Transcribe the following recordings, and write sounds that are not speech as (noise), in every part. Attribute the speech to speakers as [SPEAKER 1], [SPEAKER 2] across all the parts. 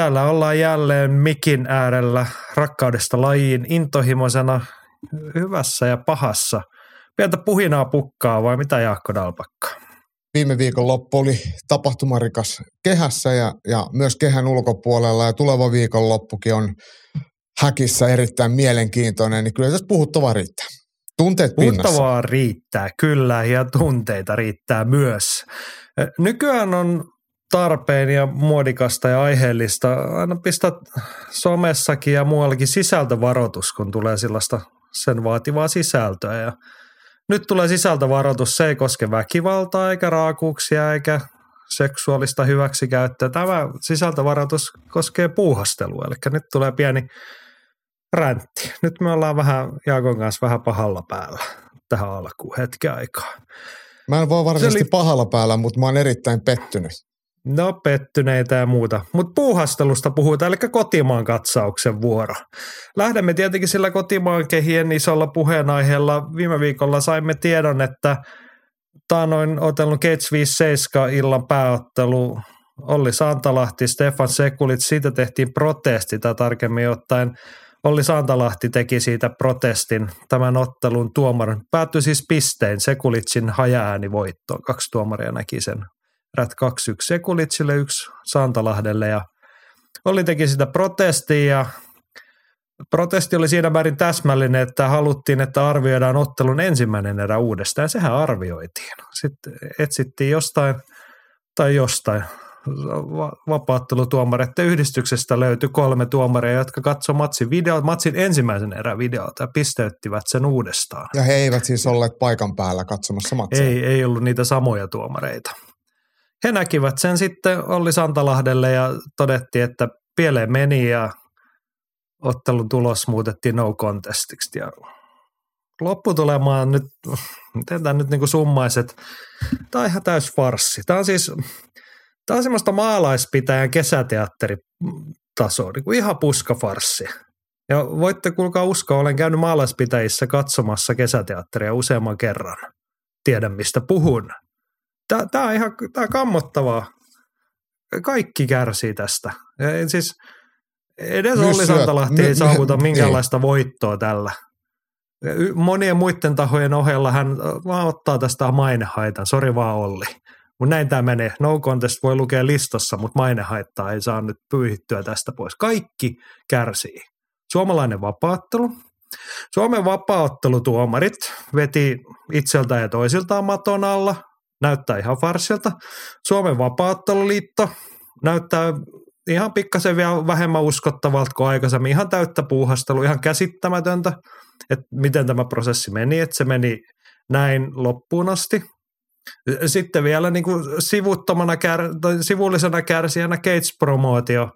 [SPEAKER 1] Täällä ollaan jälleen mikin äärellä rakkaudesta lajiin intohimoisena hyvässä ja pahassa. Pientä puhinaa pukkaa vai mitä Jaakko Dalpakka?
[SPEAKER 2] viime viikon loppu oli tapahtumarikas kehässä ja, ja myös kehän ulkopuolella ja tuleva viikon loppukin on häkissä erittäin mielenkiintoinen, niin kyllä tässä puhuttavaa riittää. Tunteet pinnassa.
[SPEAKER 1] Puhuttavaa riittää, kyllä, ja tunteita riittää myös. Nykyään on tarpeen ja muodikasta ja aiheellista aina pistää somessakin ja muuallakin sisältövaroitus, kun tulee sellaista sen vaativaa sisältöä. Ja nyt tulee sisältövaroitus, se ei koske väkivaltaa eikä raakuuksia eikä seksuaalista hyväksikäyttöä. Tämä sisältövaroitus koskee puuhastelua, eli nyt tulee pieni räntti. Nyt me ollaan vähän Jaakon kanssa vähän pahalla päällä tähän alkuun hetken aikaa.
[SPEAKER 2] Mä en voi varsinaisesti oli... pahalla päällä, mutta mä oon erittäin pettynyt.
[SPEAKER 1] No pettyneitä ja muuta. Mutta puuhastelusta puhutaan, eli kotimaan katsauksen vuoro. Lähdemme tietenkin sillä kotimaan kehien isolla puheenaiheella. Viime viikolla saimme tiedon, että taanoin otellut Gates 57 illan pääottelu Olli Santalahti, Stefan Sekulit, siitä tehtiin protesti tai tarkemmin ottaen Olli Santalahti teki siitä protestin tämän ottelun tuomarin. Päättyi siis pistein Sekulitsin hajaääni voittoon. Kaksi tuomaria näki sen rät 2-1 Sekulitsille, yksi Santalahdelle ja Olli teki sitä protestia ja protesti oli siinä määrin täsmällinen, että haluttiin, että arvioidaan ottelun ensimmäinen erä uudestaan ja sehän arvioitiin. Sitten etsittiin jostain tai jostain vapaattelutuomareiden yhdistyksestä löytyi kolme tuomaria, jotka katsoi matsin, video, matsin ensimmäisen erän videolta ja pisteyttivät sen uudestaan.
[SPEAKER 2] Ja he eivät siis olleet paikan päällä katsomassa matsia?
[SPEAKER 1] Ei, ei ollut niitä samoja tuomareita. He näkivät sen sitten Olli Santalahdelle ja todettiin, että pieleen meni ja ottelun tulos muutettiin no contestiksi. Ja lopputulemaan nyt, miten tämä nyt niin kuin summaiset, tämä on ihan täys farssi. Tämä on siis, tämä on semmoista maalaispitäjän kesäteatteritasoa, niin kuin ihan puskafarssi. Ja voitte kuulkaa uskoa, olen käynyt maalaispitäjissä katsomassa kesäteatteria useamman kerran. Tiedän, mistä puhun. Tämä, tämä on ihan tämä on kammottavaa. Kaikki kärsii tästä. Ja siis edes Myös Olli Santalahti ei saavuta minkäänlaista ei. voittoa tällä. Monien muiden tahojen ohella hän vaan ottaa tästä mainehaitan. Sori vaan Olli. Mutta näin tämä menee. No contest voi lukea listassa, mutta mainehaittaa ei saa nyt pyyhittyä tästä pois. Kaikki kärsii. Suomalainen vapaattelu. Suomen vapaattelutuomarit veti itseltään ja toisiltaan maton alla näyttää ihan farsilta. Suomen vapaatteluliitto näyttää ihan pikkasen vielä vähemmän uskottavalta kuin aikaisemmin. Ihan täyttä puuhastelu, ihan käsittämätöntä, että miten tämä prosessi meni, että se meni näin loppuun asti. Sitten vielä niin kuin sivuttomana kär, tai sivullisena kärsijänä Gates-promootio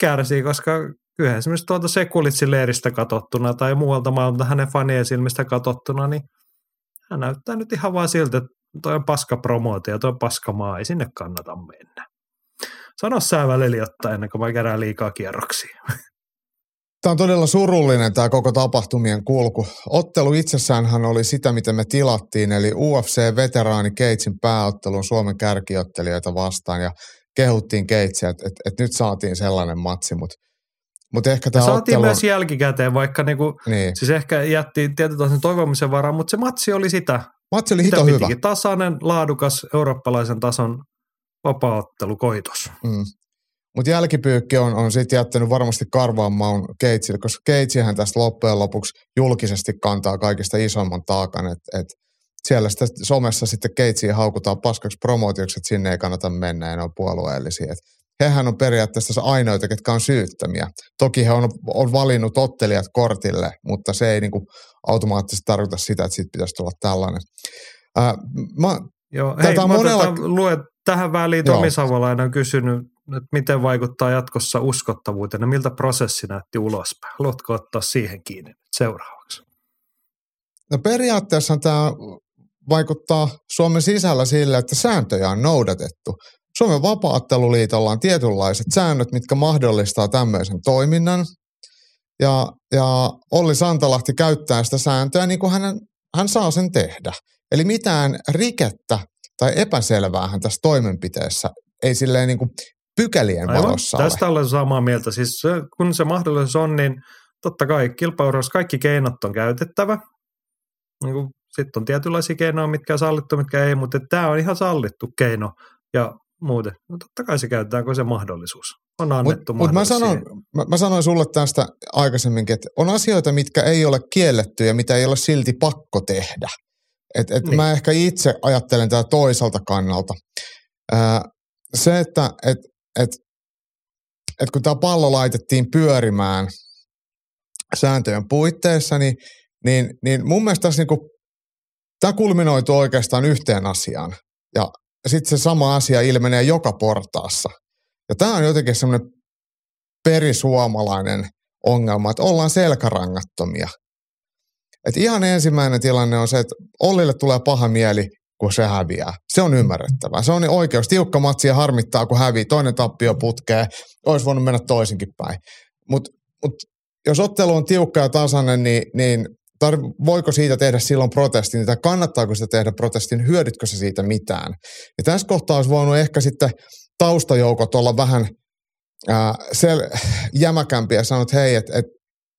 [SPEAKER 1] kärsii, koska kyllä esimerkiksi tuolta Sekulitsin leiristä katsottuna tai muualta maailmalta hänen fanien silmistä katsottuna, niin hän näyttää nyt ihan vaan siltä, että toi on paska promootio, toi on paska maa, ei sinne kannata mennä. Sano sä välillä jotain ennen kuin mä kerään liikaa kierroksia. (laughs)
[SPEAKER 2] Tämä on todella surullinen tämä koko tapahtumien kulku. Ottelu itsessäänhän oli sitä, mitä me tilattiin, eli UFC-veteraani Keitsin pääottelun Suomen kärkiottelijoita vastaan ja kehuttiin Keitsiä, että, että, että nyt saatiin sellainen matsi, mutta mutta ehkä tämä
[SPEAKER 1] Saatiin
[SPEAKER 2] ottelu...
[SPEAKER 1] myös jälkikäteen, vaikka niinku, niin. siis ehkä jätti tietynlaisen toivomisen varaan, mutta se matsi oli sitä.
[SPEAKER 2] Matsi oli hito hyvä.
[SPEAKER 1] Tasainen, laadukas, eurooppalaisen tason vapaaottelukoitos. Mm.
[SPEAKER 2] Mutta jälkipyykki on, on sitten jättänyt varmasti karvaan maun Keitsille, koska Keitsihän tästä loppujen lopuksi julkisesti kantaa kaikista isomman taakan, että et siellä sitä somessa sitten Keitsiä haukutaan paskaksi promootioksi, että sinne ei kannata mennä ja ne on puolueellisia. Et hehän on periaatteessa ainoita, ketkä on syyttämiä. Toki he on, on valinnut ottelijat kortille, mutta se ei niinku automaattisesti tarkoita sitä, että siitä pitäisi tulla tällainen. Ää,
[SPEAKER 1] mä, Joo, hei, mä monella... lue tähän väliin Tomi Savolainen on kysynyt että miten vaikuttaa jatkossa uskottavuuteen ja miltä prosessi näytti ulospäin. Haluatko ottaa siihen kiinni seuraavaksi?
[SPEAKER 2] No periaatteessa tämä vaikuttaa Suomen sisällä sille, että sääntöjä on noudatettu. Suomen vapaatteluliitolla on tietynlaiset säännöt, mitkä mahdollistaa tämmöisen toiminnan. Ja, ja Olli Santalahti käyttää sitä sääntöä niin kuin hän, hän saa sen tehdä. Eli mitään rikettä tai epäselvää hän tässä toimenpiteessä ei silleen niin kuin pykälien Aivan. valossa
[SPEAKER 1] Tästä ole. olen samaa mieltä. Siis kun se mahdollisuus on, niin totta kai kilpailussa kaikki keinot on käytettävä. Niin sitten on tietynlaisia keinoja, mitkä on sallittu, mitkä ei, mutta tämä on ihan sallittu keino ja muuten. No totta kai se käytetään, kun se mahdollisuus on annettu
[SPEAKER 2] Mutta mut mä, sanon, mä, mä sanoin sulle tästä aikaisemminkin, että on asioita, mitkä ei ole kielletty ja mitä ei ole silti pakko tehdä. Et, et niin. Mä ehkä itse ajattelen tätä toiselta kannalta. Ää, se, että et, et, et kun tämä pallo laitettiin pyörimään sääntöjen puitteissa, niin, niin, niin mun mielestä tässä niinku, tämä kulminoitu oikeastaan yhteen asiaan. Ja sitten se sama asia ilmenee joka portaassa. Ja tämä on jotenkin semmoinen perisuomalainen ongelma, että ollaan selkärangattomia. Et ihan ensimmäinen tilanne on se, että Ollille tulee paha mieli, kun se häviää. Se on ymmärrettävää. Se on oikeus. Tiukka matsi ja harmittaa, kun hävii. Toinen tappio putkee. Olisi voinut mennä toisinkin päin. Mutta mut, jos ottelu on tiukka ja tasainen, niin, niin tar- voiko siitä tehdä silloin protestin, tai kannattaako sitä tehdä protestin, hyödytkö se siitä mitään. Ja tässä kohtaa olisi voinut ehkä sitten taustajoukot olla vähän ää, sel- jämäkämpiä ja sanoa, että hei, että et,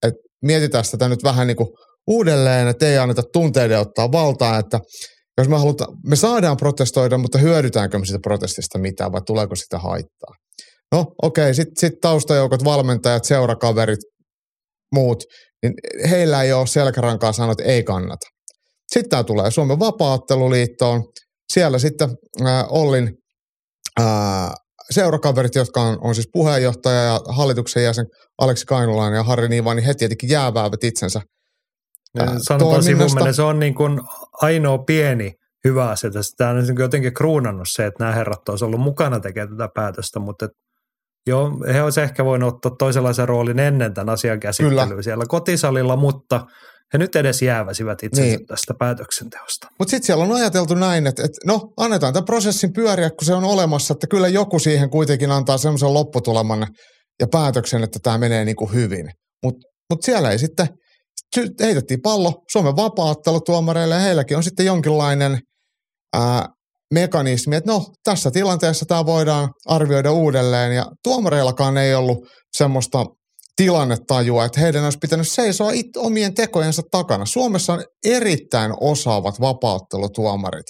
[SPEAKER 2] et mietitään tätä nyt vähän niin kuin uudelleen, että ei anneta tunteiden ottaa valtaa, että jos me, halutaan, me saadaan protestoida, mutta hyödytäänkö me sitä protestista mitään vai tuleeko sitä haittaa? No okei, okay, sitten sit taustajoukot, valmentajat, seurakaverit, muut, niin heillä ei ole selkärankaa sanoa, että ei kannata. Sitten tämä tulee Suomen vapaatteluliittoon. Siellä sitten äh, Ollin äh, seurakaverit, jotka on, on siis puheenjohtaja ja hallituksen jäsen Aleksi Kainulainen ja Harri Niiva, niin he tietenkin jääväävät itsensä
[SPEAKER 1] äh, Sanotaan sivuminen, se on niin kuin ainoa pieni hyvä asia. Tämä on jotenkin kruunannut se, että nämä herrat olisivat ollut mukana tekemään tätä päätöstä, mutta Joo, he olisivat ehkä voineet ottaa toisenlaisen roolin ennen tämän asian käsittelyä Kyllä. siellä kotisalilla, mutta he nyt edes jääväsivät itse niin. tästä päätöksenteosta.
[SPEAKER 2] Mutta sitten siellä on ajateltu näin, että, että no annetaan tämän prosessin pyöriä, kun se on olemassa, että kyllä joku siihen kuitenkin antaa semmoisen lopputuleman ja päätöksen, että tämä menee niin kuin hyvin. Mutta mut siellä ei sitten, heitettiin pallo Suomen vapaattelutuomareille ja heilläkin on sitten jonkinlainen ää, mekanismi, että no tässä tilanteessa tämä voidaan arvioida uudelleen ja tuomareillakaan ei ollut semmoista tilannetajua, että heidän olisi pitänyt seisoa it, omien tekojensa takana. Suomessa on erittäin osaavat vapauttelutuomarit.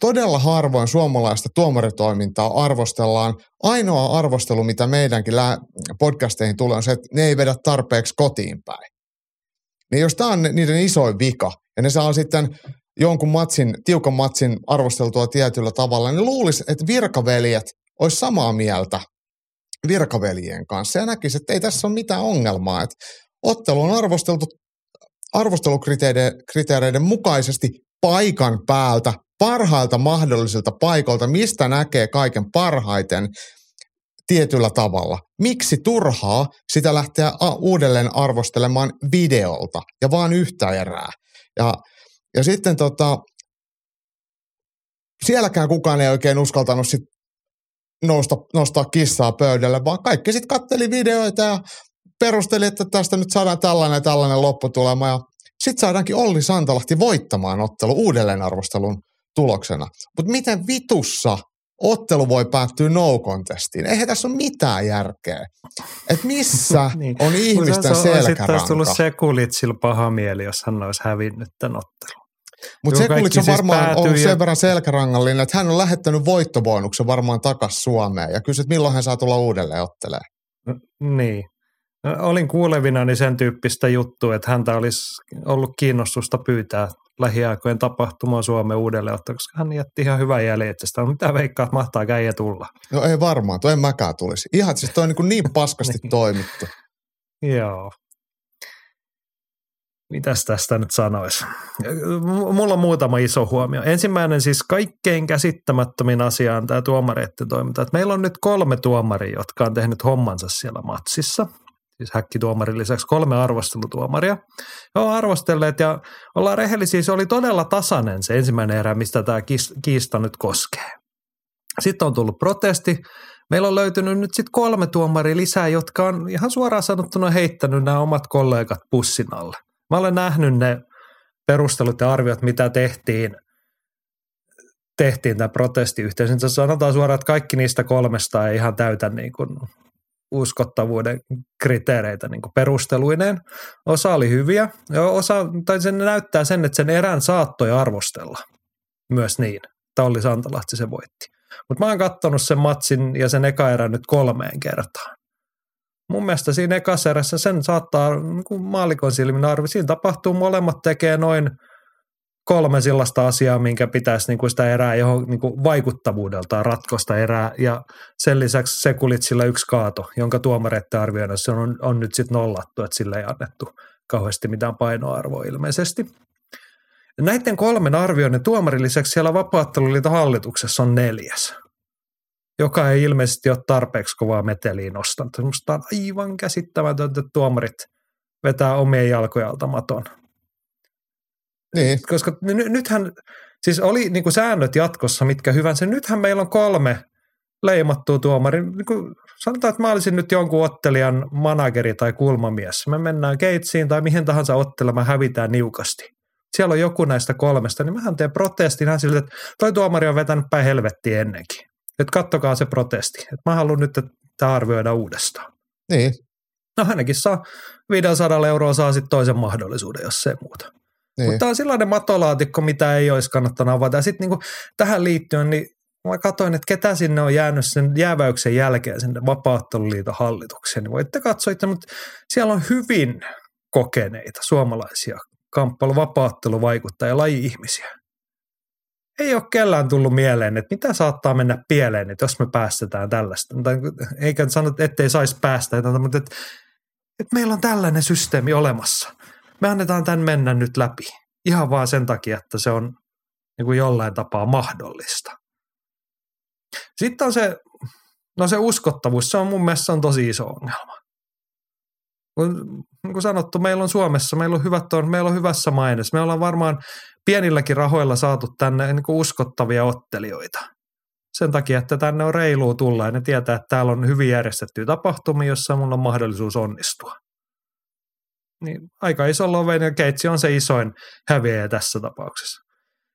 [SPEAKER 2] Todella harvoin suomalaista tuomaritoimintaa arvostellaan. Ainoa arvostelu, mitä meidänkin podcasteihin tulee, on se, että ne ei vedä tarpeeksi kotiin päin. Niin jos tämä on niiden isoin vika, ja ne saa sitten jonkun matsin, tiukan matsin arvosteltua tietyllä tavalla, niin luulisi, että virkaveljet olisi samaa mieltä virkaveljien kanssa ja näkisi, että ei tässä ole mitään ongelmaa. Että ottelu on arvosteltu arvostelukriteereiden mukaisesti paikan päältä, parhailta mahdollisilta paikoilta, mistä näkee kaiken parhaiten tietyllä tavalla. Miksi turhaa sitä lähteä uudelleen arvostelemaan videolta ja vaan yhtä erää? Ja ja sitten tota, sielläkään kukaan ei oikein uskaltanut sit nousta, nostaa kissaa pöydälle, vaan kaikki sitten katteli videoita ja perusteli, että tästä nyt saadaan tällainen tällainen lopputulema. Ja sitten saadaankin Olli Santalahti voittamaan ottelu uudelleenarvostelun tuloksena. Mutta miten vitussa ottelu voi päättyä no contestiin? Eihän tässä ole mitään järkeä. Et missä (laughs) niin. on ihmisten selkäranka? Sitten olisi
[SPEAKER 1] tullut Sekulitsilla paha mieli, jos hän olisi hävinnyt tämän ottelun.
[SPEAKER 2] Mutta Sekulic on siis varmaan ollut ja... sen verran selkärangallinen, että hän on lähettänyt voittobonuksen varmaan takaisin Suomeen ja kysyt, milloin hän saa tulla uudelleen ottelemaan.
[SPEAKER 1] No, niin. No, olin kuulevina sen tyyppistä juttua, että häntä olisi ollut kiinnostusta pyytää lähiaikojen tapahtumaan Suomen uudelleen ottaa, koska hän jätti ihan hyvän jäljen sitä. Mitä veikkaat, mahtaa käijä tulla?
[SPEAKER 2] No ei varmaan, tuo en mäkään tulisi. Ihan siis toi on niin, niin (laughs) paskasti niin. toimittu.
[SPEAKER 1] Joo. Mitäs tästä nyt sanoisi? Mulla on muutama iso huomio. Ensimmäinen siis kaikkein käsittämättömin asia on tämä tuomareiden toiminta. Että meillä on nyt kolme tuomaria, jotka on tehnyt hommansa siellä matsissa. Siis häkkituomarin lisäksi kolme arvostelutuomaria. On arvostelleet ja ollaan rehellisiä, se oli todella tasainen se ensimmäinen erä, mistä tämä kiista nyt koskee. Sitten on tullut protesti. Meillä on löytynyt nyt sitten kolme tuomaria lisää, jotka on ihan suoraan sanottuna heittänyt nämä omat kollegat pussin alle. Mä olen nähnyt ne perustelut ja arviot, mitä tehtiin, tehtiin tämän protestiyhteisön. Sanotaan suoraan, että kaikki niistä kolmesta ei ihan täytä niin kuin uskottavuuden kriteereitä niin kuin perusteluineen. Osa oli hyviä, ja osa, tai sen näyttää sen, että sen erän saattoi arvostella myös niin. Olli Santalahti se voitti. Mutta mä oon katsonut sen matsin ja sen eka erän nyt kolmeen kertaan mun mielestä siinä ekassa erässä sen saattaa niin maalikon silmin arvi. Siinä tapahtuu, molemmat tekee noin kolme sellaista asiaa, minkä pitäisi niin kuin sitä erää johon niin kuin vaikuttavuudeltaan ratkosta erää. Ja sen lisäksi Sekulitsilla yksi kaato, jonka tuomareiden arvioinnissa on, on nyt sitten nollattu, että sille ei annettu kauheasti mitään painoarvoa ilmeisesti. Näiden kolmen arvioinnin tuomarin lisäksi siellä vapaatteluliiton hallituksessa on neljäs joka ei ilmeisesti ole tarpeeksi kovaa meteliä nostanut. Minusta on aivan käsittämätöntä, että tuomarit vetää omien jalkojalta maton.
[SPEAKER 2] Niin.
[SPEAKER 1] Koska n- nythän, siis oli niin kuin säännöt jatkossa mitkä hyvänsä. Nythän meillä on kolme leimattua tuomari. Niin kuin sanotaan, että mä olisin nyt jonkun ottelijan manageri tai kulmamies. Me mennään keitsiin tai mihin tahansa ottelemaan, hävitään niukasti. Siellä on joku näistä kolmesta, niin mähän teen protestin ihan siltä, että toi tuomari on vetänyt päin helvettiin ennenkin. Että kattokaa se protesti. Että mä haluan nyt, että tämä arvioida uudestaan.
[SPEAKER 2] Niin.
[SPEAKER 1] No hänenkin saa 500 euroa saa sitten toisen mahdollisuuden, jos se muuta. Niin. Mutta tämä on sellainen matolaatikko, mitä ei olisi kannattanut avata. Ja sitten niinku tähän liittyen, niin mä katsoin, että ketä sinne on jäänyt sen jääväyksen jälkeen sinne vapaatteluliiton hallitukseen. Niin voitte katsoa itse, mutta siellä on hyvin kokeneita suomalaisia kamppailu, vapaatteluvaikuttajia, laji-ihmisiä ei ole kellään tullut mieleen, että mitä saattaa mennä pieleen, että jos me päästetään tällaista. Eikä sano, ettei saisi päästä, mutta että, että meillä on tällainen systeemi olemassa. Me annetaan tämän mennä nyt läpi. Ihan vaan sen takia, että se on niin kuin jollain tapaa mahdollista. Sitten on se, no se uskottavuus, se on mun mielestä on tosi iso ongelma. Niin kuin sanottu, meillä on Suomessa, meillä on, hyvät, meillä on hyvässä mainessa. Me ollaan varmaan pienilläkin rahoilla saatu tänne niin kuin uskottavia ottelijoita. Sen takia, että tänne on reilua tulla ja ne tietää, että täällä on hyvin järjestettyjä tapahtumia, jossa mun on mahdollisuus onnistua. Niin aika iso loven ja Keitsi on se isoin häviäjä tässä tapauksessa.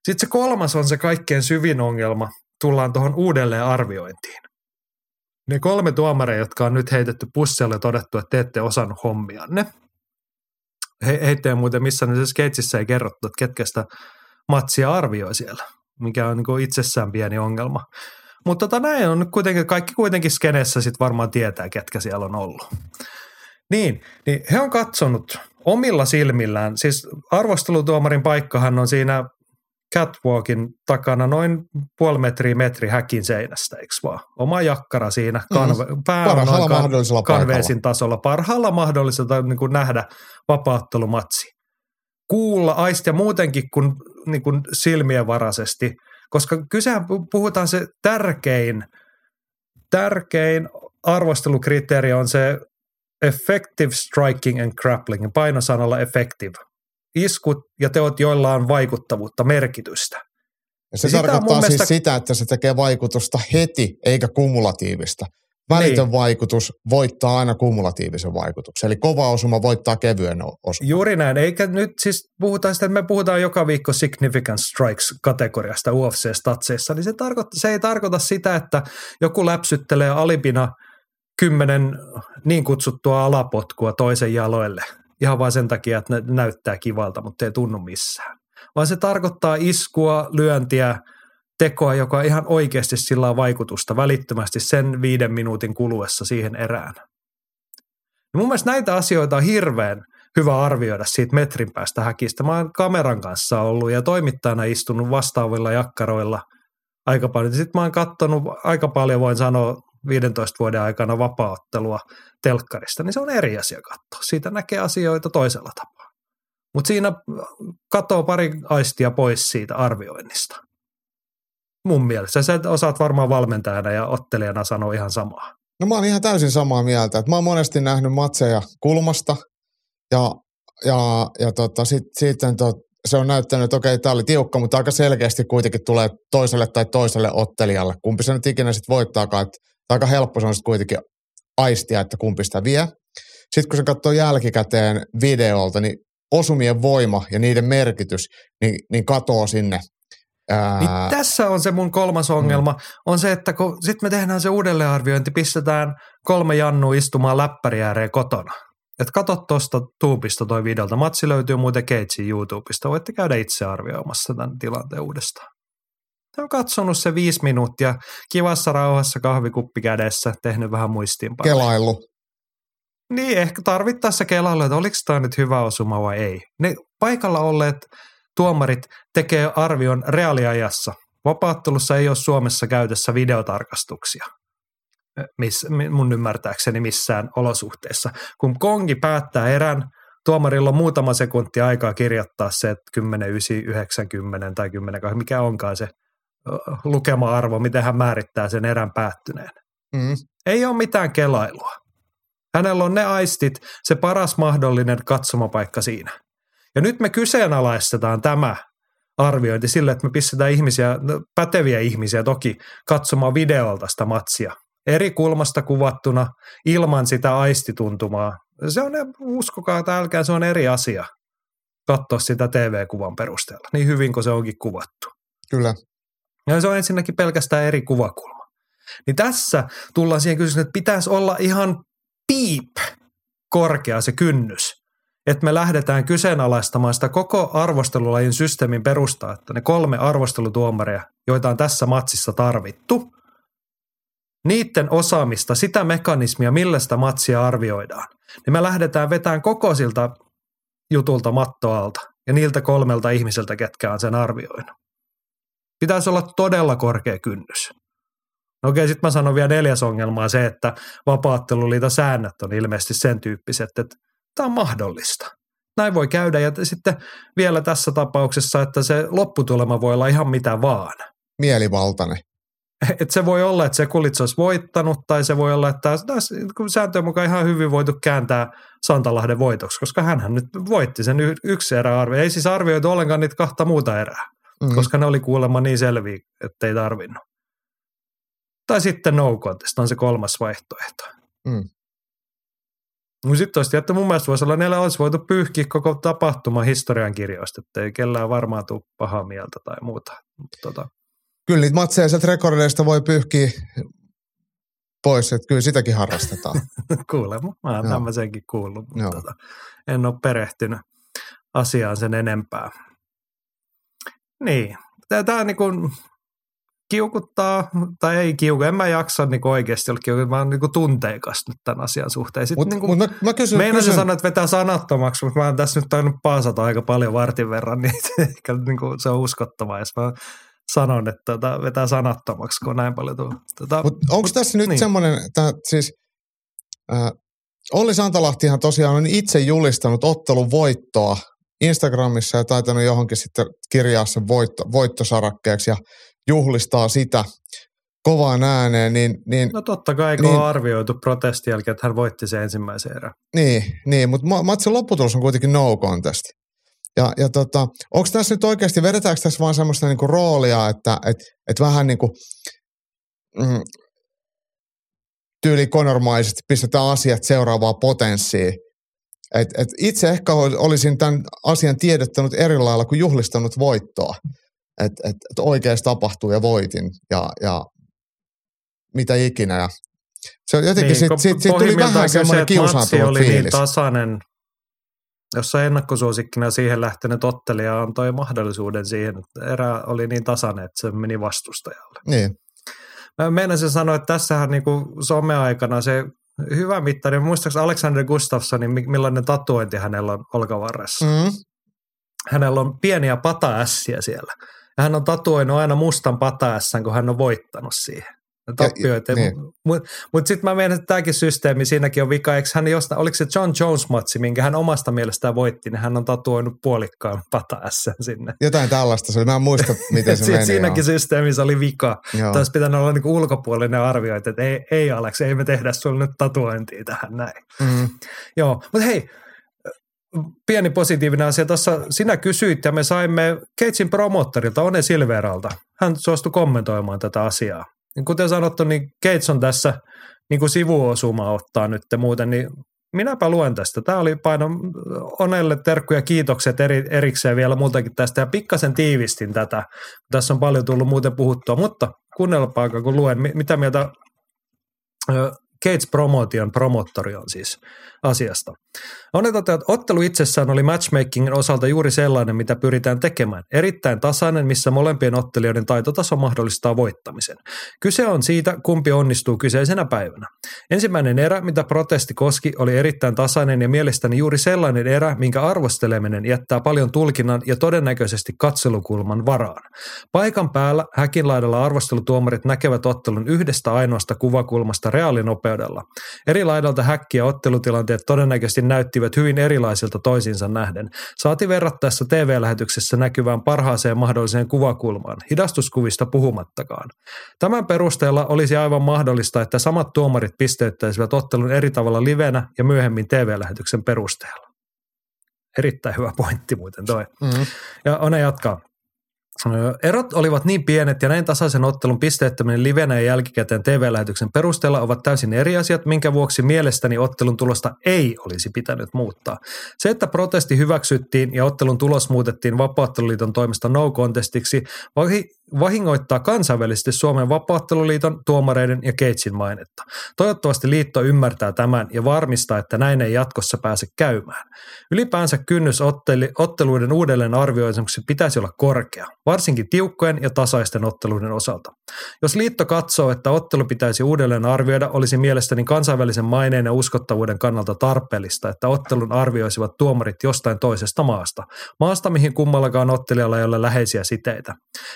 [SPEAKER 1] Sitten se kolmas on se kaikkein syvin ongelma. Tullaan tuohon uudelleen arviointiin. Ne kolme tuomaria, jotka on nyt heitetty pussille ja todettu, että te ette osannut hommianne – he, heitä muuten missään se skeitsissä ei kerrottu, että ketkä sitä matsia arvioi siellä, mikä on niin itsessään pieni ongelma. Mutta tota näin on kuitenkin, kaikki kuitenkin skenessä sitten varmaan tietää, ketkä siellä on ollut. Niin, niin he on katsonut omilla silmillään, siis arvostelutuomarin paikkahan on siinä catwalkin takana noin puoli metriä metri häkin seinästä, eikö vaan? Oma jakkara siinä, kanve, mm, pää
[SPEAKER 2] parhaalla kan, mahdollisella
[SPEAKER 1] kanveesin tasolla, parhaalla mahdollisella niin kuin nähdä vapaattelumatsi. Kuulla, aistia muutenkin kuin, niin kuin silmien varaisesti, koska kysehän puhutaan se tärkein, tärkein arvostelukriteeri on se effective striking and grappling, painosanalla effective – iskut ja teot, joilla on vaikuttavuutta, merkitystä.
[SPEAKER 2] Ja se ja tarkoittaa siis mielestä... sitä, että se tekee vaikutusta heti eikä kumulatiivista. Välitön niin. vaikutus voittaa aina kumulatiivisen vaikutuksen. Eli kova osuma voittaa kevyen osuman.
[SPEAKER 1] Juuri näin. Eikä nyt siis puhutaan sitä, että me puhutaan joka viikko significant strikes-kategoriasta UFC-statseissa, niin se, tarkoittaa, se ei tarkoita sitä, että joku läpsyttelee alipina kymmenen niin kutsuttua alapotkua toisen jaloille – ihan vain sen takia, että ne näyttää kivalta, mutta ei tunnu missään. Vaan se tarkoittaa iskua, lyöntiä, tekoa, joka ihan oikeasti sillä on vaikutusta välittömästi sen viiden minuutin kuluessa siihen erään. Ja mun mielestä näitä asioita on hirveän hyvä arvioida siitä metrin päästä häkistä. Mä oon kameran kanssa ollut ja toimittajana istunut vastaavilla jakkaroilla aika paljon. Sitten mä oon katsonut aika paljon, voin sanoa, 15 vuoden aikana vapauttelua telkkarista, niin se on eri asia katsoa. Siitä näkee asioita toisella tapaa. Mutta siinä katoo pari aistia pois siitä arvioinnista. Mun mielestä. Sä osaat varmaan valmentajana ja ottelijana sanoa ihan samaa.
[SPEAKER 2] No mä oon ihan täysin samaa mieltä. Että mä oon monesti nähnyt matseja kulmasta ja, ja, ja tota, sit, sitten tot, se on näyttänyt, että okei, tämä oli tiukka, mutta aika selkeästi kuitenkin tulee toiselle tai toiselle ottelijalle. Kumpi se nyt ikinä sitten voittaakaan. Että aika helppo se on sitten kuitenkin aistia, että kumpi sitä vie. Sitten kun se katsoo jälkikäteen videolta, niin osumien voima ja niiden merkitys, niin, niin katoo sinne.
[SPEAKER 1] Ää... Niin tässä on se mun kolmas ongelma, mm. on se, että kun sitten me tehdään se uudelleenarviointi, pistetään kolme jannua istumaan läppäri ääreen kotona. Että kato tuosta tuubista toi videolta. Matsi löytyy muuten Keitsin YouTubesta. Voitte käydä itse arvioimassa tämän tilanteen uudestaan. On katsonut se viisi minuuttia kivassa rauhassa kahvikuppi kädessä, tehnyt vähän muistiinpanoja.
[SPEAKER 2] Kelailu.
[SPEAKER 1] Niin, ehkä tarvittaessa kelailu, että oliko tämä nyt hyvä osuma vai ei. Ne paikalla olleet tuomarit tekee arvion reaaliajassa. Vapaattelussa ei ole Suomessa käytössä videotarkastuksia miss, mun ymmärtääkseni missään olosuhteessa. Kun kongi päättää erän, tuomarilla on muutama sekunti aikaa kirjoittaa se, että 10, 9, 90 tai 10, mikä onkaan se lukema-arvo, miten hän määrittää sen erän päättyneen. Mm. Ei ole mitään kelailua. Hänellä on ne aistit, se paras mahdollinen katsomapaikka siinä. Ja nyt me kyseenalaistetaan tämä arviointi sille, että me pistetään ihmisiä, no, päteviä ihmisiä toki, katsomaan videolta sitä matsia. Eri kulmasta kuvattuna, ilman sitä aistituntumaa. Se on, uskokaa tai älkää, se on eri asia katsoa sitä TV-kuvan perusteella, niin hyvin kuin se onkin kuvattu.
[SPEAKER 2] Kyllä.
[SPEAKER 1] Ja se on ensinnäkin pelkästään eri kuvakulma. Niin tässä tullaan siihen kysymykseen, että pitäisi olla ihan piip korkea se kynnys, että me lähdetään kyseenalaistamaan sitä koko arvostelulajin systeemin perustaa, että ne kolme arvostelutuomaria, joita on tässä matsissa tarvittu, niiden osaamista, sitä mekanismia, millä sitä matsia arvioidaan, niin me lähdetään vetämään koko siltä jutulta mattoalta ja niiltä kolmelta ihmiseltä, ketkä on sen arvioinut. Pitäisi olla todella korkea kynnys. No okei, sitten mä sanon vielä neljäs ongelma se, että vapaatteluliiton säännöt on ilmeisesti sen tyyppiset, että tämä on mahdollista. Näin voi käydä ja sitten vielä tässä tapauksessa, että se lopputulema voi olla ihan mitä vaan.
[SPEAKER 2] Mielivaltainen.
[SPEAKER 1] Et se voi olla, että se kulitsa olisi voittanut, tai se voi olla, että tässä sääntöjen mukaan ihan hyvin voitu kääntää Santalahden voitoksi, koska hän nyt voitti sen yksi erä arvio. Ei siis arvioitu ollenkaan niitä kahta muuta erää, mm. koska ne oli kuulemma niin selviä, että ei tarvinnut. Tai sitten no contest on se kolmas vaihtoehto. Mm. No sitten olisi että mun mielestä voisi olla, neillä olisi voitu pyyhkiä koko tapahtuma historian kirjoista, että ei kellään varmaan tule pahaa mieltä tai muuta. Tota.
[SPEAKER 2] Kyllä niitä matseja sieltä rekordeista voi pyyhkiä pois, että kyllä sitäkin harrastetaan. (laughs)
[SPEAKER 1] Kuulemma, mä oon tämmöisenkin kuullut, mutta tota, en ole perehtynyt asiaan sen enempää. Niin, tämä on niin kuin, kiukuttaa, tai ei kiuku, en mä jaksa niin oikeasti olla kiukuttaa, mä oon niin tunteikas nyt tämän asian suhteen. Mutta niin mut mä, mä kysyn, meinasin sanoa, että vetää sanattomaksi, mutta mä oon tässä nyt tainnut paasata aika paljon vartin verran, (laughs) niin ehkä niin kuin se on uskottavaa, jos mä sanon, että tota, vetää sanattomaksi, kun näin paljon tullut. Tota,
[SPEAKER 2] mut onko tässä nyt niin. semmoinen, siis äh, Olli Santalahtihan tosiaan on itse julistanut ottelun voittoa Instagramissa ja taitanut johonkin sitten kirjaa sen voitto, voittosarakkeeksi ja juhlistaa sitä kovaan ääneen. Niin, niin,
[SPEAKER 1] no totta kai, kun niin, on arvioitu protestin jälkeen, että hän voitti sen ensimmäisen erän.
[SPEAKER 2] Niin, niin mutta matsin lopputulos on kuitenkin no contest. Ja, ja tota, onko tässä nyt oikeasti, vedetäänkö tässä vaan semmoista niinku roolia, että et, et vähän niin kuin mm, tyyli konormaisesti pistetään asiat seuraavaa potenssiin. Et, et itse ehkä olisin tämän asian tiedottanut eri lailla kuin juhlistanut voittoa että et, et oikeasti tapahtuu ja voitin ja, ja mitä ikinä. Ja se on jotenkin, niin, sit, sit, sit tuli vähän semmoinen kiusaantunut
[SPEAKER 1] oli
[SPEAKER 2] fiilis.
[SPEAKER 1] niin tasainen, jossa ennakkosuosikkina siihen lähtenyt ottelija antoi mahdollisuuden siihen, että erä oli niin tasainen, että se meni vastustajalle.
[SPEAKER 2] Niin.
[SPEAKER 1] Mä meinasin sanoa, että tässähän niin kuin someaikana se hyvä mittari, muistaakseni Alexander Gustafssonin, millainen tatuointi hänellä on olkavarressa. Mm. Hänellä on pieniä pata siellä. Ja hän on tatuoinut aina mustan pataessan, kun hän on voittanut siihen. Tappioita.
[SPEAKER 2] niin.
[SPEAKER 1] Mutta mut sitten mä menen, että tämäkin systeemi, siinäkin on vika. Eikö hän jostain, oliko se John Jones-matsi, minkä hän omasta mielestään voitti, niin hän on tatuoinut puolikkaan pata sinne.
[SPEAKER 2] Jotain tällaista, se mä en muista, (laughs) miten se meni.
[SPEAKER 1] Siinäkin
[SPEAKER 2] joo.
[SPEAKER 1] systeemissä oli vika. Taisi pitänyt olla niinku ulkopuolinen arviointi, että ei, ei Alex, ei me tehdä sulle nyt tatuointia tähän näin.
[SPEAKER 2] Mm.
[SPEAKER 1] Joo, mutta hei, pieni positiivinen asia. Tuossa sinä kysyit ja me saimme Keitsin promottorilta, One Silveralta. Hän suostui kommentoimaan tätä asiaa. Niin kuten sanottu, niin Keits on tässä niin kuin sivuosuma ottaa nyt muuten, niin minäpä luen tästä. Tämä oli paino Onelle terkkuja kiitokset eri, erikseen vielä multakin tästä ja pikkasen tiivistin tätä. Tässä on paljon tullut muuten puhuttua, mutta kuunnelpa aika kun luen, mi- mitä mieltä Gates Promotion promottori on siis asiasta. On toteaa, että ottelu itsessään oli matchmakingin osalta juuri sellainen, mitä pyritään tekemään. Erittäin tasainen, missä molempien ottelijoiden taitotaso mahdollistaa voittamisen. Kyse on siitä, kumpi onnistuu kyseisenä päivänä. Ensimmäinen erä, mitä protesti koski, oli erittäin tasainen ja mielestäni juuri sellainen erä, minkä arvosteleminen jättää paljon tulkinnan ja todennäköisesti katselukulman varaan. Paikan päällä häkin laidalla arvostelutuomarit näkevät ottelun yhdestä ainoasta kuvakulmasta reaalinopeudella. Eri laidalta häkki ja ottelutilanteet todennäköisesti näyttivät hyvin erilaisilta toisiinsa nähden. Saati verrattaessa TV-lähetyksessä näkyvään parhaaseen mahdolliseen kuvakulmaan, hidastuskuvista puhumattakaan. Tämän perusteella olisi aivan mahdollista, että samat tuomarit pisteyttäisivät ottelun eri tavalla livenä ja myöhemmin TV-lähetyksen perusteella. Erittäin hyvä pointti muuten toi.
[SPEAKER 2] Mm.
[SPEAKER 1] Ja One jatkaa. Erot olivat niin pienet ja näin tasaisen ottelun pisteettöminen livenä ja jälkikäteen TV-lähetyksen perusteella ovat täysin eri asiat, minkä vuoksi mielestäni ottelun tulosta ei olisi pitänyt muuttaa. Se, että protesti hyväksyttiin ja ottelun tulos muutettiin Vapaatteluliiton toimesta no contestiksi, vahingoittaa kansainvälisesti Suomen Vapaatteluliiton, tuomareiden ja Keitsin mainetta. Toivottavasti liitto ymmärtää tämän ja varmistaa, että näin ei jatkossa pääse käymään. Ylipäänsä kynnys otteluiden uudelleen arvioimiseksi pitäisi olla korkea, varsinkin tiukkojen ja tasaisten otteluiden osalta. Jos liitto katsoo, että ottelu pitäisi uudelleen arvioida, olisi mielestäni kansainvälisen maineen ja uskottavuuden kannalta tarpeellista, että ottelun arvioisivat tuomarit jostain toisesta maasta. Maasta, mihin kummallakaan ottelijalla ei ole läheisiä siteitä.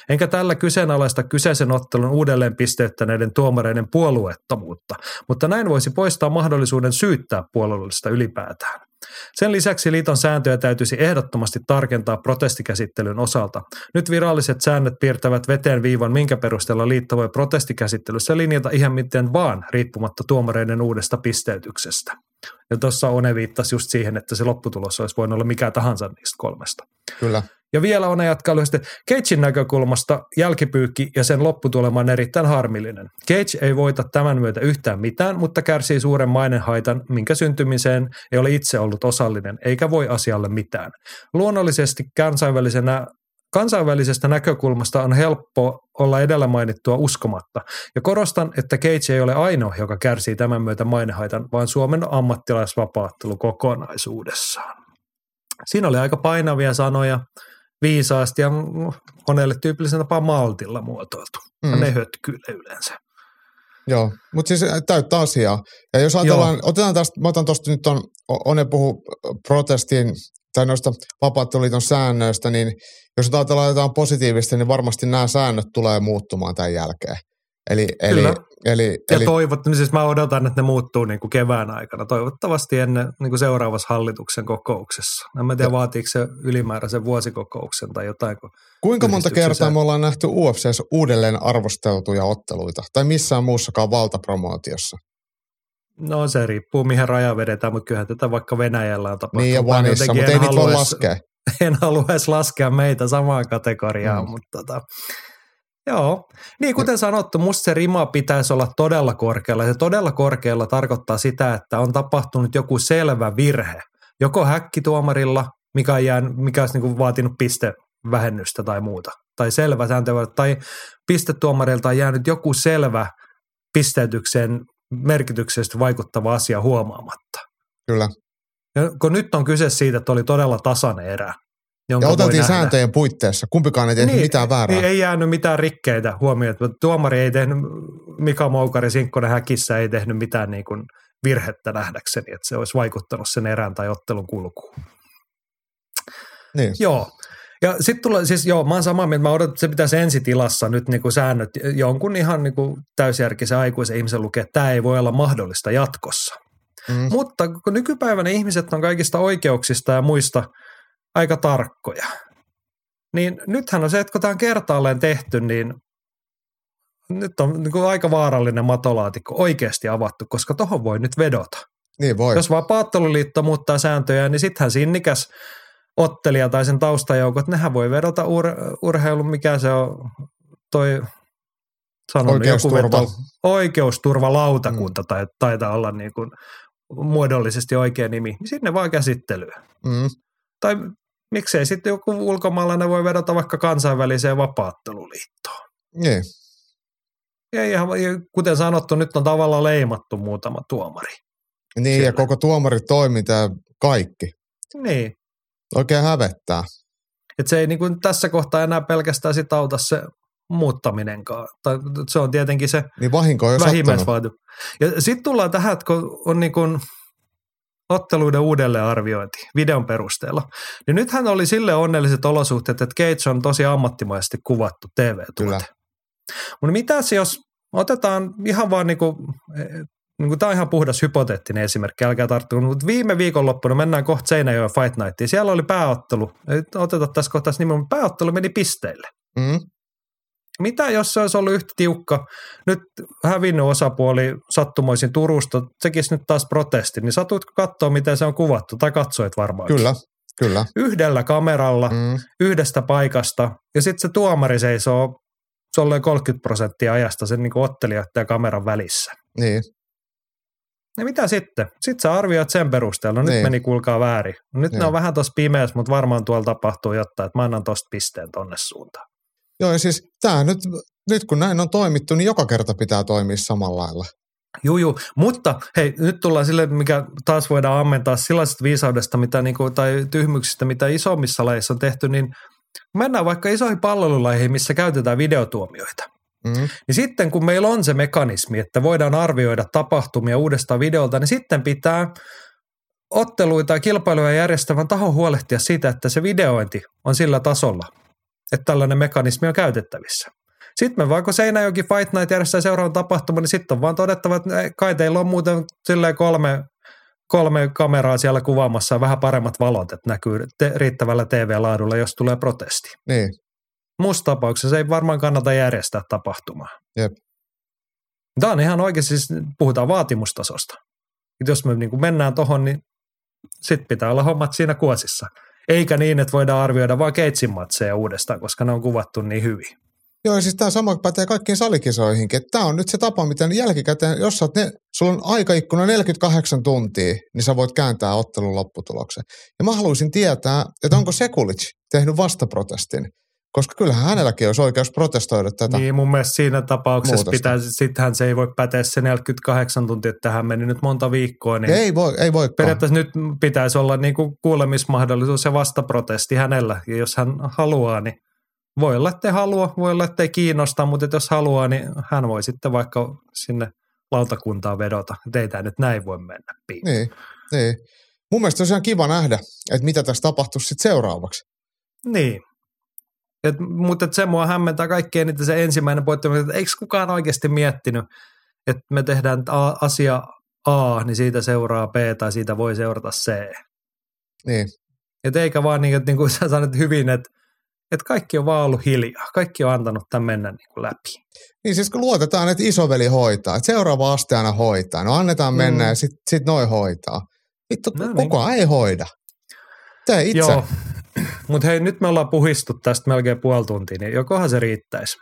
[SPEAKER 1] Enkä tällä kyseenalaista kyseisen ottelun uudelleen pisteyttäneiden tuomareiden puolueettomuutta, mutta näin voisi poistaa mahdollisuuden syyttää puolueellista ylipäätään. Sen lisäksi liiton sääntöjä täytyisi ehdottomasti tarkentaa protestikäsittelyn osalta. Nyt viralliset säännöt piirtävät veteen viivan, minkä perusteella liitto voi protestikäsittelyssä linjata ihan miten vaan, riippumatta tuomareiden uudesta pisteytyksestä. Ja tuossa One viittasi just siihen, että se lopputulos olisi voinut olla mikä tahansa niistä kolmesta.
[SPEAKER 2] Kyllä.
[SPEAKER 1] Ja vielä on jatkaa lyhyesti. Cagein näkökulmasta jälkipyykki ja sen lopputulema on erittäin harmillinen. Cage ei voita tämän myötä yhtään mitään, mutta kärsii suuren mainehaitan, minkä syntymiseen ei ole itse ollut osallinen, eikä voi asialle mitään. Luonnollisesti kansainvälisenä Kansainvälisestä näkökulmasta on helppo olla edellä mainittua uskomatta. Ja korostan, että Cage ei ole ainoa, joka kärsii tämän myötä mainehaitan, vaan Suomen ammattilaisvapaattelu kokonaisuudessaan. Siinä oli aika painavia sanoja, viisaasti ja monelle tyypillisen tapaan maltilla muotoiltu. Mm. Ne hötkyille yleensä.
[SPEAKER 2] Joo, mutta siis äh, täyttä asiaa. Ja jos ajatellaan, Joo. otetaan tästä, mä otan tuosta nyt on, One puhu protestin tai noista vapaatteluliiton säännöistä, niin jos ajatellaan jotain positiivista, niin varmasti nämä säännöt tulee muuttumaan tämän jälkeen. Eli, eli,
[SPEAKER 1] Kyllä.
[SPEAKER 2] eli,
[SPEAKER 1] Ja
[SPEAKER 2] eli
[SPEAKER 1] toivot, niin siis mä odotan, että ne muuttuu niin kuin kevään aikana, toivottavasti ennen niin kuin seuraavassa hallituksen kokouksessa. En mä tiedä, vaatiiko se ylimääräisen vuosikokouksen tai jotain. Kun
[SPEAKER 2] kuinka monta kertaa me ollaan nähty UFCssä uudelleen arvosteltuja otteluita tai missään muussakaan valtapromootiossa?
[SPEAKER 1] No se riippuu, mihin raja vedetään, mutta kyllähän tätä vaikka Venäjällä on tapahtunut.
[SPEAKER 2] Niin ja Vanissa, mutta ei niitä voi laskea. (laughs)
[SPEAKER 1] en halua edes laskea meitä samaan kategoriaan,
[SPEAKER 2] Mm.
[SPEAKER 1] mutta tota, joo. Niin kuten sanottu, musta se rima pitäisi olla todella korkealla. Se todella korkealla tarkoittaa sitä, että on tapahtunut joku selvä virhe. Joko häkkituomarilla, mikä, on jäänyt, mikä olisi niin vaatinut pistevähennystä tai muuta. Tai selvä sääntö, tai pistetuomarilta on jäänyt joku selvä pisteytykseen merkityksestä vaikuttava asia huomaamatta.
[SPEAKER 2] Kyllä.
[SPEAKER 1] Ja kun nyt on kyse siitä, että oli todella tasainen erä. jonka
[SPEAKER 2] Ja oteltiin sääntöjen puitteissa. Kumpikaan ei tehnyt
[SPEAKER 1] Niin,
[SPEAKER 2] mitään väärää.
[SPEAKER 1] Ei, ei jäänyt mitään rikkeitä huomioon. Tuomari ei tehnyt, Mika Moukari Sinkkonen häkissä ei tehnyt mitään niin kuin virhettä nähdäkseni, että se olisi vaikuttanut sen erään tai ottelun kulkuun.
[SPEAKER 2] Niin.
[SPEAKER 1] Joo. Ja sitten tulee, siis joo, mä oon samaa mieltä, mä odotan, että se pitäisi ensitilassa nyt niin kuin säännöt jonkun ihan niin kuin täysjärkisen aikuisen ihmisen lukea, että tämä ei voi olla mahdollista jatkossa.
[SPEAKER 2] Mm.
[SPEAKER 1] Mutta kun nykypäivänä ihmiset on kaikista oikeuksista ja muista aika tarkkoja, niin nythän on se, että kun tämä on kertaalleen tehty, niin nyt on niin kuin aika vaarallinen matolaatikko oikeasti avattu, koska tohon voi nyt vedota.
[SPEAKER 2] Niin voi.
[SPEAKER 1] Jos vapaatteluliitto muuttaa sääntöjä, niin sittenhän sinnikäs ottelija tai sen taustajoukot, nehän voi vedota ur- urheilun, mikä se on toi sanon,
[SPEAKER 2] Oikeusturva.
[SPEAKER 1] joku veto, oikeusturvalautakunta mm. tai taitaa olla niin kuin muodollisesti oikea nimi, niin sinne vaan käsittelyä.
[SPEAKER 2] Mm.
[SPEAKER 1] Tai miksei sitten joku ulkomaalainen voi vedota vaikka kansainväliseen vapaatteluliittoon.
[SPEAKER 2] Niin.
[SPEAKER 1] Ja ihan, kuten sanottu, nyt on tavallaan leimattu muutama tuomari.
[SPEAKER 2] Niin,
[SPEAKER 1] Siellä.
[SPEAKER 2] ja koko tuomaritoiminta ja kaikki.
[SPEAKER 1] Niin,
[SPEAKER 2] Oikein hävettää.
[SPEAKER 1] että se ei niin kuin tässä kohtaa enää pelkästään sit auta se muuttaminenkaan. Tai se on tietenkin se
[SPEAKER 2] Niin vahinko on.
[SPEAKER 1] Ja sitten tullaan tähän, että kun on niin kuin otteluiden uudelleenarviointi videon perusteella, niin nythän oli sille onnelliset olosuhteet, että Cage on tosi ammattimaisesti kuvattu TV-tuote.
[SPEAKER 2] Kyllä.
[SPEAKER 1] Mutta mitäs jos otetaan ihan vaan niin kuin, niin kuin tämä on ihan puhdas hypoteettinen esimerkki, älkää tarttua, mutta viime viikonloppuna mennään kohta Seinäjoen Fight Nightiin, siellä oli pääottelu, ei oteta tässä kohtaa nimen, mutta pääottelu meni pisteille.
[SPEAKER 2] Mm.
[SPEAKER 1] Mitä jos se olisi ollut yhtä tiukka, nyt hävinnyt osapuoli sattumoisin Turusta, tekisi nyt taas protesti, niin satuitko katsoa, miten se on kuvattu, tai katsoit varmaan.
[SPEAKER 2] Kyllä, kyllä.
[SPEAKER 1] Yhdellä kameralla,
[SPEAKER 2] Mm.
[SPEAKER 1] yhdestä paikasta, ja sitten se tuomari seisoo, se on 30 prosenttia ajasta sen niin ottelijoiden ja kameran välissä.
[SPEAKER 2] Niin.
[SPEAKER 1] Ja mitä sitten? Sitten sä arvioit sen perusteella. Nyt
[SPEAKER 2] Niin.
[SPEAKER 1] meni kuulkaa väärin. Nyt ne
[SPEAKER 2] Niin.
[SPEAKER 1] on vähän tuossa pimeässä, mutta varmaan tuolla tapahtuu jotain, että mä annan tosta pisteen tonne suuntaan.
[SPEAKER 2] Joo, ja siis tämä nyt, nyt kun näin on toimittu, niin joka kerta pitää toimia samalla lailla.
[SPEAKER 1] Juu, juu. Mutta hei, nyt tullaan sille, mikä taas voidaan ammentaa sellaisesta viisaudesta mitä niinku, tai tyhmyksistä, mitä isommissa lajeissa on tehty, niin mennään vaikka isoihin palvelulajeihin, missä käytetään videotuomioita.
[SPEAKER 2] Mm.
[SPEAKER 1] Niin sitten kun meillä on se mekanismi, että voidaan arvioida tapahtumia uudestaan videolta, niin sitten pitää otteluita ja kilpailuja järjestävän tahon huolehtia siitä, että se videointi on sillä tasolla, että tällainen mekanismi on käytettävissä. Sitten me vaikka Seinäjoki Fight Night järjestää seuraavan tapahtuman, niin sitten on vaan todettava, että kai teillä on muuten kolme, kolme kameraa siellä kuvaamassa ja vähän paremmat valot, että näkyy te, riittävällä TV-laadulla, jos tulee protesti.
[SPEAKER 2] Niin,
[SPEAKER 1] Muussa tapauksessa ei varmaan kannata järjestää tapahtumaa.
[SPEAKER 2] Jep.
[SPEAKER 1] Tämä on ihan oikein, siis puhutaan vaatimustasosta. Et jos me niin kuin mennään tuohon, niin sitten pitää olla hommat siinä kuosissa. Eikä niin, että voidaan arvioida vaan keitsin matseja uudestaan, koska ne on kuvattu niin hyvin.
[SPEAKER 2] Joo, siis tämä sama pätee kaikkiin salikisoihinkin. Tämä on nyt se tapa, miten jälkikäteen, jos sä ne, sulla on aikaikkuna 48 tuntia, niin sä voit kääntää ottelun lopputuloksen. Ja mä haluaisin tietää, että onko Sekulic tehnyt vastaprotestin, koska kyllähän hänelläkin olisi oikeus protestoida tätä.
[SPEAKER 1] Niin mun mielestä siinä tapauksessa pitää, sittenhän se ei voi päteä se 48 tuntia, että tähän meni nyt monta viikkoa, niin
[SPEAKER 2] Ei voi, ei voi.
[SPEAKER 1] periaatteessa nyt pitäisi olla niin kuin kuulemismahdollisuus ja vastaprotesti hänellä. Ja jos hän haluaa, niin voi olla, ettei halua, voi olla, ettei kiinnosta, mutta että jos haluaa, niin hän voi sitten vaikka sinne lautakuntaan vedota. Että ei tämä nyt näin voi mennä piin.
[SPEAKER 2] Niin, niin. Mun mielestä olisi ihan kiva nähdä, että mitä tässä tapahtuisi sitten seuraavaksi.
[SPEAKER 1] Niin. Et, mutta et se mua hämmentää kaikkein eniten se ensimmäinen pointti, että eikö kukaan oikeasti miettinyt, että me tehdään a- asia A, niin siitä seuraa B tai siitä voi seurata C.
[SPEAKER 2] Niin,
[SPEAKER 1] Et eikä vaan niin, että niin kuin (laughs) sä sanoit hyvin, että, että kaikki on vaan ollut hiljaa. Kaikki on antanut tämän mennä niin kuin läpi.
[SPEAKER 2] Niin siis kun luotetaan, että isoveli hoitaa, että seuraava aste aina hoitaa. No annetaan mennä
[SPEAKER 1] Mm.
[SPEAKER 2] ja sitten sit noi hoitaa. Vittu,
[SPEAKER 1] No niin.
[SPEAKER 2] kukaan ei hoida. Tee itse.
[SPEAKER 1] Joo. Mutta hei, nyt me ollaan puhistu tästä melkein puoli tuntia, niin jokohan se riittäisi.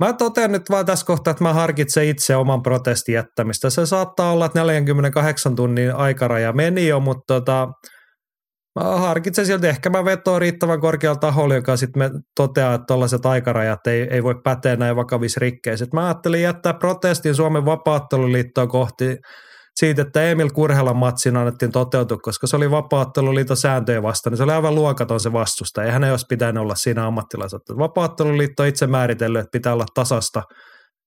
[SPEAKER 1] Mä totean nyt vaan tässä kohtaa, että mä harkitsen itse oman protestin jättämistä. Se saattaa olla, että 48 tunnin aikaraja meni jo, mutta tota, mä harkitsen silti, ehkä mä vetoon riittävän korkealla taholla, joka sitten toteaa, että tällaiset aikarajat ei, ei voi päteä näin vakavissa rikkeissä. Mä ajattelin jättää protestin Suomen vapaatteluliittoa kohti siitä, että Emil Kurhelan matsin annettiin toteutua, koska se oli vapaatteluliiton sääntöjä vastaan, niin se oli aivan luokaton se vastusta, ja hän ei olisi pitänyt olla siinä ammattilaiset. Vapaatteluliitto on itse määritellyt, että pitää olla tasasta,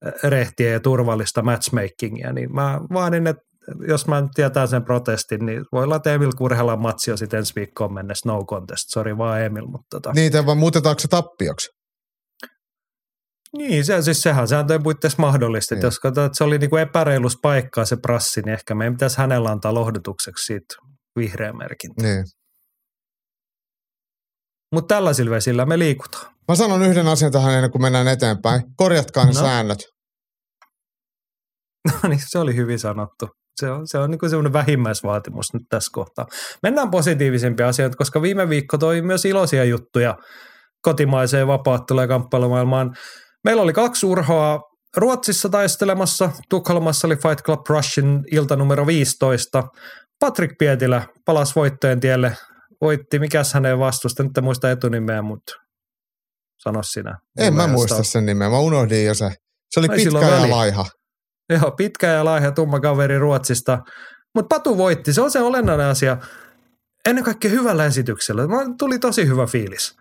[SPEAKER 1] äh, rehtiä ja turvallista matchmakingia, niin mä vaadin, että jos mä tietää sen protestin, niin voi olla, että Emil Kurhelan matsi on sitten ensi viikkoon mennessä no contest. Sori vaan Emil, mutta tota.
[SPEAKER 2] Niitä vaan muutetaanko se tappioksi?
[SPEAKER 1] Niin, se, siis sehän sääntöjen puitteissa mahdollista.
[SPEAKER 2] Niin.
[SPEAKER 1] Jos katsotaan, että se oli niinku epäreilus paikkaa se prassi, niin ehkä meidän pitäisi hänellä antaa lohdutukseksi siitä vihreä merkintä.
[SPEAKER 2] Niin.
[SPEAKER 1] Mutta tällaisilla vesillä me liikutaan.
[SPEAKER 2] Mä sanon yhden asian tähän ennen kuin mennään eteenpäin. Korjatkaa ne
[SPEAKER 1] No.
[SPEAKER 2] säännöt. (laughs)
[SPEAKER 1] No niin, se oli hyvin sanottu. Se on, se on niin semmoinen vähimmäisvaatimus nyt tässä kohtaa. Mennään positiivisempia asioita, koska viime viikko toi myös iloisia juttuja kotimaiseen vapaatteluun ja kamppailumaailmaan. Meillä oli kaksi urhoa Ruotsissa taistelemassa. Tukholmassa oli Fight Club Rushin ilta numero 15. Patrick Pietilä palasi voittojen tielle. Voitti, mikäs hänen vastusta, nyt en muista etunimeä, mutta sano sinä.
[SPEAKER 2] En mä muista sen nimeä, mä unohdin jo se. Se oli pitkä ja
[SPEAKER 1] veli.
[SPEAKER 2] laiha.
[SPEAKER 1] Joo, pitkä ja laiha tumma kaveri Ruotsista. Mutta Patu voitti, se on se olennainen asia. Ennen kaikkea hyvällä esityksellä. Mä tuli tosi hyvä fiilis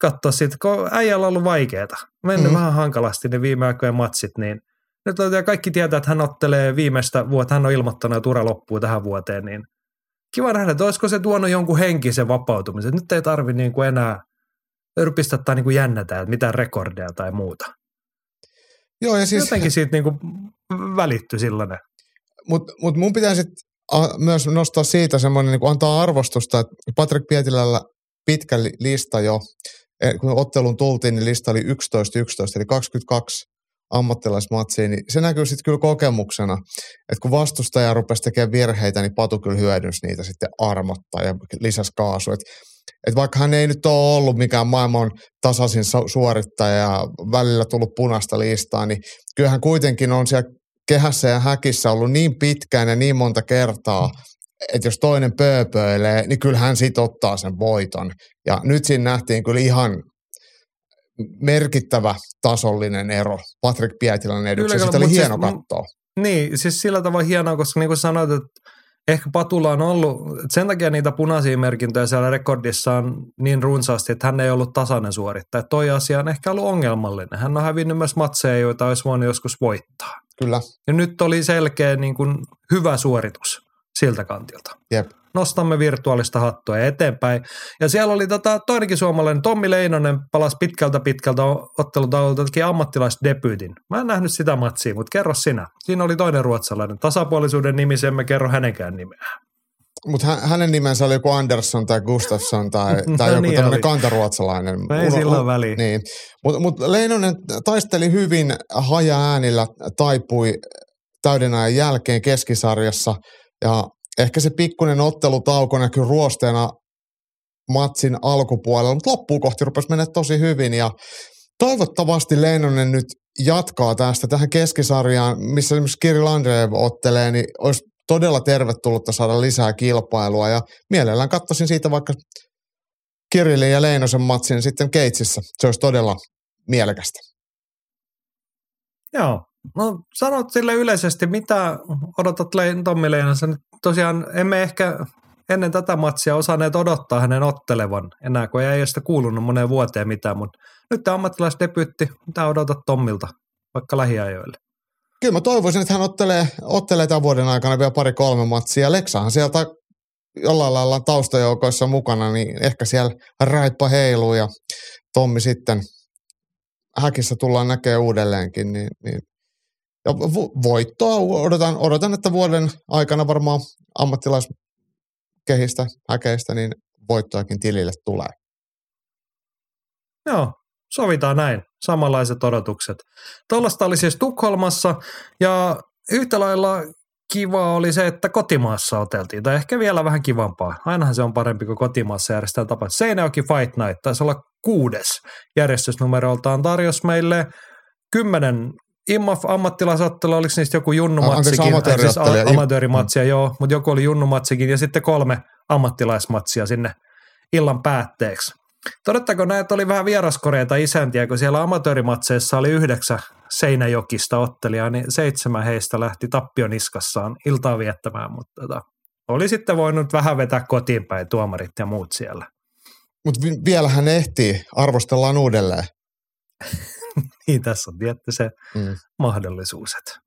[SPEAKER 1] katsoa siitä, kun äijällä on ollut vaikeeta. Mennyt mm. vähän hankalasti ne viime aikojen matsit, niin nyt kaikki tietää, että hän ottelee viimeistä vuotta. Hän on ilmoittanut, että ura loppuu tähän vuoteen, niin kiva nähdä, että olisiko se tuonut jonkun henkisen vapautumisen. Nyt ei tarvi niin kuin enää yrpistä tai niin kuin jännätä, että mitään rekordeja tai muuta.
[SPEAKER 2] Joo, ja
[SPEAKER 1] Siis, Jotenkin siitä niin kuin välittyi sellainen.
[SPEAKER 2] mutta mut mun pitää sit a, myös nostaa siitä semmoinen, niin antaa arvostusta, että Patrick Pietilällä pitkä li- lista jo, kun ottelun tultiin, niin lista oli 11-11, eli 22 ammattilaismatsia, niin se näkyy sitten kyllä kokemuksena, että kun vastustaja rupesi tekemään virheitä, niin Patu kyllä hyödynsi niitä sitten armotta ja lisäsi kaasu. Et, et vaikka hän ei nyt ole ollut mikään maailman tasaisin su- suorittaja ja välillä tullut punaista listaa, niin kyllähän kuitenkin on siellä kehässä ja häkissä ollut niin pitkään ja niin monta kertaa, että jos toinen pööpöilee, niin kyllä hän sit ottaa sen voiton. Ja nyt siinä nähtiin kyllä ihan merkittävä tasollinen ero Patrick Pietilän eduksi.
[SPEAKER 1] Kyllä,
[SPEAKER 2] Sitä oli
[SPEAKER 1] mut
[SPEAKER 2] hieno
[SPEAKER 1] siis-
[SPEAKER 2] katsoa.
[SPEAKER 1] Niin, siis sillä tavalla hienoa, koska niin kuin sanoit, että ehkä Patulla on ollut, sen takia niitä punaisia merkintöjä siellä rekordissa on niin runsaasti, että hän ei ollut tasainen suorittaja. Toi asia on ehkä ollut ongelmallinen. Hän on hävinnyt myös matseja, joita olisi voinut joskus voittaa.
[SPEAKER 2] Kyllä,
[SPEAKER 1] Ja nyt oli selkeä niin kuin hyvä suoritus siltä kantilta.
[SPEAKER 2] jep.
[SPEAKER 1] Nostamme virtuaalista hattua eteenpäin. Ja siellä oli tota, toinenkin suomalainen, Tommi Leinonen, palasi pitkältä pitkältä ottelutaululta, teki ammattilaisdebyytin. Mä en nähnyt sitä matsia, mutta kerro sinä. Siinä oli toinen ruotsalainen. Tasapuolisuuden nimissä emme kerro hänenkään nimeä.
[SPEAKER 2] Mutta hä- hänen nimensä oli joku Andersson tai Gustafsson tai, (laughs) tai
[SPEAKER 1] No
[SPEAKER 2] joku
[SPEAKER 1] niin
[SPEAKER 2] tämmöinen
[SPEAKER 1] oli.
[SPEAKER 2] kantaruotsalainen.
[SPEAKER 1] Ei
[SPEAKER 2] Uno-
[SPEAKER 1] sillä väliä.
[SPEAKER 2] Niin. Mutta mut Leinonen taisteli hyvin haja-äänillä, taipui täyden ajan jälkeen keskisarjassa ja ehkä se pikkuinen ottelutauko näkyy ruosteena matsin alkupuolella, mutta loppuun kohti rupesi mennä tosi hyvin ja toivottavasti Leinonen nyt jatkaa tästä tähän keskisarjaan, missä esimerkiksi Kirill Andreev ottelee, niin olisi todella tervetullutta saada lisää kilpailua ja mielellään katsoisin siitä vaikka Kirillin ja Leinosen matsin sitten Keitsissä. Se olisi todella mielekästä.
[SPEAKER 1] Joo. No sanot sille yleisesti, mitä odotat Tommi Leinosen? Tosiaan emme ehkä ennen tätä matsia osanneet odottaa hänen ottelevan enää, kun ei sitä kuulunut moneen vuoteen mitään, mutta nyt tämä ammattilaisdebyytti, mitä odotat Tommilta vaikka lähiajoille?
[SPEAKER 2] Kyllä mä toivoisin, että hän ottelee, ottelee tämän vuoden aikana vielä pari-kolme matsia. Leksahan sieltä jollain lailla taustajoukoissa mukana, niin ehkä siellä raippa heiluu ja Tommi sitten häkissä tullaan näkee uudelleenkin. Niin, niin. Ja vo- voittoa odotan, odotan, että vuoden aikana varmaan ammattilaiskehistä, häkeistä, niin voittoakin tilille tulee.
[SPEAKER 1] Joo, sovitaan näin. Samanlaiset odotukset. Tuollaista oli siis Tukholmassa ja yhtä lailla kiva oli se, että kotimaassa oteltiin. Tai ehkä vielä vähän kivampaa. Ainahan se on parempi kuin kotimaassa järjestää tapa. Seinäjoki Fight Night taisi olla kuudes järjestysnumeroltaan tarjosi meille kymmenen IMAF ammattilaisottelu, oliko niistä joku junnumatsikin?
[SPEAKER 2] Anteeksi,
[SPEAKER 1] Ai siis a- amatöörimatsia, joo, mutta joku oli junnumatsikin ja sitten kolme ammattilaismatsia sinne illan päätteeksi. Todettaako näin, että oli vähän vieraskoreita isäntiä, kun siellä amatöörimatseissa oli yhdeksän Seinäjokista ottelijaa, niin seitsemän heistä lähti tappioniskassaan iltaa viettämään, mutta tota, oli sitten voinut vähän vetää kotiin päin tuomarit ja muut siellä.
[SPEAKER 2] Mutta vi- vielä hän ehtii, arvostellaan uudelleen. (laughs) (laughs)
[SPEAKER 1] Niin tässä on tietty se
[SPEAKER 2] Mm.
[SPEAKER 1] mahdollisuus. Että.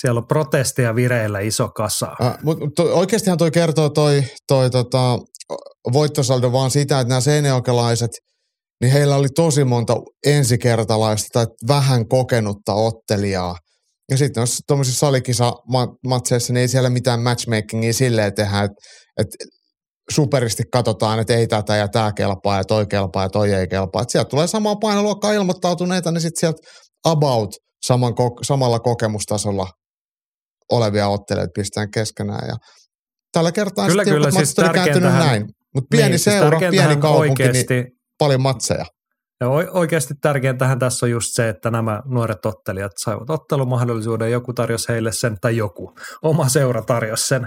[SPEAKER 1] Siellä on protesteja vireillä iso kasa.
[SPEAKER 2] Äh, mutta oikeastihan toi kertoo toi, toi tota, voittosaldo vaan sitä, että nämä seinäjokelaiset, niin heillä oli tosi monta ensikertalaista tai vähän kokenutta ottelijaa. Ja sitten jos tuommoisissa salikisa-matseissa, niin ei siellä mitään matchmakingia silleen tehdä, että, että superisti katsotaan, että ei tätä ja tämä kelpaa ja toi kelpaa ja toi ei kelpaa. Että sieltä tulee samaa painoluokkaa ilmoittautuneita, niin sitten sieltä about saman, samalla kokemustasolla olevia ottelijoita pistään keskenään. Ja tällä kertaa
[SPEAKER 1] kyllä,
[SPEAKER 2] sitten
[SPEAKER 1] kyllä, siis
[SPEAKER 2] kääntynyt näin. Mutta pieni niin, siis seura, siis pieni kaupunki, niin oikeasti, niin paljon matseja.
[SPEAKER 1] Ja oikeasti tärkeintähän tässä on just se, että nämä nuoret ottelijat saivat ottelumahdollisuuden. Joku tarjosi heille sen, tai joku, oma seura tarjosi sen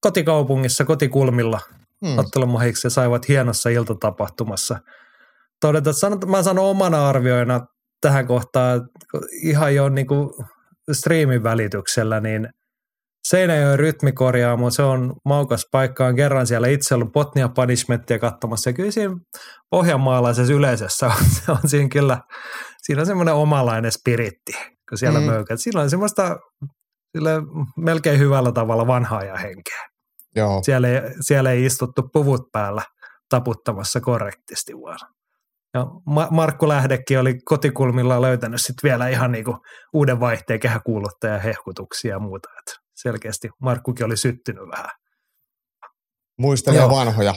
[SPEAKER 1] kotikaupungissa, kotikulmilla hmm. ottelumahiksi ja saivat hienossa iltatapahtumassa. Todeta, että mä sanon omana arvioina tähän kohtaan ihan jo niin kuin striimin välityksellä, niin Seinäjoen rytmikorjaamo, se on maukas paikka, on kerran siellä itse ollut Botnia Punishmentia katsomassa ja kyllä siinä pohjanmaalaisessa yleisössä on, (laughs) se on siinä kyllä, siinä on semmoinen omalainen spiritti, kun siellä mm. möykät. Siinä on semmoista sille melkein hyvällä tavalla vanhaa ja henkeä. Joo. Siellä, ei, siellä ei istuttu puvut päällä taputtamassa korrektisti vaan. Ja Markku Lähdekin oli kotikulmilla löytänyt sitten vielä ihan niinku uuden vaihteen kehäkuuluttaja hehkutuksia ja muuta. Et selkeästi Markkukin oli syttynyt vähän.
[SPEAKER 2] Muistelee Joo. vanhoja.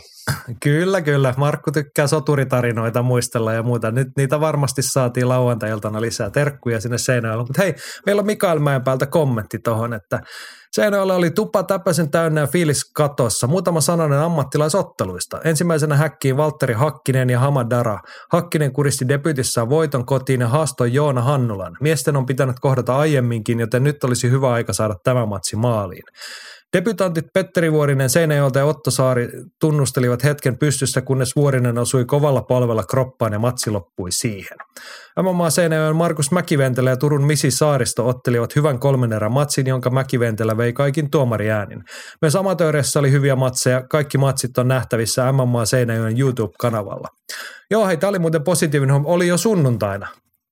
[SPEAKER 1] Kyllä, kyllä. Markku tykkää soturitarinoita muistella ja muuta. Nyt niitä varmasti saatiin lauantai-iltana lisää terkkuja sinne Seinäjoelle. Mutta hei, meillä on Mikael Mäenpäältä kommentti tuohon, että Seinäjoella oli tupa täpäisen täynnä ja fiilis katossa. Muutama sananen ammattilaisotteluista. Ensimmäisenä häkkiin Valtteri Hakkinen ja Hamadara. Hakkinen kuristi debytissään voiton kotiin ja haastoi Joona Hannulan. Miesten on pitänyt kohdata aiemminkin, joten nyt olisi hyvä aika saada tämä matsi maaliin. Debytantit Petteri Vuorinen, Seinäjoelta ja Otto Saari tunnustelivat hetken pystyssä, kunnes Vuorinen osui kovalla palvella kroppaan ja matsi loppui siihen. MMA Seinäjoen Markus Mäkiventelä ja Turun Misi Saaristo ottelivat hyvän kolmen erän matsin, jonka Mäkiventelä vei kaikin tuomariäänin. Myös amatöörissä oli hyviä matseja, kaikki matsit on nähtävissä MMA Seinäjoen YouTube-kanavalla. Joo, hei, tämä oli muuten positiivinen, oli jo sunnuntaina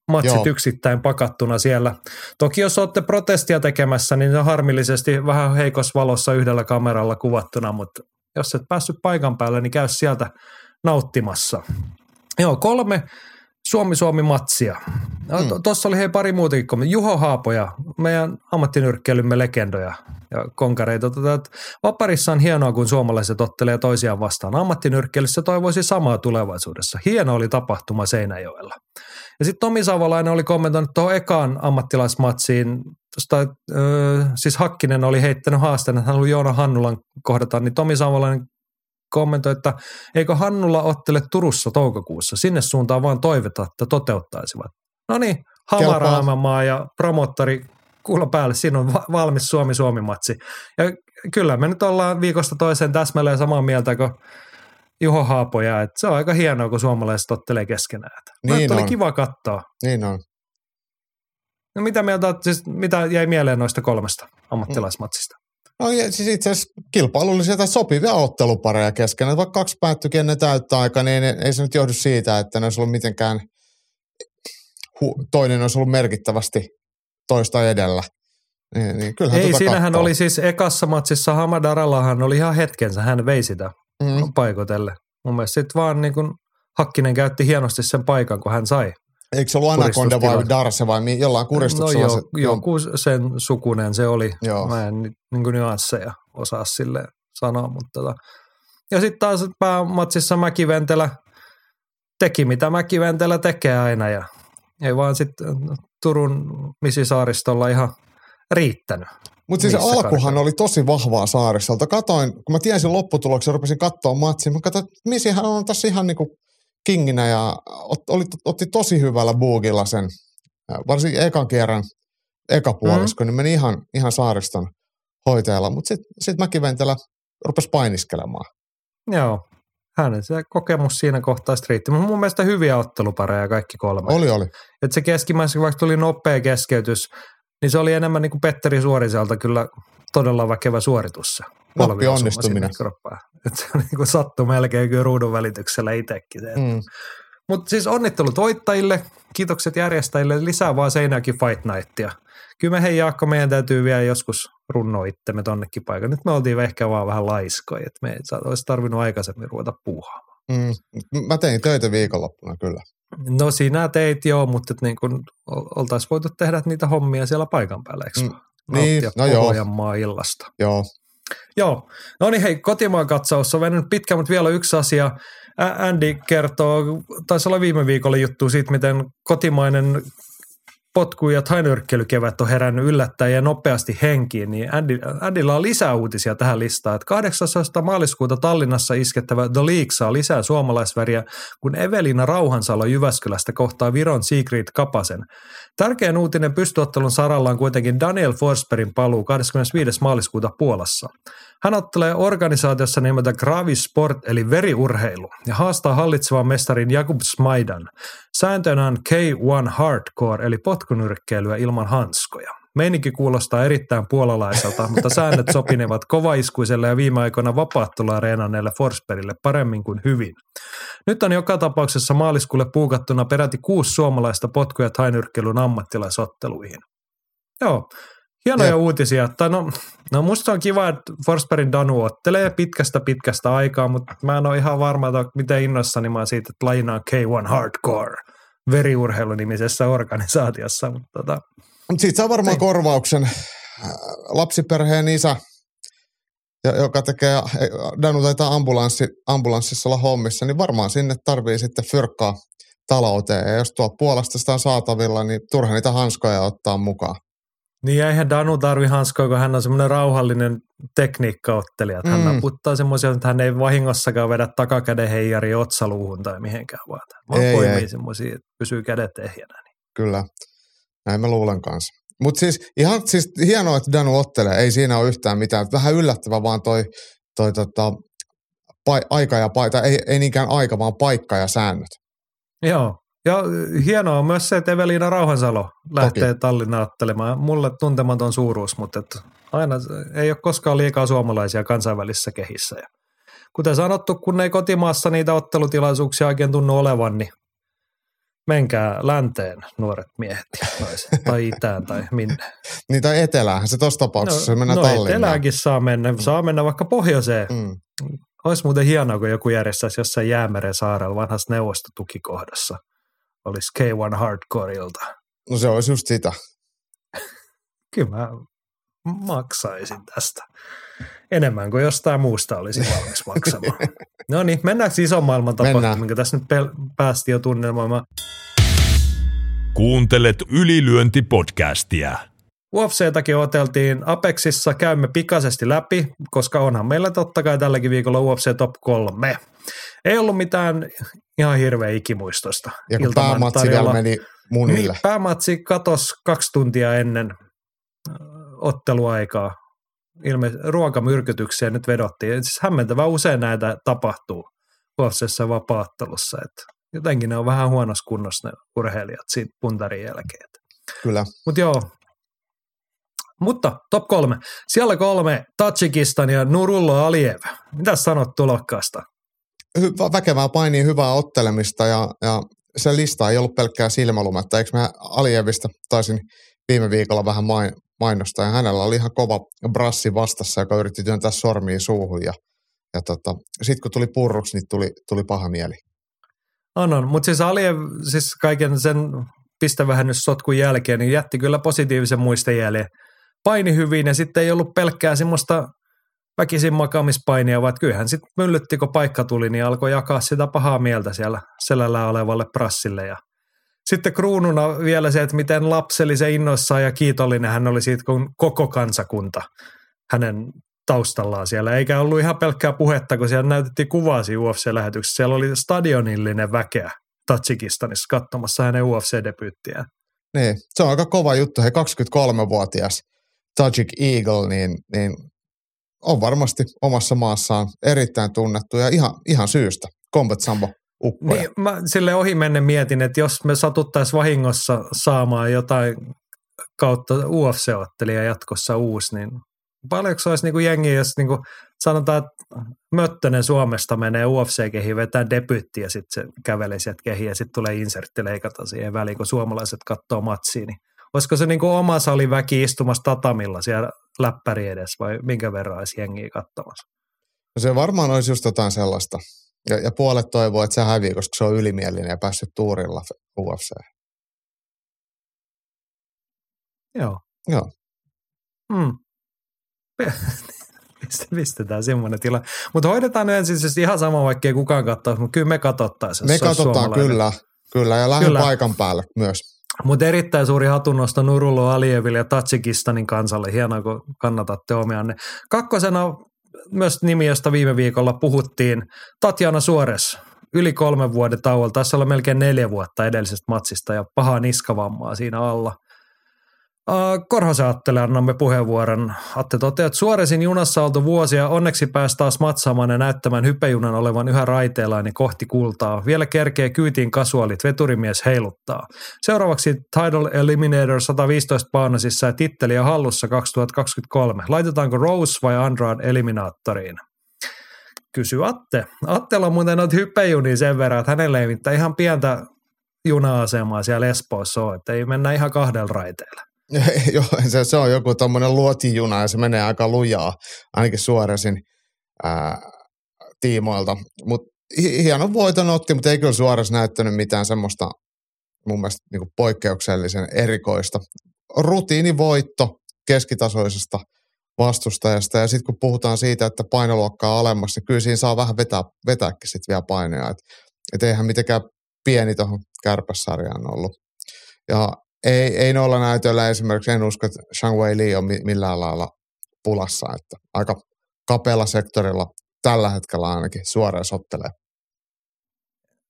[SPEAKER 1] matsit Joo. yksittäin pakattuna siellä. Toki jos olette protestia tekemässä, niin se on harmillisesti vähän heikossa valossa yhdellä kameralla kuvattuna, mutta jos et päässyt paikan päälle, niin käy sieltä nauttimassa. Joo, kolme Suomi-Suomi-matsia. Mm. Tuossa oli hei pari muutakin kommentti. Juho Haapoja, meidän ammattinyrkkeilymme legendoja ja konkareita. Tota, Vaparissa on hienoa, kun suomalaiset ottelee toisiaan vastaan. Ammattinyrkkeilyssä toivoisi samaa tulevaisuudessa. Hieno oli tapahtuma Seinäjoella. Ja sitten Tomi Savolainen oli kommentoinut tuohon ekaan ammattilaismatsiin, tosta, öö, siis Hakkinen oli heittänyt haasteen, että hän haluaa Joona Hannulan kohdata, niin Tomi Savolainen kommentoi, että eikö Hannulla ottele Turussa toukokuussa, sinne suuntaan vaan toiveta, että toteuttaisivat. No niin, Hamara ja promottori kuulla päälle, siinä on valmis Suomi-Suomi-matsi. Ja kyllä me nyt ollaan viikosta toiseen täsmälleen samaa mieltä kuin Juho Haapoja, että se on aika hienoa, kun suomalaiset ottelee keskenään. Niin oli kiva katsoa.
[SPEAKER 2] Niin on.
[SPEAKER 1] No mitä mieltä, siis mitä jäi mieleen noista kolmesta ammattilaismatsista?
[SPEAKER 2] No siis itse asiassa kilpailullisia sopivia ottelupareja keskenään. Vaikka kaksi päättyikin ennen täyttä aikaa, niin ei se nyt johdu siitä, että ne olisi ollut mitenkään, toinen olisi ollut merkittävästi toista edellä. Niin, niin
[SPEAKER 1] Ei, tuota siinähän kattoo. oli siis ekassa matsissa Hamadarallahan oli ihan hetkensä, hän vei sitä mm. paikotelle. Mun mielestä sitten vaan niin kuin Hakkinen käytti hienosti sen paikan, kun hän sai.
[SPEAKER 2] Eikö se ollut Anaconda vai Darse vai jollain kuristuksella?
[SPEAKER 1] No jo, joku sen sukunen se oli. Joo. Mä en niin kuin nyansseja osaa sille sanoa, mutta tota. Ja sitten taas päämatsissa Mäkiventelä teki mitä Mäkiventelä tekee aina ja ei vaan sitten Turun Misisaaristolla ihan riittänyt.
[SPEAKER 2] Mutta siis alkuhan karkalla. oli tosi vahvaa saaristolta. Katoin, kun mä tiesin lopputuloksen, rupesin katsoa matsia. Mä katsoin, että Misihän on tässä ihan niinku kinginä ja oli, otti tosi hyvällä buugilla sen, varsinkin ekan kerran, eka puolisko, mm. niin meni ihan, ihan saariston hoitajalla. Mutta sitten sit Mäkiventelä rupesi painiskelemaan.
[SPEAKER 1] Joo, hänen se kokemus siinä kohtaa riitti. Mutta mun mielestä hyviä ottelupareja kaikki kolme.
[SPEAKER 2] Oli, oli.
[SPEAKER 1] Et se keskimmäisessä, vaikka tuli nopea keskeytys, niin se oli enemmän niin kuin Petteri Suoriselta kyllä todella väkevä suoritus se.
[SPEAKER 2] Nappi onnistuminen.
[SPEAKER 1] Et se niin kuin sattui melkein kyllä ruudun välityksellä itsekin. Mm. Mutta siis onnittelut voittajille, kiitokset järjestäjille, lisää vaan Seinäkin Fight Nightia. kyllä me hei Jaakko, meidän täytyy vielä joskus runnoa itsemme tonnekin paikalle. Nyt me oltiin ehkä vaan vähän laiskoja, että me ei olisi tarvinnut aikaisemmin ruveta puuhaamaan.
[SPEAKER 2] Mm. Mä tein töitä viikonloppuna kyllä.
[SPEAKER 1] No sinä teit joo, mutta niin kun oltaisiin voitu tehdä niitä hommia siellä paikan päällä, eikö mm.
[SPEAKER 2] Niin, no joo.
[SPEAKER 1] illasta.
[SPEAKER 2] Joo.
[SPEAKER 1] Joo. No niin hei, kotimaan katsaus on mennyt pitkä, mutta vielä yksi asia. Andy kertoo, taisi olla viime viikolla juttu siitä, miten kotimainen potku- ja tainyrkkelykevät on herännyt yllättäen ja nopeasti henkiin, niin Andy, on lisää uutisia tähän listaan. Että 18. maaliskuuta Tallinnassa iskettävä The League saa lisää suomalaisväriä, kun Evelina Rauhansalo Jyväskylästä kohtaa Viron Sigrid Kapasen. Tärkeän uutinen pystyottelun saralla on kuitenkin Daniel Forsbergin paluu 25. maaliskuuta Puolassa. Hän ottelee organisaatiossa nimeltä Gravis Sport eli veriurheilu ja haastaa hallitsevan mestarin Jakub Smaidan. Sääntönä on K1 Hardcore eli potkunyrkkeilyä ilman hanskoja. Meininki kuulostaa erittäin puolalaiselta, (laughs) mutta säännöt sopinevat kovaiskuiselle ja viime aikoina vapaattelua reenanneelle Forsbergille paremmin kuin hyvin. Nyt on joka tapauksessa maaliskuulle puukattuna peräti kuusi suomalaista potku- ja ammattilaisotteluihin. Joo, hienoja ja. uutisia. Tai no, no musta on kiva, että Forsbergin Danu ottelee pitkästä pitkästä aikaa, mutta mä en ole ihan varma, että miten innoissani mä siitä, että lajina on K1 Hardcore veriurheilunimisessä organisaatiossa. Mutta tota,
[SPEAKER 2] siitä saa varmaan Ei. korvauksen äh, lapsiperheen isä, joka tekee, Danu taitaa ambulanssi, ambulanssissa olla hommissa, niin varmaan sinne tarvii sitten fyrkkaa talouteen. Ja jos tuo puolesta sitä on saatavilla, niin turha niitä hanskoja ottaa mukaan.
[SPEAKER 1] Niin eihän Danu tarvi hanskoja, kun hän on semmoinen rauhallinen tekniikkaottelija. Hän mm. naputtaa semmoisia, että hän ei vahingossakaan vedä takakäden heijari otsaluuhun tai mihinkään vaan. Vaan ei, poimii semmoisia, että pysyy kädet ehjänä. Niin.
[SPEAKER 2] Kyllä. Näin mä luulen kanssa. Mutta siis ihan siis hienoa, että Danu ottelee, ei siinä ole yhtään mitään. Vähän yllättävä vaan toi, toi tota, pa, aika ja paikka, ei, ei niinkään aika, vaan paikka ja säännöt.
[SPEAKER 1] Joo, ja hienoa on myös se, että Evelina Rauhansalo lähtee Toki. Tallinnaan ottelemaan. Mulle tuntematon suuruus, mutta et aina ei ole koskaan liikaa suomalaisia kansainvälisissä kehissä. Ja kuten sanottu, kun ei kotimaassa niitä ottelutilaisuuksia oikein tunnu olevan, niin menkää länteen nuoret miehet ja naiset, (laughs) tai itään tai minne.
[SPEAKER 2] niin tai etelään, se tuossa tapauksessa no, mennään no Tallinnaan.
[SPEAKER 1] eteläänkin saa mennä, saa mennä vaikka pohjoiseen. Mm. Olisi muuten hienoa, kun joku järjestäisi jossain Jäämeren saarella vanhassa neuvostotukikohdassa. Olisi K1 Hardcoreilta.
[SPEAKER 2] No se olisi just sitä. (laughs)
[SPEAKER 1] Kyllä mä maksaisin tästä enemmän kuin jostain muusta olisi valmis maksamaan. (laughs) no niin, mennäänkö ison maailman tapahtumaan, minkä tässä nyt pel- päästiin jo tunnelmoimaan.
[SPEAKER 3] Kuuntelet ylilyöntipodcastia.
[SPEAKER 1] UFCtäkin oteltiin Apexissa, käymme pikaisesti läpi, koska onhan meillä totta kai tälläkin viikolla UFC Top 3. Ei ollut mitään ihan hirveä ikimuistosta.
[SPEAKER 2] Ja kun päämatsi vielä meni munille. Niin,
[SPEAKER 1] päämatsi katos kaksi tuntia ennen otteluaikaa ilme, ruokamyrkytyksiä nyt vedottiin. Siis hämmentävä usein näitä tapahtuu UFCssä vapaattelussa, että jotenkin ne on vähän huonossa kunnossa ne urheilijat siitä puntarin jälkeen.
[SPEAKER 2] Kyllä.
[SPEAKER 1] Mutta joo. Mutta top kolme. Siellä kolme Tatsikistan ja Nurullo Aliyev. Mitä sanot tulokkaasta?
[SPEAKER 2] Hyvä, väkevää painia, hyvää ottelemista ja, ja se lista ei ollut pelkkää silmälumetta. Eikö mä Alievista taisin viime viikolla vähän main, mainosta ja hänellä oli ihan kova brassi vastassa, joka yritti työntää sormia suuhun ja, ja tota, sitten kun tuli purruksi, niin tuli, tuli paha mieli.
[SPEAKER 1] On, on. mutta siis Aliev, siis kaiken sen pistevähennyssotkun jälkeen, niin jätti kyllä positiivisen muistejäljen. Paini hyvin ja sitten ei ollut pelkkää semmoista väkisin makaamispainia, vaan kyllähän sitten myllytti, kun paikka tuli, niin alkoi jakaa sitä pahaa mieltä siellä selällä olevalle prassille ja sitten kruununa vielä se, että miten lapsellisen innoissaan ja kiitollinen hän oli siitä, kun koko kansakunta hänen taustallaan siellä. Eikä ollut ihan pelkkää puhetta, kun siellä näytettiin kuvaa siinä UFC-lähetyksessä. Siellä oli stadionillinen väkeä Tatsikistanissa katsomassa hänen UFC-debyyttiään.
[SPEAKER 2] Niin, se on aika kova juttu. He 23-vuotias Tajik Eagle, niin, niin on varmasti omassa maassaan erittäin tunnettu ja ihan, ihan syystä. Combat Sambo.
[SPEAKER 1] Niin, mä sille ohi menne mietin, että jos me satuttaisiin vahingossa saamaan jotain kautta UFC-ottelija jatkossa uusi, niin paljonko se olisi niin kuin jengi, jos niin kuin sanotaan, että Möttönen Suomesta menee UFC-kehiin, vetää debytti ja sitten se kävelee sieltä kehiin ja sitten tulee insertti leikata siihen väliin, kun suomalaiset katsoo matsiin, niin Olisiko se niin kuin oma sali väki istumassa tatamilla siellä läppäri edessä vai minkä verran olisi jengiä katsomassa?
[SPEAKER 2] No se varmaan olisi just jotain sellaista. Ja, ja puolet toivoo, että se hävii, koska se on ylimielinen ja päässyt tuurilla UFC.
[SPEAKER 1] Joo.
[SPEAKER 2] Joo.
[SPEAKER 1] Mm. (laughs) Pistetään semmoinen tila. Mutta hoidetaan nyt ensin siis ihan sama, vaikka ei kukaan katsoa, mutta kyllä me katsottaisiin.
[SPEAKER 2] Me katsotaan kyllä, kyllä ja lähden kyllä. paikan päälle myös.
[SPEAKER 1] Mutta erittäin suuri hatunnosto Nurullo Alieville ja Tatsikistanin kansalle. Hienoa, kun kannatatte omianne. Kakkosena myös nimi, josta viime viikolla puhuttiin, Tatjana Suores. Yli kolmen vuoden tauolla, tässä olla melkein neljä vuotta edellisestä matsista ja pahaa niskavammaa siinä alla – Korhosen Attele annamme puheenvuoron. Atte toteaa, että Suoresin junassa oltu vuosia. Onneksi pääsi taas matsaamaan ja näyttämään hypejunan olevan yhä raiteellaan niin kohti kultaa. Vielä kerkee kyytiin kasuaalit, veturimies heiluttaa. Seuraavaksi Tidal Eliminator 115 paunasissa ja titteliä hallussa 2023. Laitetaanko Rose vai Andrade Eliminaattoriin? Kysy Atte. Attella on muuten noita hyppejunia sen verran, että hänelle ei ihan pientä juna-asemaa siellä Espoossa ole, että ei mennä ihan kahdella raiteella. (laughs)
[SPEAKER 2] Joo, se, se on joku tuommoinen luotijuna ja se menee aika lujaa, ainakin suorasin ää, tiimoilta. Mutta hieno voiton otti, mutta ei kyllä suorassa näyttänyt mitään semmoista mun mielestä niin kuin poikkeuksellisen erikoista. Rutiinivoitto keskitasoisesta vastustajasta ja sitten kun puhutaan siitä, että painoluokkaa alemmas, niin kyllä siinä saa vähän vetää, vetääkin sitten vielä paineja. Että et eihän mitenkään pieni tuohon kärpässarjaan ollut. Ja ei, ei noilla näytöillä esimerkiksi en usko, että Shang Wei Li on millään lailla pulassa, että aika kapealla sektorilla tällä hetkellä ainakin suoraan sottelee.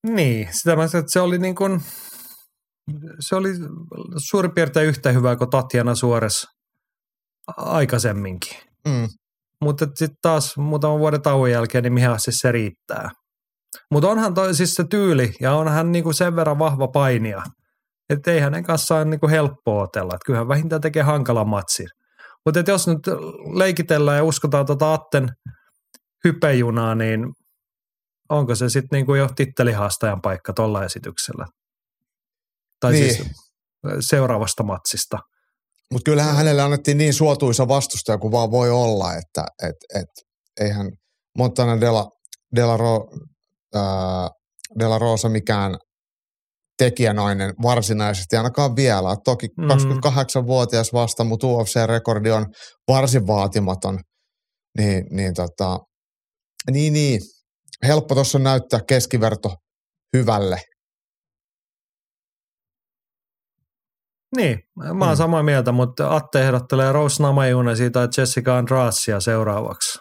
[SPEAKER 1] Niin, sitä mä että se oli niin kuin, se oli suurin piirtein yhtä hyvää kuin Tatjana Suores aikaisemminkin. Mm. Mutta sitten taas muutaman vuoden tauon jälkeen, niin mihin siis se riittää. Mutta onhan toi siis se tyyli ja onhan niinku sen verran vahva painia – että ei hänen kanssaan niin kuin helppo otella. Että kyllähän vähintään tekee hankalan matsin. Mutta jos nyt leikitellään ja uskotaan tuota Atten hypejunaa, niin onko se sitten niin kuin jo tittelihaastajan paikka tuolla esityksellä? Tai niin. siis seuraavasta matsista.
[SPEAKER 2] Mutta kyllähän hänelle annettiin niin suotuisa vastustaja kuin vaan voi olla, että et, et, eihän Montana Della, Della, Ro, ää, Della Rosa mikään tekijänainen varsinaisesti, ainakaan vielä. Toki mm. 28-vuotias vasta, mutta UFC-rekordi on varsin vaatimaton. Niin, niin, tota, niin, niin. helppo tuossa näyttää keskiverto hyvälle.
[SPEAKER 1] Niin, mä oon mm. samaa mieltä, mutta Atte ehdottelee Rose Namajunen siitä Jessica Andrasia seuraavaksi.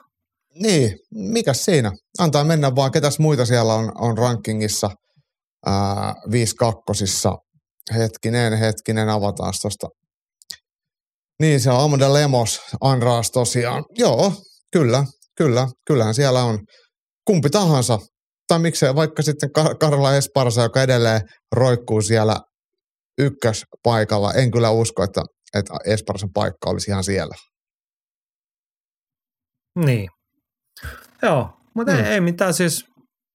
[SPEAKER 2] Niin, mikä siinä? Antaa mennä vaan, ketäs muita siellä on, on rankingissa – ää, viisi kakkosissa. Hetkinen, hetkinen, avataan tuosta. Niin, se on Amanda Lemos, Andraas tosiaan. Joo, kyllä, kyllä, kyllähän siellä on kumpi tahansa. Tai miksei vaikka sitten Karla Esparsa, joka edelleen roikkuu siellä ykköspaikalla. En kyllä usko, että, että Esparsan paikka olisi ihan siellä.
[SPEAKER 1] Niin. Joo, mutta hmm. ei, ei mitään siis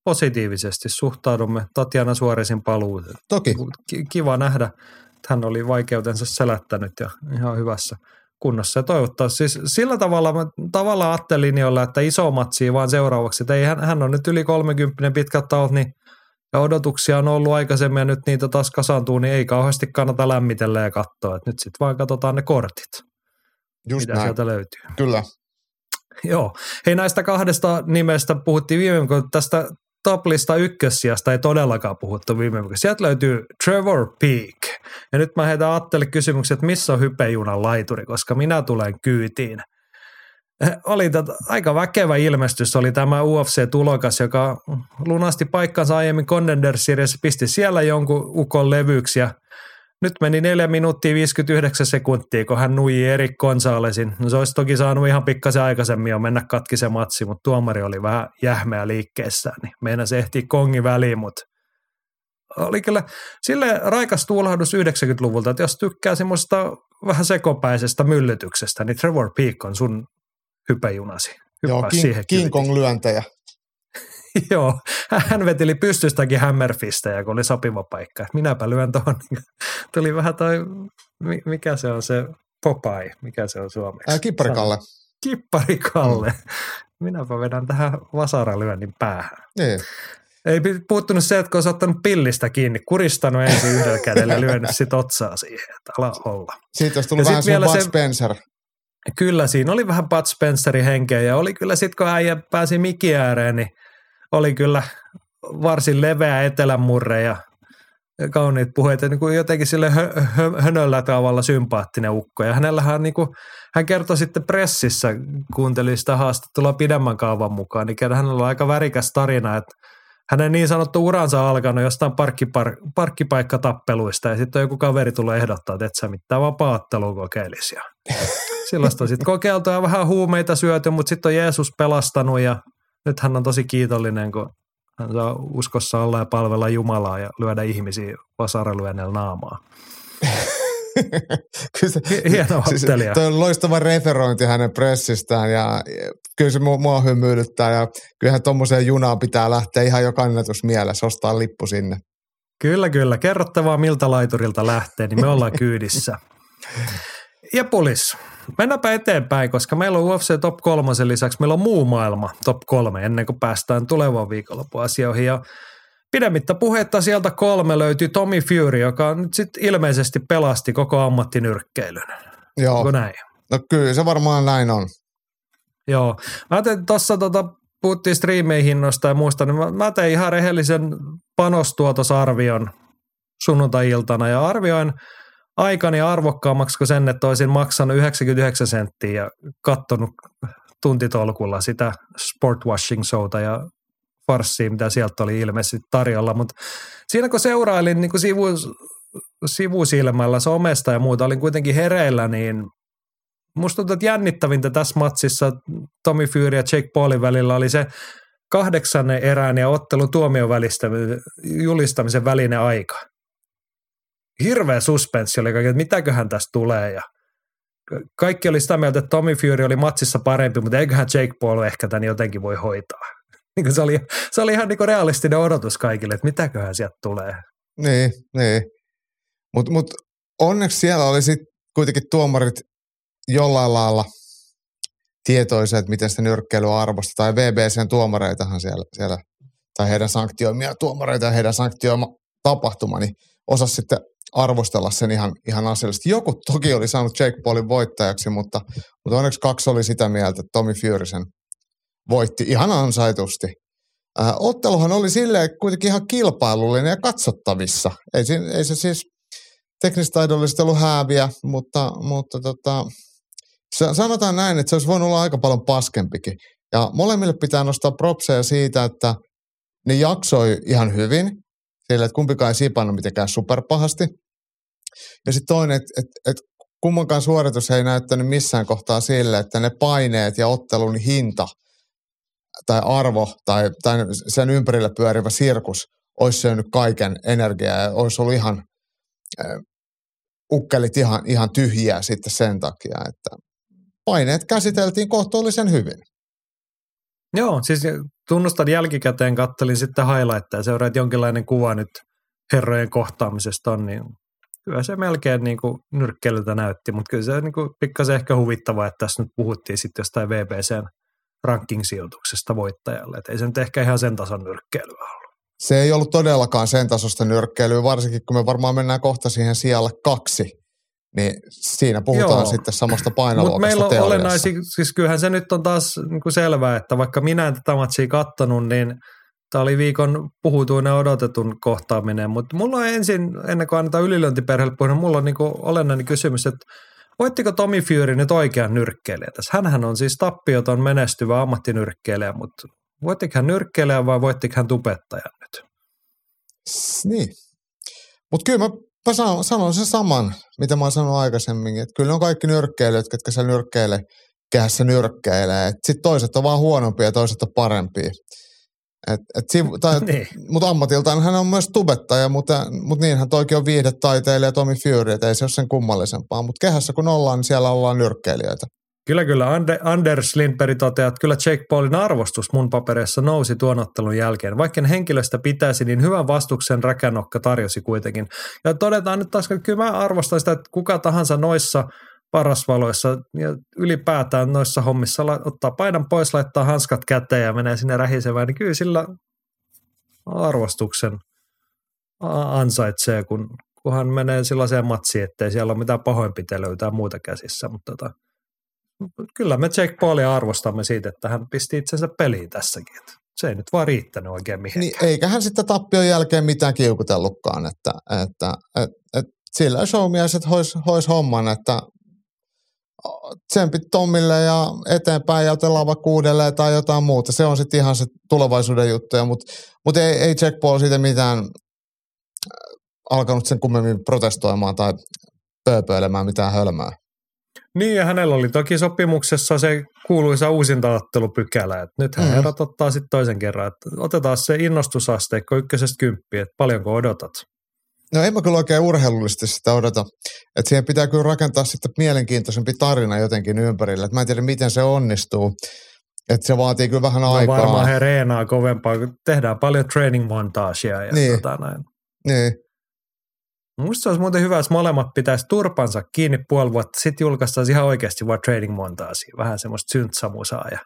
[SPEAKER 1] positiivisesti suhtaudumme Tatjana Suoresin paluun.
[SPEAKER 2] Toki.
[SPEAKER 1] Kiva nähdä, että hän oli vaikeutensa selättänyt ja ihan hyvässä kunnossa. Ja toivottavasti siis sillä tavalla, mä tavallaan ajattelin jolla, että iso matsi vaan seuraavaksi. Että ei, hän, hän on nyt yli 30 pitkät taut, niin ja odotuksia on ollut aikaisemmin ja nyt niitä taas kasaantuu, niin ei kauheasti kannata lämmitellä ja katsoa. Että nyt sitten vaan katsotaan ne kortit, Just mitä näin. sieltä löytyy.
[SPEAKER 2] Kyllä.
[SPEAKER 1] Joo. Hei näistä kahdesta nimestä puhuttiin viime viikolla tästä toplista ykkössijasta ei todellakaan puhuttu viime viikolla. Sieltä löytyy Trevor Peak. Ja nyt mä heitän Attelle kysymyksen, että missä on hypejunan laituri, koska minä tulen kyytiin. Eh, oli tätä, aika väkevä ilmestys, oli tämä UFC-tulokas, joka lunasti paikkansa aiemmin Contender Series, pisti siellä jonkun ukon levyksi ja nyt meni 4 minuuttia 59 sekuntia, kun hän nuiji Erik Gonzalesin. No se olisi toki saanut ihan pikkasen aikaisemmin jo mennä katki se matsi, mutta tuomari oli vähän jähmeä liikkeessään, niin meidän se ehti kongi väliin, mutta oli kyllä sille raikas tuulahdus 90-luvulta, että jos tykkää semmoista vähän sekopäisestä myllytyksestä, niin Trevor Peak on sun hypejunasi.
[SPEAKER 2] Hyppää Joo, King, King Kong lyöntejä. (laughs)
[SPEAKER 1] Joo, hän veteli pystystäkin hammerfistejä, kun oli sopiva paikka. Minäpä lyön tuohon. (laughs) Tuli vähän toi, mikä se on se Popeye, mikä se on suomeksi?
[SPEAKER 2] Ää, kipparikalle.
[SPEAKER 1] Kipparikalle. Mm. (laughs) Minäpä vedän tähän vasaralyönnin päähän.
[SPEAKER 2] Niin.
[SPEAKER 1] Ei puuttunut se, että kun olisi ottanut pillistä kiinni, kuristanut ensin yhdellä kädellä ja lyönyt sit otsaa siihen, että ala olla.
[SPEAKER 2] Siitä olisi tullut ja vähän vielä Bud se, Spencer.
[SPEAKER 1] Kyllä, siinä oli vähän Bud Spencerin henkeä ja oli kyllä sitten, kun äijä pääsi mikki ääreen, niin oli kyllä varsin leveä etelämurre ja kauniit puheet ja niin kuin jotenkin sille hö, hö, hönöllä tavalla sympaattinen ukko. Ja hänellähän niin kuin, hän kertoi sitten pressissä, kuunteli sitä haastattelua pidemmän kaavan mukaan, niin hänellä on aika värikäs tarina, että hänen niin sanottu uransa alkanut jostain parkkipar, parkkipaikkatappeluista ja sitten joku kaveri tulee ehdottaa, että et sä mitään vapaattelua kokeilisi. (laughs) Silloista on sitten kokeiltu ja vähän huumeita syöty, mutta sitten on Jeesus pelastanut ja nyt hän on tosi kiitollinen, kun hän saa uskossa olla ja palvella Jumalaa ja lyödä ihmisiä vasaralyönnellä naamaa. (laughs)
[SPEAKER 2] kyllä se, Hieno siis, toi on loistava referointi hänen pressistään ja kyllä se mua, mua hymyilyttää ja kyllähän tuommoiseen junaan pitää lähteä ihan jo kannatus mielessä, ostaa lippu sinne.
[SPEAKER 1] Kyllä, kyllä. Kerrottavaa miltä laiturilta lähtee, niin me ollaan kyydissä. (laughs) Ja pulis. Mennäänpä eteenpäin, koska meillä on UFC Top 3 lisäksi, meillä on muu maailma Top 3 ennen kuin päästään tulevan viikonlopun asioihin. Ja pidemmittä puhetta sieltä kolme löytyy Tommy Fury, joka nyt sitten ilmeisesti pelasti koko ammattinyrkkeilyn.
[SPEAKER 2] Joo.
[SPEAKER 1] Onko näin?
[SPEAKER 2] No kyllä se varmaan näin on.
[SPEAKER 1] Joo. Mä ajattelin, tuossa tota, puhuttiin striimeihinnosta ja muusta, niin mä, mä tein ihan rehellisen panostuotosarvion sunnuntai-iltana ja arvioin – aikani arvokkaammaksi kuin sen, että olisin maksanut 99 senttiä ja kattonut tuntitolkulla sitä sportwashing showta ja farssia, mitä sieltä oli ilmeisesti tarjolla. Mutta siinä kun seurailin niin kun sivu, sivusilmällä somesta ja muuta, olin kuitenkin hereillä, niin musta tuntuu, että jännittävintä tässä matsissa Tommy Fury ja Jake Paulin välillä oli se kahdeksannen erään ja ottelun tuomion välistä, julistamisen välinen aika hirveä suspenssi oli, että mitäköhän tästä tulee ja kaikki oli sitä mieltä, että Tommy Fury oli matsissa parempi, mutta eiköhän Jake Paul ehkä tämän jotenkin voi hoitaa. (laughs) Niin se, oli, se oli ihan niin realistinen odotus kaikille, että mitäköhän sieltä tulee.
[SPEAKER 2] Niin, niin. Mutta mut onneksi siellä oli sitten kuitenkin tuomarit jollain lailla tietoisia, että miten sitä nyrkkeilyä arvostaa. Tai VBCn tuomareitahan siellä, siellä tai heidän sanktioimia tuomareita ja heidän sanktioima tapahtuma, niin osasi sitten arvostella sen ihan, ihan asiallisesti. Joku toki oli saanut Jake Paulin voittajaksi, mutta, mutta onneksi kaksi oli sitä mieltä, että Tommy Fury sen voitti ihan ansaitusti. Äh, otteluhan oli silleen kuitenkin ihan kilpailullinen ja katsottavissa. Ei, ei se siis teknistä taidollisesti ollut hääviä, mutta, mutta tota, sanotaan näin, että se olisi voinut olla aika paljon paskempikin. Ja molemmille pitää nostaa propseja siitä, että ne jaksoi ihan hyvin, sillä että kumpikaan ei sipannut mitenkään superpahasti. Ja sitten toinen, että et, et kummankaan suoritus ei näyttänyt missään kohtaa sille, että ne paineet ja ottelun hinta tai arvo tai, tai sen ympärillä pyörivä sirkus olisi syönyt kaiken energiaa ja olisi ollut ihan äh, ukkelit ihan, ihan tyhjiä sitten sen takia, että paineet käsiteltiin kohtuullisen hyvin.
[SPEAKER 1] Joo, siis tunnustan jälkikäteen, kattelin sitten highlightteja ja seuraat jonkinlainen kuva nyt herrojen kohtaamisesta on, niin kyllä se melkein niin kuin näytti, mutta kyllä se niin kuin pikkasen ehkä huvittavaa, että tässä nyt puhuttiin sitten jostain VBCn ranking-sijoituksesta voittajalle. Että ei se nyt ehkä ihan sen tason nyrkkeilyä ollut.
[SPEAKER 2] Se ei ollut todellakaan sen tasosta nyrkkeilyä, varsinkin kun me varmaan mennään kohta siihen sijalle kaksi. Niin siinä puhutaan Joo. sitten samasta painoluokasta Mutta meillä on olennaisia,
[SPEAKER 1] siis kyllähän se nyt on taas niin kuin selvää, että vaikka minä en tätä matsia kattonut, niin Tämä oli viikon puhutuin ja odotetun kohtaaminen, mutta mulla on ensin, ennen kuin annetaan ylilöintiperheelle puhua, mulla on niin olennainen kysymys, että voittiko Tommy Fury nyt oikean nyrkkeilijä tässä? Hänhän on siis tappioton menestyvä ammattinyrkkeilijä, mutta voittiko hän nyrkkeilijä vai voittiko hän tubettajan nyt?
[SPEAKER 2] Niin. Mutta kyllä mä, mä sanon, sanon sen saman, mitä mä oon sanonut aikaisemmin, että kyllä ne on kaikki nyrkkeilijät, jotka siellä nyrkkeilee, kehässä nyrkkeilee. Sitten toiset on vaan huonompia ja toiset on parempia. Et, et sivu, (laughs) tai, niin. Mutta ammatiltaan hän on myös tubettaja, mutta, mutta niinhän toikin on viihdetaiteilija Tommy Fury, että ei se ole sen kummallisempaa. Mutta kehässä kun ollaan, niin siellä ollaan nyrkkeilijöitä.
[SPEAKER 1] Kyllä, kyllä. Anders Lindberg toteaa, että kyllä Jake Paulin arvostus mun papereissa nousi tuon ottelun jälkeen. Vaikka en henkilöstä pitäisi, niin hyvän vastuksen räkänokka tarjosi kuitenkin. Ja todetaan nyt taas, että kyllä mä arvostan sitä, että kuka tahansa noissa parasvaloissa ja ylipäätään noissa hommissa ottaa paidan pois, laittaa hanskat käteen ja menee sinne rähisemään, niin kyllä sillä arvostuksen ansaitsee, kun, kunhan menee sellaiseen matsiin, ettei siellä ole mitään pahoinpitelyä tai muuta käsissä, mutta tota, kyllä me Jake Paulia arvostamme siitä, että hän pisti itsensä peliin tässäkin. Että se ei nyt vaan riittänyt oikein mihinkään.
[SPEAKER 2] Niin, eikä hän sitten tappion jälkeen mitään kiukutellutkaan, että, että et, et, sillä showmiehet hois, hois homman, että tsempit Tommille ja eteenpäin ja otellaan vaikka uudelleen tai jotain muuta. Se on sitten ihan se tulevaisuuden juttuja, mutta mut ei, ei Jack Paul siitä mitään äh, alkanut sen kummemmin protestoimaan tai pööpöilemään mitään hölmää.
[SPEAKER 1] Niin, ja hänellä oli toki sopimuksessa se kuuluisa uusintaottelupykälä, että nyt hän mm. herrat ottaa sitten toisen kerran, että otetaan se innostusasteikko ykkösestä kymppiä, että paljonko odotat.
[SPEAKER 2] No en mä kyllä oikein urheilullisesti sitä odota. Että siihen pitää kyllä rakentaa sitten mielenkiintoisempi tarina jotenkin ympärille. Että mä en tiedä, miten se onnistuu. Että se vaatii kyllä vähän no aikaa.
[SPEAKER 1] varmaan he reenaa kovempaa, kun tehdään paljon training montagea ja niin. tota näin.
[SPEAKER 2] Niin.
[SPEAKER 1] Musta olisi muuten hyvä, jos molemmat pitäisi turpansa kiinni puoli vuotta, sitten julkaistaan ihan oikeasti vaan training montagea. Vähän semmoista syntsamusaa ja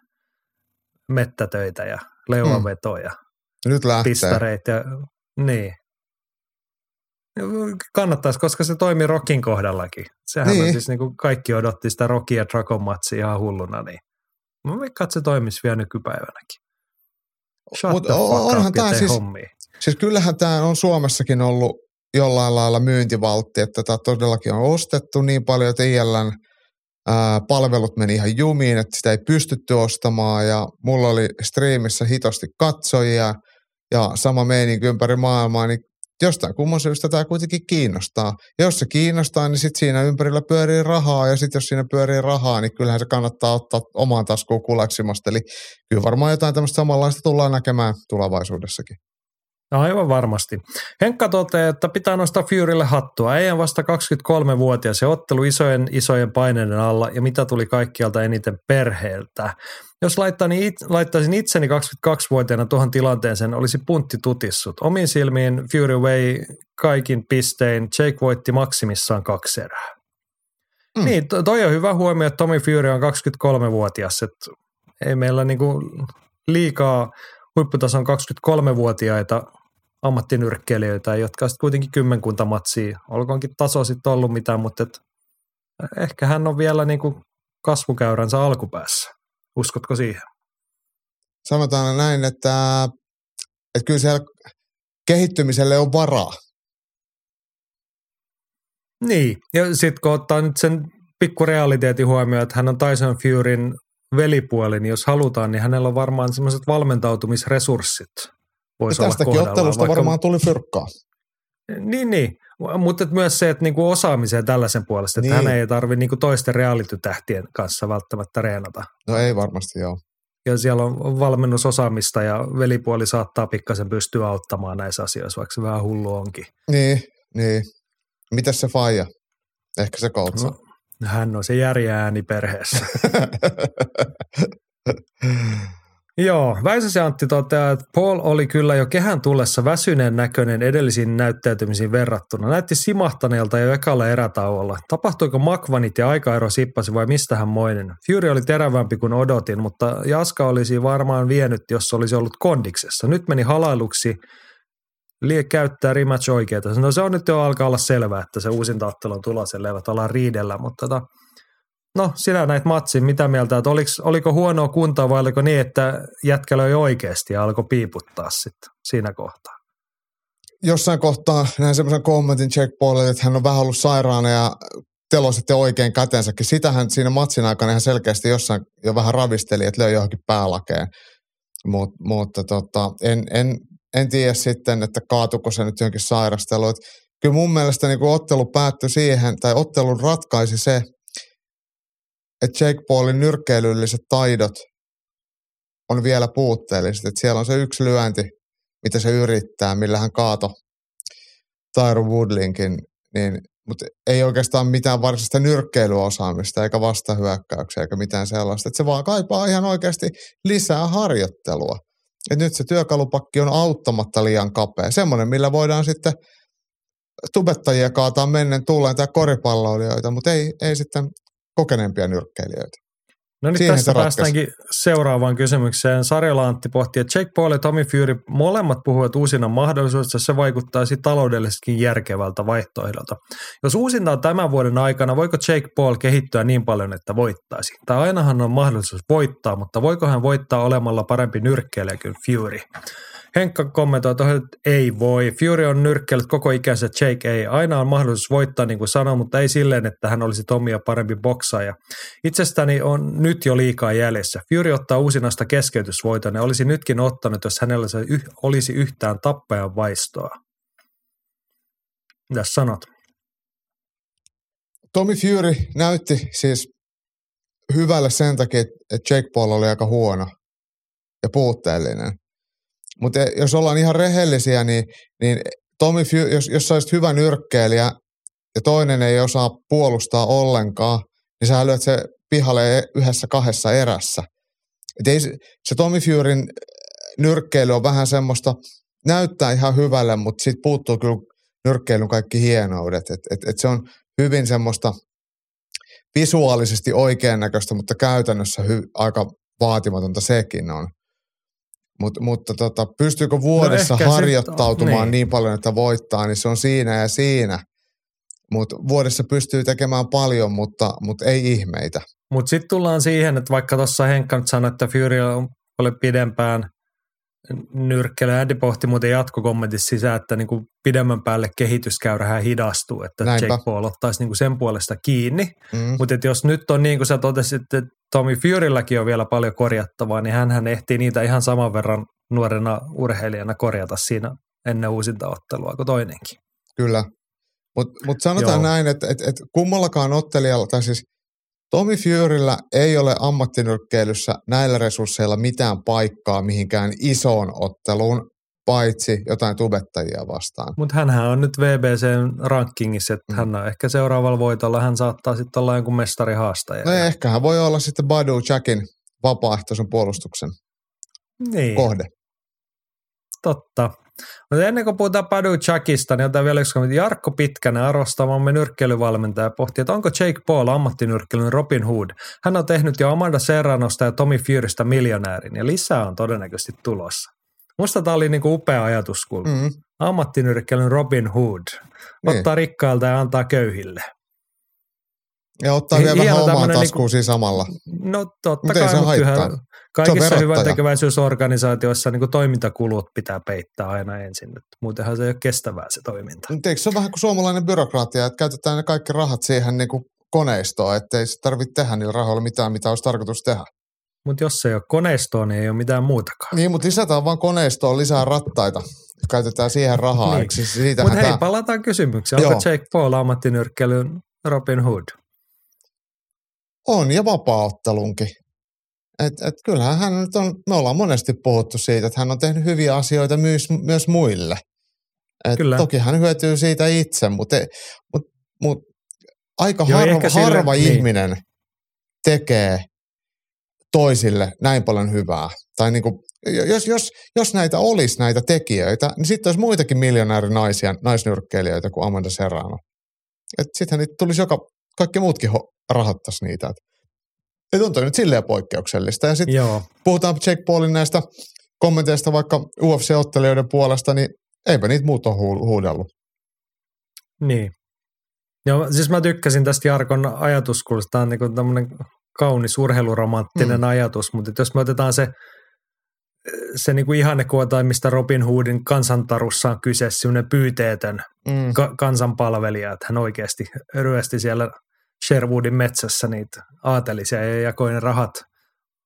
[SPEAKER 1] mettätöitä ja leuanvetoja.
[SPEAKER 2] Hmm. Nyt lähtee.
[SPEAKER 1] Pistareita ja, niin. Kannattaisi, koska se toimi Rokin kohdallakin. Sehän niin. on siis niin kuin kaikki odotti sitä Rokia ja Dragon matsia ihan hulluna, niin mä veikkaan, että se toimisi vielä nykypäivänäkin.
[SPEAKER 2] Shut Mut onhan tämä siis, hommia. siis kyllähän tämä on Suomessakin ollut jollain lailla myyntivaltti, että tätä todellakin on ostettu niin paljon, että ILN palvelut meni ihan jumiin, että sitä ei pystytty ostamaan ja mulla oli striimissä hitosti katsojia ja sama meininki ympäri maailmaa, niin jostain kumman syystä tämä kuitenkin kiinnostaa. Ja jos se kiinnostaa, niin sitten siinä ympärillä pyörii rahaa, ja sitten jos siinä pyörii rahaa, niin kyllähän se kannattaa ottaa omaan taskuun kuleksimasta. Eli kyllä varmaan jotain tämmöistä samanlaista tullaan näkemään tulevaisuudessakin.
[SPEAKER 1] No aivan varmasti. Henkka toteaa, että pitää nostaa Furylle hattua. Ei vasta 23-vuotias ja ottelu isojen isojen paineiden alla ja mitä tuli kaikkialta eniten perheeltä. Jos laittaisin itseni 22-vuotiaana tuohon tilanteeseen, olisi puntti tutissut. Omiin silmiin Fury Way kaikin pistein. Jake voitti maksimissaan kaksi erää. Mm. Niin, toi on hyvä huomio, että Tommy Fury on 23-vuotias. Että ei meillä niinku liikaa huipputason 23-vuotiaita ammattinyrkkeilijöitä, jotka sitten kuitenkin kymmenkunta matsia, olkoonkin taso sitten ollut mitään, mutta et, ehkä hän on vielä niinku kasvukäyränsä alkupäässä. Uskotko siihen?
[SPEAKER 2] Sanotaan näin, että, että kyllä siellä kehittymiselle on varaa.
[SPEAKER 1] Niin, ja sitten kun ottaa nyt sen pikku realiteetin huomioon, että hän on Tyson Furyn velipuoli, niin jos halutaan, niin hänellä on varmaan semmoiset valmentautumisresurssit.
[SPEAKER 2] Voisi ja tästäkin ottelusta vaikka... varmaan tuli fyrkkaa.
[SPEAKER 1] Niin, niin. Mutta myös se, että niinku osaamiseen tällaisen puolesta, että niin. hän ei tarvitse niinku toisten reality-tähtien kanssa välttämättä reenata.
[SPEAKER 2] No ei varmasti, joo.
[SPEAKER 1] Ja siellä on valmennusosaamista ja velipuoli saattaa pikkasen pystyä auttamaan näissä asioissa, vaikka se vähän hullu onkin.
[SPEAKER 2] Niin, niin. Mitäs se faija? Ehkä se koutsa. No,
[SPEAKER 1] hän on se järjä ääni perheessä. (laughs) Joo, Väisäsen Antti toteaa, että Paul oli kyllä jo kehän tullessa väsyneen näköinen edellisiin näyttäytymisiin verrattuna. Näytti simahtaneelta jo ekalla erätauolla. Tapahtuiko makvanit ja aikaero sippasi vai mistä hän moinen? Fury oli terävämpi kuin odotin, mutta Jaska olisi varmaan vienyt, jos olisi ollut kondiksessa. Nyt meni halailuksi Lie käyttää rematch oikeita. No se on nyt jo alkaa olla selvää, että se uusinta ottelu on tulossa, eivät olla riidellä, mutta tota, no sinä näit matsin, mitä mieltä, että oliko, oliko huonoa kuntaa vai oliko niin, että jätkä löi oikeasti ja alkoi piiputtaa sitten siinä kohtaa?
[SPEAKER 2] Jossain kohtaa näin semmoisen kommentin Jack Paulille, että hän on vähän ollut sairaana ja telo sitten oikein kätensäkin. Sitähän siinä matsin aikana ihan selkeästi jossain jo vähän ravisteli, että löi johonkin päälakeen. Mut, mutta tota, en, en, en tiedä sitten, että kaatuko se nyt johonkin sairasteluun. Kyllä mun mielestä niin ottelu päättyi siihen, tai ottelun ratkaisi se, että Jake Paulin nyrkkeilylliset taidot on vielä puutteelliset. Että siellä on se yksi lyönti, mitä se yrittää, millä hän kaato Tyro Woodlinkin, niin mutta ei oikeastaan mitään varsinaista nyrkkeilyosaamista eikä vastahyökkäyksiä eikä mitään sellaista. Että se vaan kaipaa ihan oikeasti lisää harjoittelua. Et nyt se työkalupakki on auttamatta liian kapea. Semmoinen, millä voidaan sitten tubettajia kaataa mennen tulleen tai koripalloilijoita, mutta ei, ei sitten kokeneempia nyrkkeilijöitä.
[SPEAKER 1] No niin, tästä päästäänkin seuraavaan kysymykseen. Sarjala Antti pohti, että Jake Paul ja Tommy Fury molemmat puhuvat uusina mahdollisuudesta, se vaikuttaisi taloudellisestikin järkevältä vaihtoehdolta. Jos uusinta on tämän vuoden aikana, voiko Jake Paul kehittyä niin paljon, että voittaisi? Tai ainahan on mahdollisuus voittaa, mutta voiko hän voittaa olemalla parempi nyrkkeilijä kuin Fury? Henkka kommentoi tuohon, että ei voi. Fury on nyrkkellyt koko ikänsä, Jake ei. Aina on mahdollisuus voittaa, niin kuin sanoin, mutta ei silleen, että hän olisi Tomia parempi boksaaja. Itsestäni on nyt jo liikaa jäljessä. Fury ottaa uusinasta keskeytysvoiton ja olisi nytkin ottanut, jos hänellä se olisi yhtään tappajan vaistoa. Mitä sanot?
[SPEAKER 2] Tommy Fury näytti siis hyvälle sen takia, että Jake Paul oli aika huono ja puutteellinen. Mutta jos ollaan ihan rehellisiä, niin, niin Tommy, jos, jos sä olisit hyvä nyrkkeilijä ja toinen ei osaa puolustaa ollenkaan, niin sä lyöt se pihalle yhdessä kahdessa erässä. Et ei, se Tommy Furyn nyrkkeily on vähän semmoista, näyttää ihan hyvälle, mutta siitä puuttuu kyllä nyrkkeilyn kaikki hienoudet. Et, et, et se on hyvin semmoista visuaalisesti oikean näköistä, mutta käytännössä hy, aika vaatimatonta sekin on. Mut, mutta tota, pystyykö vuodessa no harjoittautumaan niin. niin paljon, että voittaa, niin se on siinä ja siinä. Mutta vuodessa pystyy tekemään paljon, mutta, mutta ei ihmeitä.
[SPEAKER 1] Mutta sitten tullaan siihen, että vaikka tuossa Henkka nyt sanoi, että Fury on paljon pidempään nyrkkeily. Andy pohti muuten jatkokommentissa sisään, että niinku pidemmän päälle kehityskäyrähän hidastuu, että Näinpä. Jake Paul ottaisi niinku sen puolesta kiinni. Mm. Mutta jos nyt on niin kuin sä totesit, että Tommy Furylläkin on vielä paljon korjattavaa, niin hän ehtii niitä ihan saman verran nuorena urheilijana korjata siinä ennen uusinta ottelua kuin toinenkin.
[SPEAKER 2] Kyllä. Mutta mut sanotaan Joo. näin, että et, et kummallakaan ottelijalla, tai siis Tommy Furyllä ei ole ammattinyrkkeilyssä näillä resursseilla mitään paikkaa mihinkään isoon otteluun, paitsi jotain tubettajia vastaan.
[SPEAKER 1] Mutta hänhän on nyt VBCn rankingissa, että mm. hän on ehkä seuraavalla voitolla, hän saattaa sitten olla jonkun mestarihaastaja.
[SPEAKER 2] No ehkä hän voi olla sitten Badu Jackin vapaaehtoisen puolustuksen niin. kohde.
[SPEAKER 1] Totta. Mutta ennen kuin puhutaan Padu Chuckista, niin otetaan vielä yksi kommentti. Jarkko Pitkänen, arvostamamme nyrkkeilyvalmentaja, pohti, että onko Jake Paul ammattinyrkkeilyn Robin Hood. Hän on tehnyt jo Amanda Serranosta ja Tommy Furystä miljonäärin, ja lisää on todennäköisesti tulossa. Musta tämä oli niinku upea ajatuskulma. Mm. Ammattinyrkkeilyn Robin Hood. Niin. Ottaa niin. rikkailta ja antaa köyhille.
[SPEAKER 2] Ja ottaa vielä vähän omaan taskuun niinku, samalla.
[SPEAKER 1] No totta Mut kai, mutta kyllähän kaikissa hyvän tekeväisyysorganisaatioissa niin toimintakulut pitää peittää aina ensin. Muutenhan se ei ole kestävää se toiminta.
[SPEAKER 2] Mutta eikö se ole vähän kuin suomalainen byrokratia, että käytetään ne kaikki rahat siihen niin kuin koneistoon, ettei se tarvitse tehdä niillä rahoilla mitään, mitä olisi tarkoitus tehdä.
[SPEAKER 1] Mutta jos ei ole koneistoa, niin ei ole mitään muutakaan.
[SPEAKER 2] Niin, mutta lisätään vaan koneistoon lisää rattaita. Käytetään siihen rahaa. niin.
[SPEAKER 1] Mutta hei, palataan kysymykseen. Onko Jake Paul ammattinyrkkeilyn Robin Hood?
[SPEAKER 2] On ja vapaaottelunkin. Et, et kyllähän hän nyt on, me ollaan monesti puhuttu siitä, että hän on tehnyt hyviä asioita myös, myös muille. Et Kyllä. Toki hän hyötyy siitä itse, mutta mut, mut, aika Joo, harva, sille, harva niin. ihminen tekee toisille näin paljon hyvää. Tai niin kuin, jos, jos, jos näitä olisi näitä tekijöitä, niin sitten olisi muitakin miljonäärinaisia, naisnyrkkeilijöitä kuin Amanda Serrano. Sittenhän niitä tulisi joka, kaikki muutkin ho, rahoittaisi niitä. Et on toi nyt silleen poikkeuksellista. Ja sitten puhutaan Jake Paulin näistä kommenteista vaikka UFC-ottelijoiden puolesta, niin eipä niitä muut ole huudellut.
[SPEAKER 1] Niin. Joo, siis mä tykkäsin tästä Jarkon ajatuskulista. Tämä on niin tämmöinen kaunis urheiluromanttinen mm. ajatus, mutta jos me otetaan se, se niin kuin ihannekuva tai mistä Robin Hoodin kansantarussa on kyse, semmoinen pyyteetön mm. ka- kansanpalvelija, että hän oikeasti ryösti siellä Sherwoodin metsässä niitä aatelisia ja jakoi ne rahat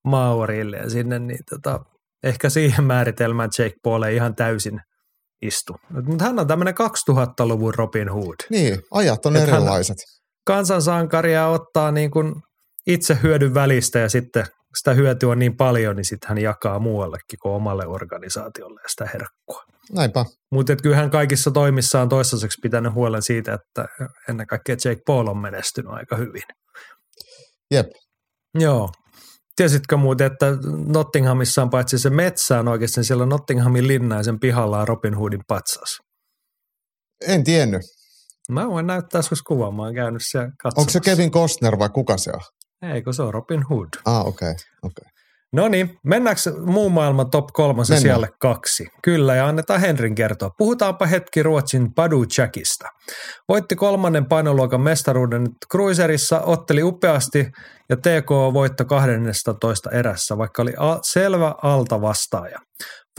[SPEAKER 1] Maorille ja sinne, niin tota, ehkä siihen määritelmään Jake Paul ei ihan täysin istu. Mutta hän on tämmöinen 2000-luvun Robin Hood.
[SPEAKER 2] Niin, ajat on Et erilaiset.
[SPEAKER 1] Kansansankaria ottaa niin kuin itse hyödyn välistä ja sitten sitä hyötyä on niin paljon, niin sitten hän jakaa muuallekin kuin omalle organisaatiolle ja sitä herkkua.
[SPEAKER 2] Näinpä.
[SPEAKER 1] Mutta kyllähän kaikissa toimissa on toistaiseksi pitänyt huolen siitä, että ennen kaikkea Jake Paul on menestynyt aika hyvin.
[SPEAKER 2] Jep.
[SPEAKER 1] Joo. Tiesitkö muuten, että Nottinghamissa on paitsi se metsä on oikeasti siellä Nottinghamin linnaisen pihalla on Robin Hoodin patsas.
[SPEAKER 2] En tiennyt.
[SPEAKER 1] Mä voin näyttää joskus kuvan, mä oon käynyt siellä katsomassa.
[SPEAKER 2] Onko se Kevin Costner vai kuka se on?
[SPEAKER 1] Eikö se on Robin Hood?
[SPEAKER 2] Ah, okei. Okay, okay.
[SPEAKER 1] No niin, mennäänkö muun maailman top kolmosen
[SPEAKER 2] Mennään.
[SPEAKER 1] siellä kaksi? Kyllä, ja annetaan Henrin kertoa. Puhutaanpa hetki Ruotsin Padu Jackista. Voitti kolmannen painoluokan mestaruuden Cruiserissa, otteli upeasti ja TK voitto 12 erässä, vaikka oli a- selvä alta vastaaja.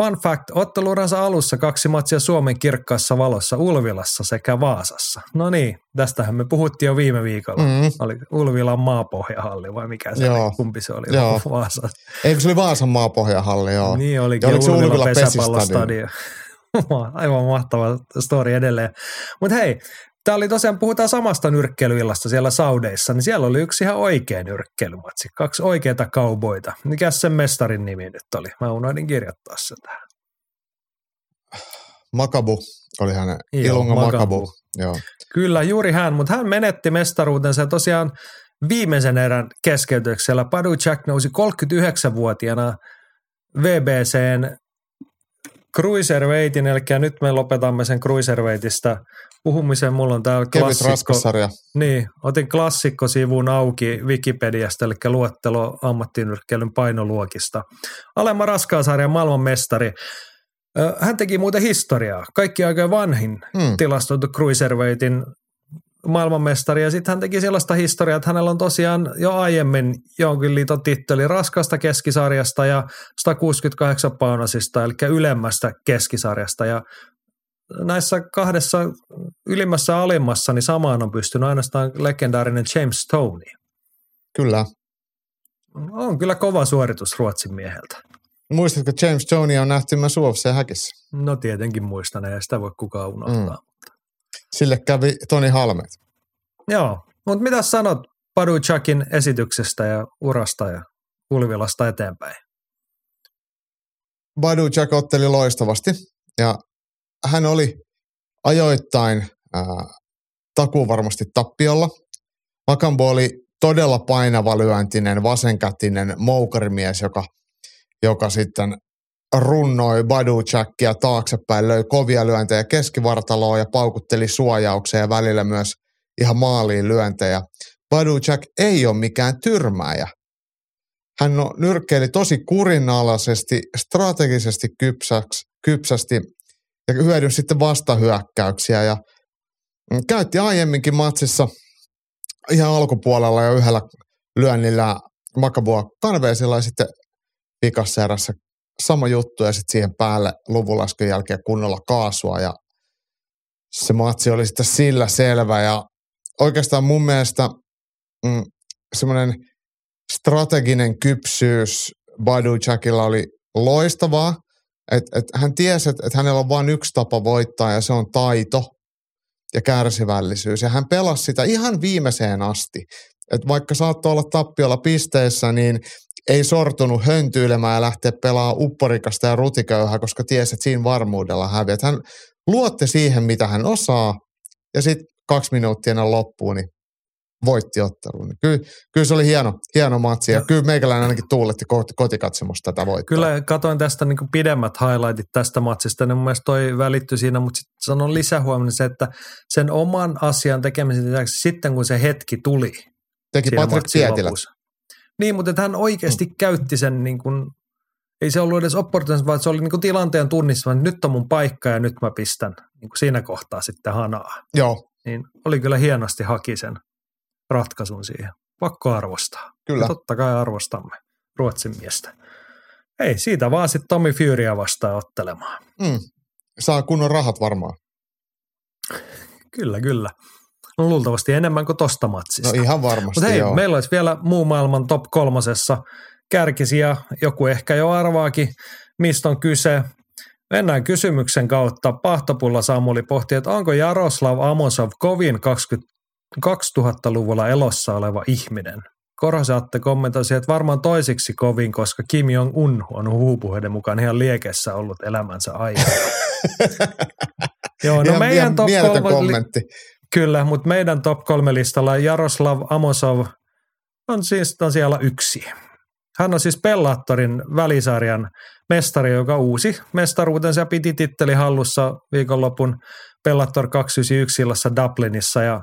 [SPEAKER 1] Fun fact, otteluransa alussa kaksi matsia Suomen kirkkaassa valossa Ulvilassa sekä Vaasassa. No niin, tästähän me puhuttiin jo viime viikolla.
[SPEAKER 2] Mm.
[SPEAKER 1] Oli Ulvilan maapohjahalli vai mikä se
[SPEAKER 2] Joo.
[SPEAKER 1] oli, kumpi se oli,
[SPEAKER 2] Joo.
[SPEAKER 1] Vaasa.
[SPEAKER 2] Eikö se oli Vaasan maapohjahalli, joo.
[SPEAKER 1] Niin olikin,
[SPEAKER 2] Ja se
[SPEAKER 1] Ulvila
[SPEAKER 2] Ulvila
[SPEAKER 1] pesäpallostadio. (laughs) Aivan mahtava story edelleen. Mutta hei, tämä oli tosiaan, puhutaan samasta nyrkkeilyillasta siellä Saudeissa, niin siellä oli yksi ihan oikea nyrkkeilymatsi. Kaksi oikeita kauboita. Mikä sen mestarin nimi nyt oli? Mä unohdin kirjoittaa sen tähän.
[SPEAKER 2] Makabu oli hänen.
[SPEAKER 1] Joo,
[SPEAKER 2] Ilunga
[SPEAKER 1] Makabu.
[SPEAKER 2] Makabu. Joo.
[SPEAKER 1] Kyllä, juuri hän, mutta hän menetti mestaruutensa ja tosiaan viimeisen erän keskeytyksellä. Padu Jack nousi 39-vuotiaana VBCn Cruiserweightin, eli nyt me lopetamme sen Cruiserweightista puhumisen. Mulla on täällä klassikko. Niin, otin klassikkosivun auki Wikipediasta, eli luettelo ammattinyrkkeilyn painoluokista. Alemma raskaasarjan maailmanmestari. Hän teki muuten historiaa. Kaikki aika vanhin
[SPEAKER 2] Mm.
[SPEAKER 1] tilastoitu Cruiserweightin maailmanmestari. Ja sitten hän teki sellaista historiaa, että hänellä on tosiaan jo aiemmin jonkin liiton titteli raskasta keskisarjasta ja 168 paunasista, eli ylemmästä keskisarjasta. Ja näissä kahdessa ylimmässä ja alimmassa, niin samaan on pystynyt ainoastaan legendaarinen James Stoney.
[SPEAKER 2] Kyllä.
[SPEAKER 1] On kyllä kova suoritus Ruotsin mieheltä.
[SPEAKER 2] Muistatko, James Jones on nähty myös UFC häkissä?
[SPEAKER 1] No tietenkin muistan, ei sitä voi kukaan unohtaa. Mm.
[SPEAKER 2] Sille kävi Toni Halmet.
[SPEAKER 1] Joo, mutta mitä sanot Padu Chuckin esityksestä ja urasta ja Ulvilasta eteenpäin?
[SPEAKER 2] Badu Jack otteli loistavasti ja hän oli ajoittain ää, takuu varmasti tappiolla. Makambo oli todella painava lyöntinen, vasenkätinen moukarimies, joka, joka sitten runnoi Badu Jackia taaksepäin, löi kovia lyöntejä keskivartaloon ja paukutteli suojaukseen ja välillä myös ihan maaliin lyöntejä. Badu Jack ei ole mikään tyrmääjä. Hän no, nyrkkeili tosi kurinalaisesti, strategisesti kypsäksi, kypsästi ja hyödynsi sitten vastahyökkäyksiä ja mm, käytti aiemminkin matsissa ihan alkupuolella jo yhdellä lyönnillä Makabua kanveesilla ja sitten pikassa erässä sama juttu ja sitten siihen päälle luvunlaskun jälkeen kunnolla kaasua ja se matsi oli sitten sillä selvä ja oikeastaan mun mielestä mm, semmoinen strateginen kypsyys Badu Jackilla oli loistavaa. Et, et hän tiesi, että et hänellä on vain yksi tapa voittaa ja se on taito ja kärsivällisyys. Ja hän pelasi sitä ihan viimeiseen asti. Et vaikka saattoi olla tappiolla pisteessä, niin ei sortunut höntyilemään ja lähteä pelaamaan upporikasta ja rutiköyhää, koska tiesi, että siinä varmuudella häviää. Hän luotti siihen, mitä hän osaa, ja sitten kaksi minuuttia ennen loppuun, niin voitti ottelun. Niin Kyllä, kyllä se oli hieno, hieno matsi, ja kyllä meikäläinen ainakin tuuletti koti- kotikatsomusta tätä voittoa.
[SPEAKER 1] Kyllä katoin tästä niin pidemmät highlightit tästä matsista, niin mun mielestä toi välittyi siinä, mutta sitten sanon lisähuomioon se, että sen oman asian tekemisen lisäksi sitten kun se hetki tuli
[SPEAKER 2] Teki Patrick Pietilä.
[SPEAKER 1] lopussa. Niin, mutta että hän oikeasti mm. käytti sen niin kuin, ei se ollut edes opportunismi, vaan se oli niin kuin tilanteen tunnistama, että nyt on mun paikka ja nyt mä pistän niin kuin siinä kohtaa sitten hanaa.
[SPEAKER 2] Joo,
[SPEAKER 1] Niin oli kyllä hienosti haki sen ratkaisun siihen. Pakko arvostaa.
[SPEAKER 2] kyllä.
[SPEAKER 1] Ja totta kai arvostamme Ruotsin miestä. Ei, siitä vaan sitten Tommy Furya vastaan ottelemaan.
[SPEAKER 2] Mm. Saa kunnon rahat varmaan.
[SPEAKER 1] Kyllä, kyllä. No, luultavasti enemmän kuin tosta matsista.
[SPEAKER 2] No ihan varmasti,
[SPEAKER 1] Mutta hei,
[SPEAKER 2] joo.
[SPEAKER 1] meillä olisi vielä muu maailman top kolmosessa kärkisiä. Joku ehkä jo arvaakin, mistä on kyse. Mennään kysymyksen kautta. Pahtopulla Samuli pohti, että onko Jaroslav Amosov kovin 20, 2000-luvulla elossa oleva ihminen? Korhosen Atte kommentoi siihen, että varmaan toisiksi kovin, koska Kim Jong-un on huhupuheiden mukaan ihan liekessä ollut elämänsä ajan. (laughs) Joo, no
[SPEAKER 2] Ihan-
[SPEAKER 1] meidän
[SPEAKER 2] ihan
[SPEAKER 1] top kolme,
[SPEAKER 2] kommentti.
[SPEAKER 1] Kyllä, mutta meidän top kolme listalla Jaroslav Amosov on siis on siellä yksi. Hän on siis Bellaattorin välisarjan mestari, joka uusi mestaruutensa ja piti titteli hallussa viikonlopun Bellator 291 illassa Dublinissa. Ja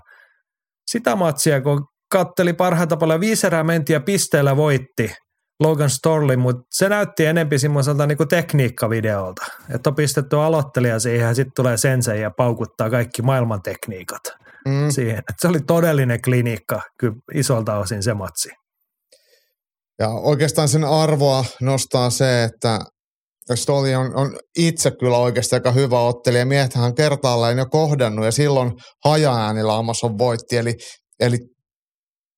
[SPEAKER 1] sitä matsia, kun katteli parhaita paljon, viisi erää menti ja pisteellä voitti Logan Storley, mutta se näytti enempi semmoiselta niinku tekniikkavideolta. Että on pistetty aloittelija siihen ja sitten tulee sensei ja paukuttaa kaikki maailman tekniikat
[SPEAKER 2] Mm.
[SPEAKER 1] siihen. Et se oli todellinen klinikka kyllä isolta osin se matsi.
[SPEAKER 2] Ja oikeastaan sen arvoa nostaa se, että Stoli on, on itse kyllä oikeasti aika hyvä ottelija. Miehethän on kertaalleen jo kohdannut ja silloin hajaäänillä Amazon voitti. Eli, eli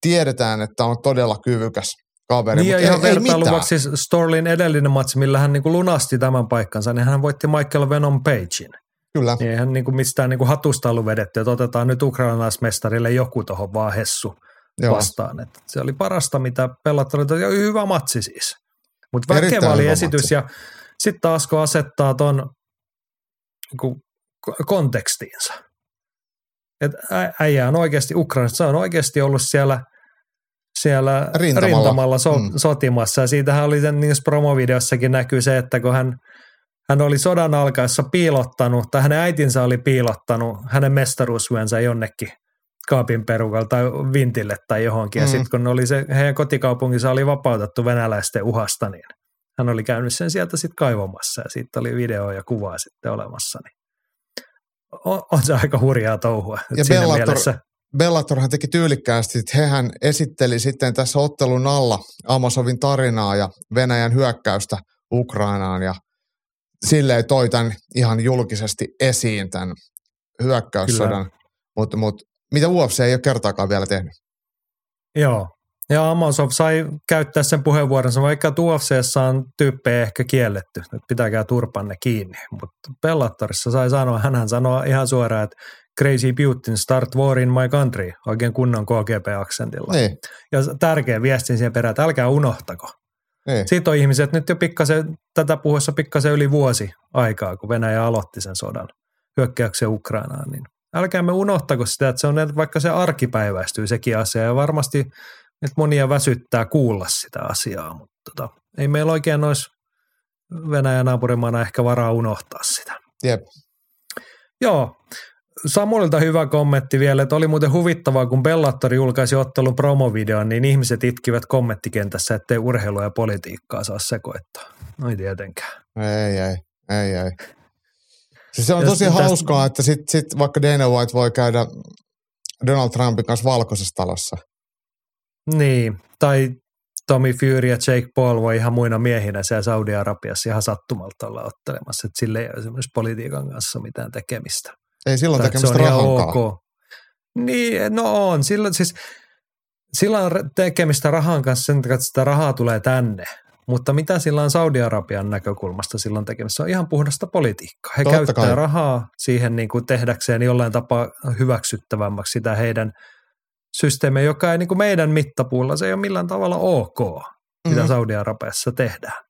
[SPEAKER 2] tiedetään, että on todella kyvykäs kaveri.
[SPEAKER 1] Niin ja
[SPEAKER 2] mut
[SPEAKER 1] ihan
[SPEAKER 2] ei, ei mitään.
[SPEAKER 1] vertailuvaksi siis Storlin edellinen matsi, millä hän niin lunasti tämän paikkansa, niin hän voitti Michael Venom Pagein.
[SPEAKER 2] Kyllä.
[SPEAKER 1] Niin eihän niin kuin mistään niin kuin hatusta ollut vedetty, että otetaan nyt ukrainalaismestarille joku tuohon vaan hessu
[SPEAKER 2] Joo.
[SPEAKER 1] vastaan. Että se oli parasta, mitä pelattu. Ja hyvä matsi siis. Mutta väkevä oli esitys
[SPEAKER 2] matsi.
[SPEAKER 1] ja sitten taas kun asettaa ton niin kontekstiinsa. Että äijä on oikeasti Ukrainassa, se on oikeasti ollut siellä, siellä
[SPEAKER 2] Rintamalla.
[SPEAKER 1] rintamalla, so,
[SPEAKER 2] Mm.
[SPEAKER 1] sotimassa. Ja siitähän oli sen niissä promovideossakin näkyy se, että kun hän, hän oli sodan alkaessa piilottanut, tai hänen äitinsä oli piilottanut hänen mestaruusvyönsä jonnekin kaapin perukalle tai vintille tai johonkin. Mm. Ja sitten kun oli se, heidän kotikaupunginsa oli vapautettu venäläisten uhasta, niin hän oli käynyt sen sieltä sitten kaivamassa ja siitä oli video ja kuva sitten olemassa. Niin on, on se aika hurjaa touhua.
[SPEAKER 2] Ja
[SPEAKER 1] siinä
[SPEAKER 2] Bellator-
[SPEAKER 1] mielessä,
[SPEAKER 2] Bellatorhan teki tyylikkäästi, että hehän esitteli sitten tässä ottelun alla Amazovin tarinaa ja Venäjän hyökkäystä Ukrainaan ja silleen toi tämän ihan julkisesti esiin tämän hyökkäyssodan. Mutta mut, mitä UFC ei ole kertaakaan vielä tehnyt.
[SPEAKER 1] joo. Ja Amazon sai käyttää sen puheenvuoronsa, vaikka UFCssä on tyyppejä ehkä kielletty, että pitäkää turpanne kiinni. Mutta Bellatorissa sai sanoa, hän sanoi ihan suoraan, että Crazy Putin, start war in my country, oikein kunnon KGP-aksentilla.
[SPEAKER 2] Niin,
[SPEAKER 1] Ja tärkeä viestin siihen perään, että älkää unohtako.
[SPEAKER 2] Niin.
[SPEAKER 1] Siitä on ihmiset nyt jo pikkasen, tätä puhuessa pikkasen yli vuosi aikaa, kun Venäjä aloitti sen sodan hyökkäyksen Ukrainaan, niin älkäämme unohtako sitä, että se on, että vaikka se arkipäiväistyy sekin asia, ja varmasti nyt monia väsyttää kuulla sitä asiaa, mutta tota, ei meillä oikein olisi Venäjän naapurimaana ehkä varaa unohtaa sitä.
[SPEAKER 2] Jep.
[SPEAKER 1] Joo, Samulilta hyvä kommentti vielä, että oli muuten huvittavaa, kun Bellator julkaisi ottelun promovideon, niin ihmiset itkivät kommenttikentässä, ettei urheilua ja politiikkaa saa sekoittaa. No ei tietenkään.
[SPEAKER 2] Ei, ei, ei, ei. Siis se on tosi
[SPEAKER 1] tästä-
[SPEAKER 2] hauskaa, että sit, sit vaikka Dana White voi käydä Donald Trumpin kanssa valkoisessa talossa.
[SPEAKER 1] Niin, tai Tommy Fury ja Jake Paul voi ihan muina miehinä siellä Saudi-Arabiassa ihan sattumalta olla ottelemassa, että sille ei ole esimerkiksi politiikan kanssa mitään tekemistä.
[SPEAKER 2] Ei silloin tekemistä rahankaan.
[SPEAKER 1] ok. Niin, no on. Silloin, siis, sillä on tekemistä rahan kanssa sen takia, että sitä rahaa tulee tänne. Mutta mitä sillä on Saudi-Arabian näkökulmasta silloin tekemistä? Se on ihan puhdasta politiikkaa. He
[SPEAKER 2] Totta
[SPEAKER 1] käyttää
[SPEAKER 2] kai.
[SPEAKER 1] rahaa siihen niin kuin tehdäkseen jollain tapaa hyväksyttävämmäksi sitä heidän systeemiä, joka ei niin kuin meidän mittapuulla, se ei ole millään tavalla ok, mitä
[SPEAKER 2] Mhm.
[SPEAKER 1] Saudi-Arabiassa tehdään.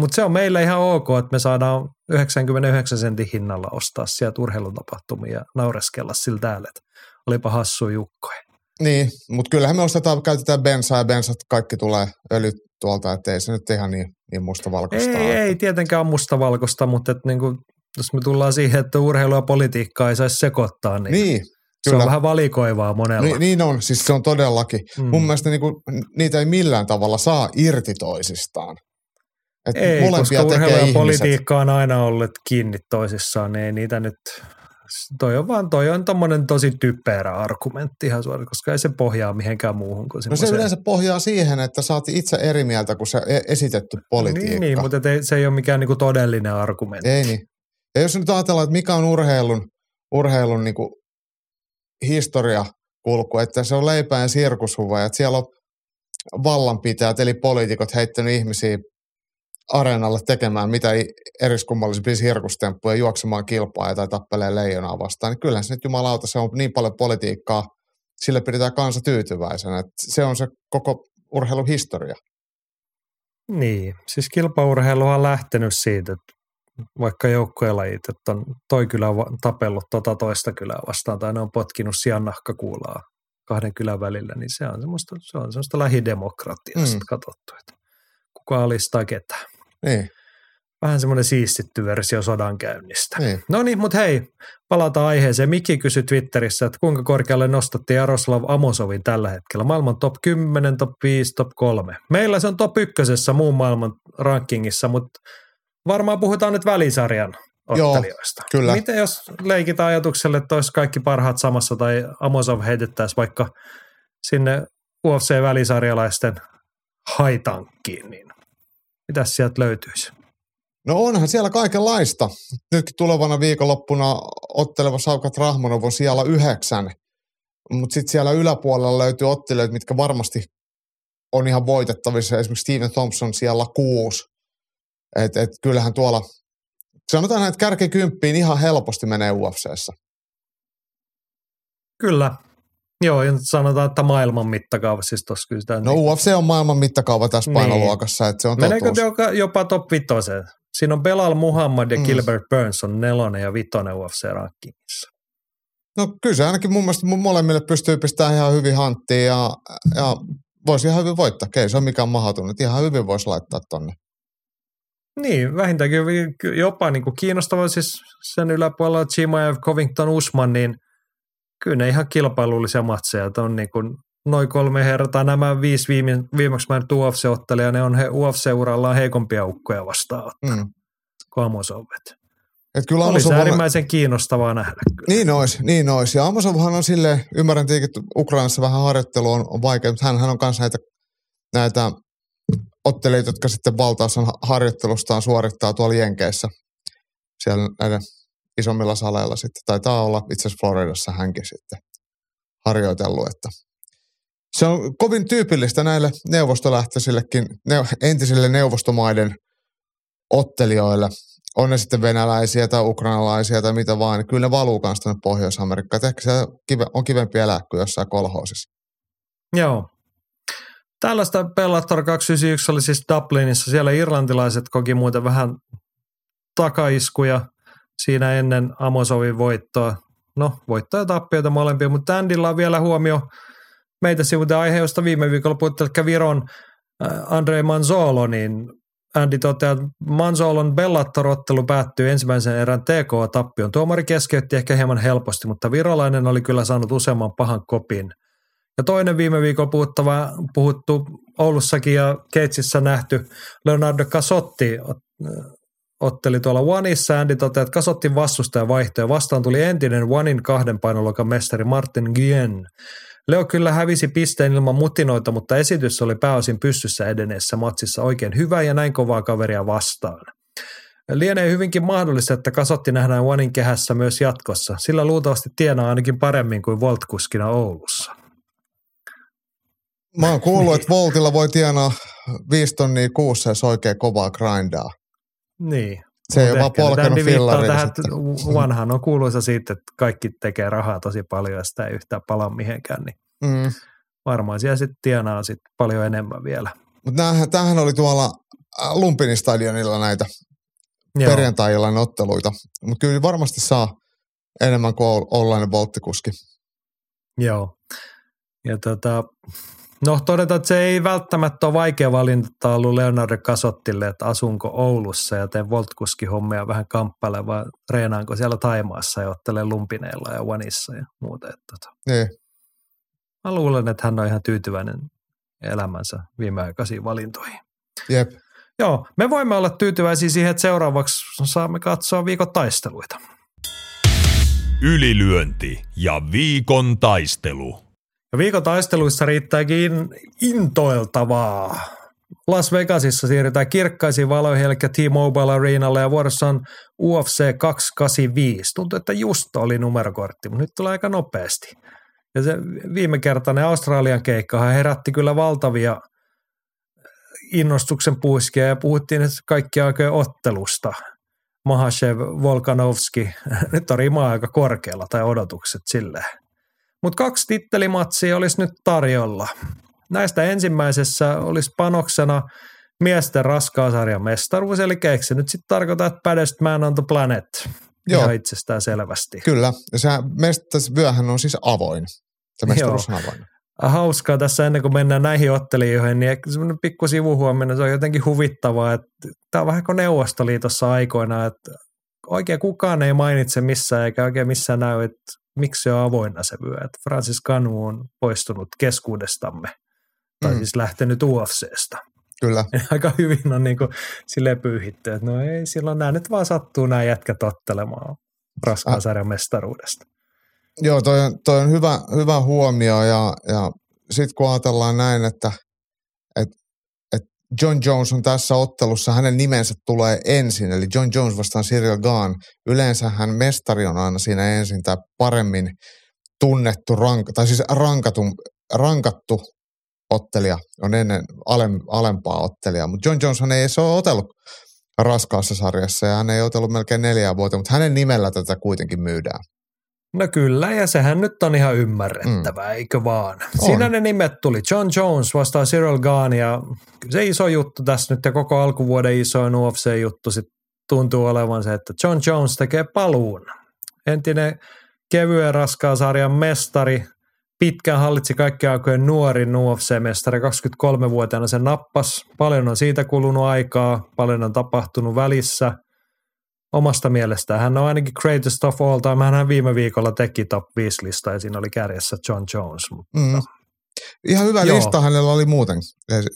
[SPEAKER 1] Mutta se on meille ihan ok, että me saadaan 99 sentin hinnalla ostaa sieltä urheilutapahtumia ja naureskella sillä täällä, että olipa hassu jukkoja.
[SPEAKER 2] Niin, mutta kyllähän me ostetaan, käytetään bensaa ja bensat, kaikki tulee öljyt tuolta, että ei se nyt ihan niin, niin mustavalkoista
[SPEAKER 1] Ei,
[SPEAKER 2] ole.
[SPEAKER 1] ei tietenkään ole mustavalkoista, mutta et niinku, jos me tullaan siihen, että urheilu ja politiikkaa ei saisi sekoittaa, niin,
[SPEAKER 2] Niin,
[SPEAKER 1] se
[SPEAKER 2] kyllä.
[SPEAKER 1] on vähän valikoivaa monella.
[SPEAKER 2] Niin, niin on, siis se on todellakin.
[SPEAKER 1] Mm.
[SPEAKER 2] Mun mielestä niinku, niitä ei millään tavalla saa irti toisistaan. Et
[SPEAKER 1] Ei, koska urheilu ja politiikka on aina ollut kiinni toisissaan, niin ei niitä nyt, toi on vaan, toi on tommonen tosi typerä argumentti ihan suoraan, koska ei se pohjaa mihinkään muuhun kuin
[SPEAKER 2] No se
[SPEAKER 1] semmoiseen.
[SPEAKER 2] yleensä pohjaa siihen, että oot itse eri mieltä kuin se esitetty politiikka.
[SPEAKER 1] Niin, niin mutta ei, se ei ole mikään niinku todellinen argumentti.
[SPEAKER 2] Ei niin. Ja jos nyt ajatellaan, että mikä on urheilun, urheilun niin kuin historia kulku, että se on leipää ja sirkushuva, ja että siellä on vallanpitäjät, eli poliitikot heittänyt ihmisiä areenalle tekemään mitä eriskummallisimpia sirkustemppuja, juoksemaan kilpaa tai tappelee leijonaa vastaan, niin kyllähän se nyt jumalauta, se on niin paljon politiikkaa, sille pidetään kansa tyytyväisenä. Et se on se koko urheiluhistoria.
[SPEAKER 1] Niin, siis kilpaurheilu on lähtenyt siitä, että vaikka joukkuelajit, että on toi kylä tapellut tota toista kylää vastaan tai ne on potkinut sian nahkakuulaa kahden kylän välillä, niin se on semmoista, se on semmoista lähidemokratiaa mm. katsottu, että kuka alistaa ketään.
[SPEAKER 2] Niin.
[SPEAKER 1] Vähän semmoinen siistitty versio sodankäynnistä.
[SPEAKER 2] Niin.
[SPEAKER 1] No niin, mutta hei, palataan aiheeseen. Mikki kysyi Twitterissä, että kuinka korkealle nostatti Jaroslav Amosovin tällä hetkellä. Maailman top 10, top 5, top 3. Meillä se on top ykkösessä muun maailman rankingissa, mutta varmaan puhutaan nyt välisarjan ottelijoista.
[SPEAKER 2] Joo, kyllä.
[SPEAKER 1] Miten jos leikitään ajatukselle, että olisi kaikki parhaat samassa tai Amosov heitettäisiin vaikka sinne UFC-välisarjalaisten haitankkiin, niin mitäs sieltä löytyisi?
[SPEAKER 2] No onhan siellä kaikenlaista. Nyt tulevana viikonloppuna otteleva Saukat Rahmanov on siellä yhdeksän, mutta sitten siellä yläpuolella löytyy ottelijoita, mitkä varmasti on ihan voitettavissa. Esimerkiksi Steven Thompson siellä kuusi. Et, et kyllähän tuolla, sanotaan, että kärkikymppiin ihan helposti menee UFCssä.
[SPEAKER 1] Kyllä. Joo, ja sanotaan, että maailman mittakaava siis tuossa kyllä sitä.
[SPEAKER 2] No niin. UFC on maailman mittakaava tässä niin. painoluokassa, että se on
[SPEAKER 1] Meneekö jopa, jopa top vitoseen? Siinä on Belal Muhammad ja mm. Gilbert Burns on nelonen ja vitonen UFC-rankingissa.
[SPEAKER 2] No kyllä se ainakin mun mielestä molemmille pystyy pistämään ihan hyvin hanttiin ja, ja voisi ihan hyvin voittaa. Ei se on mikään mahdoton, ihan hyvin voisi laittaa tonne.
[SPEAKER 1] Niin, vähintäänkin jopa niin kuin kiinnostava siis sen yläpuolella Chimaev, Covington, Usman, niin kyllä ne ihan kilpailullisia matseja. on niin kuin noin kolme hertaa. Nämä viisi viime, viimeksi mainittu UFC-ottelija, ne on he, UFC-urallaan heikompia ukkoja vastaan mm. kuin Amosovet. Et kyllä Olisi Amosov äärimmäisen kiinnostavaa nähdä. Kyllä.
[SPEAKER 2] Niin olisi, niin olisi. Ja Amosovhan on silleen, ymmärrän tietenkin, että Ukrainassa vähän harjoittelu on, on vaikea, mutta hän, hän on kanssa näitä, näitä ottelijoita, jotka sitten valtaosan harjoittelustaan suorittaa tuolla Jenkeissä. Siellä näiden isommilla saleilla sitten. Taitaa olla itse asiassa Floridassa hänkin sitten harjoitellut, että se on kovin tyypillistä näille neuvostolähtöisillekin, ne, entisille neuvostomaiden ottelijoille. On ne sitten venäläisiä tai ukrainalaisia tai mitä vaan, niin kyllä ne valuu kanssa tuonne Pohjois-Amerikkaan. Ehkä se on kivempi elää kuin jossain kolhoosissa.
[SPEAKER 1] Joo. Tällaista Bellator 291 oli siis Dublinissa. Siellä irlantilaiset koki muuten vähän takaiskuja siinä ennen Amosovin voittoa. No, voittoja ja tappioita molempia, mutta Andilla on vielä huomio – meitä sivuta aihe, josta viime viikolla puhuttiin, Viron äh, Andre Manzolo, niin Andy toteaa, että Manzolon Bellator-ottelu päättyy ensimmäisen erän TK-tappion. Tuomari keskeytti ehkä hieman helposti, mutta virolainen oli kyllä saanut useamman pahan kopin. Ja toinen viime viikolla puhuttava, puhuttu Oulussakin ja Keitsissä nähty Leonardo Casotti otteli tuolla Oneissa. Andy toteaa, että Casottin vastustaja vaihtoi vastaan tuli entinen Onein kahden painoluokan mestari Martin Guyen. Leo kyllä hävisi pisteen ilman mutinoita, mutta esitys oli pääosin pystyssä edenneessä matsissa oikein hyvä ja näin kovaa kaveria vastaan. Lienee hyvinkin mahdollista, että kasotti nähdään Onein kehässä myös jatkossa, sillä luultavasti tienaa ainakin paremmin kuin Voltkuskina Oulussa.
[SPEAKER 2] Mä oon kuullut, että Voltilla voi tienaa 5 tonnia kuussa, jos oikein kovaa grindaa.
[SPEAKER 1] Niin,
[SPEAKER 2] se ei ole vaan polkenut fillaria.
[SPEAKER 1] Tähän, vanhan on kuuluisa siitä, että kaikki tekee rahaa tosi paljon ja sitä ei yhtään pala mihinkään, niin mm. varmaan siellä sitten tienaa sit paljon enemmän vielä.
[SPEAKER 2] Mutta tämähän oli tuolla äh, Lumpinin stadionilla näitä perjantai otteluita, mutta kyllä varmasti saa enemmän kuin ollainen volttikuski.
[SPEAKER 1] Joo. Ja tota, No todetaan, että se ei välttämättä ole vaikea valinta ollut Leonardo Kasottille, että asunko Oulussa ja teen voltkuski-hommia vähän kamppaile, vai treenaanko siellä Taimaassa ja ottelen lumpineilla ja vanissa ja muuta. Että tota.
[SPEAKER 2] niin.
[SPEAKER 1] Mä luulen, että hän on ihan tyytyväinen elämänsä viimeaikaisiin valintoihin.
[SPEAKER 2] Jep.
[SPEAKER 1] Joo, me voimme olla tyytyväisiä siihen, että seuraavaksi saamme katsoa viikon taisteluita.
[SPEAKER 3] Ylilyönti ja viikon taistelu.
[SPEAKER 1] Ja viikon taisteluissa riittääkin intoiltavaa. Las Vegasissa siirrytään kirkkaisiin valoihin, eli T-Mobile Arenalle, ja vuorossa on UFC 285. Tuntuu, että just oli numerokortti, mutta nyt tulee aika nopeasti. Ja se viime kertainen Australian keikka herätti kyllä valtavia innostuksen puiskia, ja puhuttiin että kaikki aikojen ottelusta. Mahashev, Volkanovski, (laughs) nyt on rima aika korkealla tai odotukset silleen. Mutta kaksi tittelimatsia olisi nyt tarjolla. Näistä ensimmäisessä olisi panoksena miesten raskaasarjan mestaruus, eli eikö se nyt sitten tarkoita, että baddest man on the planet? Joo. Ihan itsestään selvästi.
[SPEAKER 2] Kyllä, ja se vyöhän on siis avoin. Se mestaruus on avoin.
[SPEAKER 1] Hauskaa tässä ennen kuin mennään näihin ottelijoihin, niin semmoinen pikku sivuhuominen, se on jotenkin huvittavaa, että tämä on vähän kuin Neuvostoliitossa aikoina, että oikein kukaan ei mainitse missään eikä oikein missään näy, että miksi se on avoinna se vyö. Että Francis Canu on poistunut keskuudestamme, tai mm. siis lähtenyt UFCstä.
[SPEAKER 2] Kyllä. (laughs)
[SPEAKER 1] Aika hyvin on niin kuin sille pyyhitty, että no ei, silloin nämä nyt vaan sattuu nämä jätkät ottelemaan raskaan ah. sarjan mestaruudesta.
[SPEAKER 2] Joo, toi on, toi on hyvä, hyvä huomio ja, ja sitten kun ajatellaan näin, että John Jones on tässä ottelussa, hänen nimensä tulee ensin, eli John Jones vastaan Cyril Gahn. Yleensä hän mestari on aina siinä ensin, tai paremmin tunnettu, rank, tai siis rankattu, rankattu ottelija on ennen alem, alempaa ottelijaa, mutta John Jones ei se ole otellut raskaassa sarjassa ja hän ei otellut melkein neljä vuotta, mutta hänen nimellä tätä kuitenkin myydään.
[SPEAKER 1] No kyllä, ja sehän nyt on ihan ymmärrettävää, mm. eikö vaan? On. Siinä ne nimet tuli. John Jones vastaa Cyril Gahn, ja se iso juttu tässä nyt ja koko alkuvuoden isoin UFC-juttu sit tuntuu olevan se, että John Jones tekee paluun. Entinen kevyen raskaan sarjan mestari, pitkään hallitsi kaikkea aikojen nuorin UFC-mestari, 23-vuotiaana se nappas. Paljon on siitä kulunut aikaa, paljon on tapahtunut välissä – omasta mielestään. Hän on ainakin greatest of all time. Hän viime viikolla teki top 5 lista ja siinä oli kärjessä John Jones. Mutta mm.
[SPEAKER 2] Ihan hyvä Joo. lista hänellä oli muuten.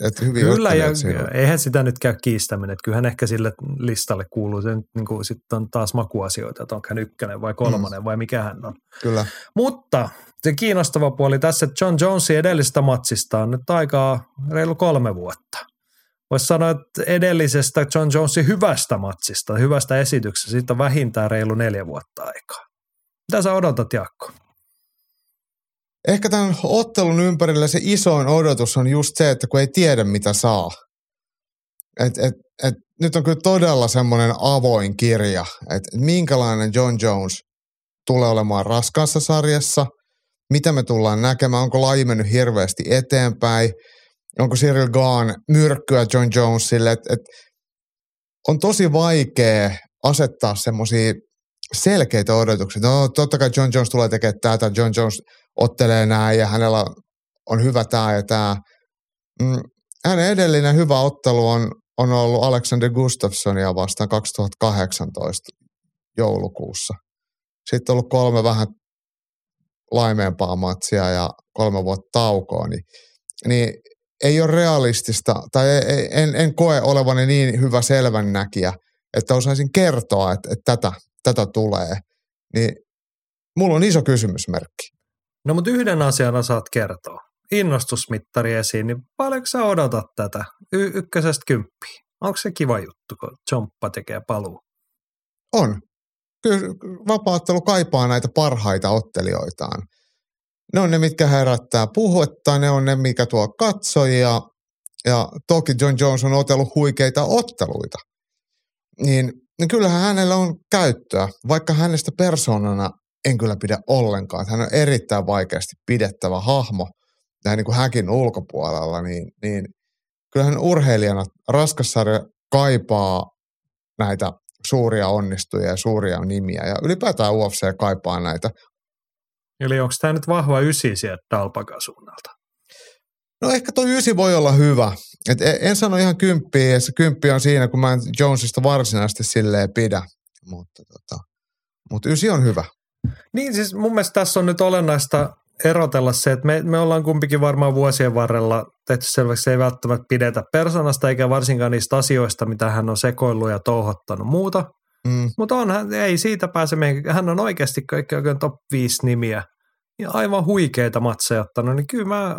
[SPEAKER 2] Et hyvin
[SPEAKER 1] Kyllä, ja siinä. eihän sitä nyt käy kiistäminen. Että kyllähän ehkä sille listalle kuuluu. Se niin kuin, sitten on taas makuasioita, että onko hän ykkönen vai kolmonen mm. vai mikä hän on.
[SPEAKER 2] Kyllä.
[SPEAKER 1] Mutta se kiinnostava puoli tässä, että John Jonesin edellistä matsista on nyt aikaa reilu kolme vuotta voisi sanoa, että edellisestä John Jonesin hyvästä matsista, hyvästä esityksestä, siitä on vähintään reilu neljä vuotta aikaa. Mitä sä odotat, Jaakko?
[SPEAKER 2] Ehkä tämän ottelun ympärillä se isoin odotus on just se, että kun ei tiedä mitä saa. Et, et, et, nyt on kyllä todella semmoinen avoin kirja, että minkälainen John Jones tulee olemaan raskaassa sarjassa, mitä me tullaan näkemään, onko laji mennyt hirveästi eteenpäin – onko Cyril Gahn myrkkyä John Jonesille, että et on tosi vaikea asettaa semmoisia selkeitä odotuksia. No totta kai John Jones tulee tekemään tätä, John Jones ottelee näin ja hänellä on hyvä tämä ja tämä. Mm, hänen edellinen hyvä ottelu on, on ollut Alexander Gustafssonia vastaan 2018 joulukuussa. Sitten on ollut kolme vähän laimeempaa matsia ja kolme vuotta taukoa, niin, niin ei ole realistista, tai en, en koe olevani niin hyvä selvännäkijä, että osaisin kertoa, että, että tätä, tätä tulee. Niin mulla on iso kysymysmerkki.
[SPEAKER 1] No mutta yhden asian saat kertoa. Innostusmittari esiin, niin paljonko sä odotat tätä y- ykkösestä kymppiin? Onko se kiva juttu, kun Jomppa tekee paluu?
[SPEAKER 2] On. Kyllä vapaattelu kaipaa näitä parhaita ottelijoitaan ne on ne, mitkä herättää puhetta, ne on ne, mikä tuo katsojia. Ja toki John Jones on otellut huikeita otteluita. Niin, niin kyllähän hänellä on käyttöä, vaikka hänestä persoonana en kyllä pidä ollenkaan. Hän on erittäin vaikeasti pidettävä hahmo näin niin kuin häkin ulkopuolella, niin, niin kyllähän urheilijana raskassarja kaipaa näitä suuria onnistujia ja suuria nimiä. Ja ylipäätään UFC kaipaa näitä
[SPEAKER 1] Eli onko tämä nyt vahva ysi sieltä Dalpakan suunnalta?
[SPEAKER 2] No ehkä tuo ysi voi olla hyvä. Et en sano ihan kymppiä, se kymppi on siinä, kun mä en Jonesista varsinaisesti silleen pidä. Mutta tota, mutta ysi on hyvä.
[SPEAKER 1] Niin siis mun mielestä tässä on nyt olennaista erotella se, että me, me ollaan kumpikin varmaan vuosien varrella tehty selväksi, että ei välttämättä pidetä persoonasta eikä varsinkaan niistä asioista, mitä hän on sekoillut ja touhottanut muuta. Mm. Mutta on, ei siitä pääse meidän, hän on oikeasti kaikki oikein top 5 nimiä ja aivan huikeita matseja ottanut, niin kyllä mä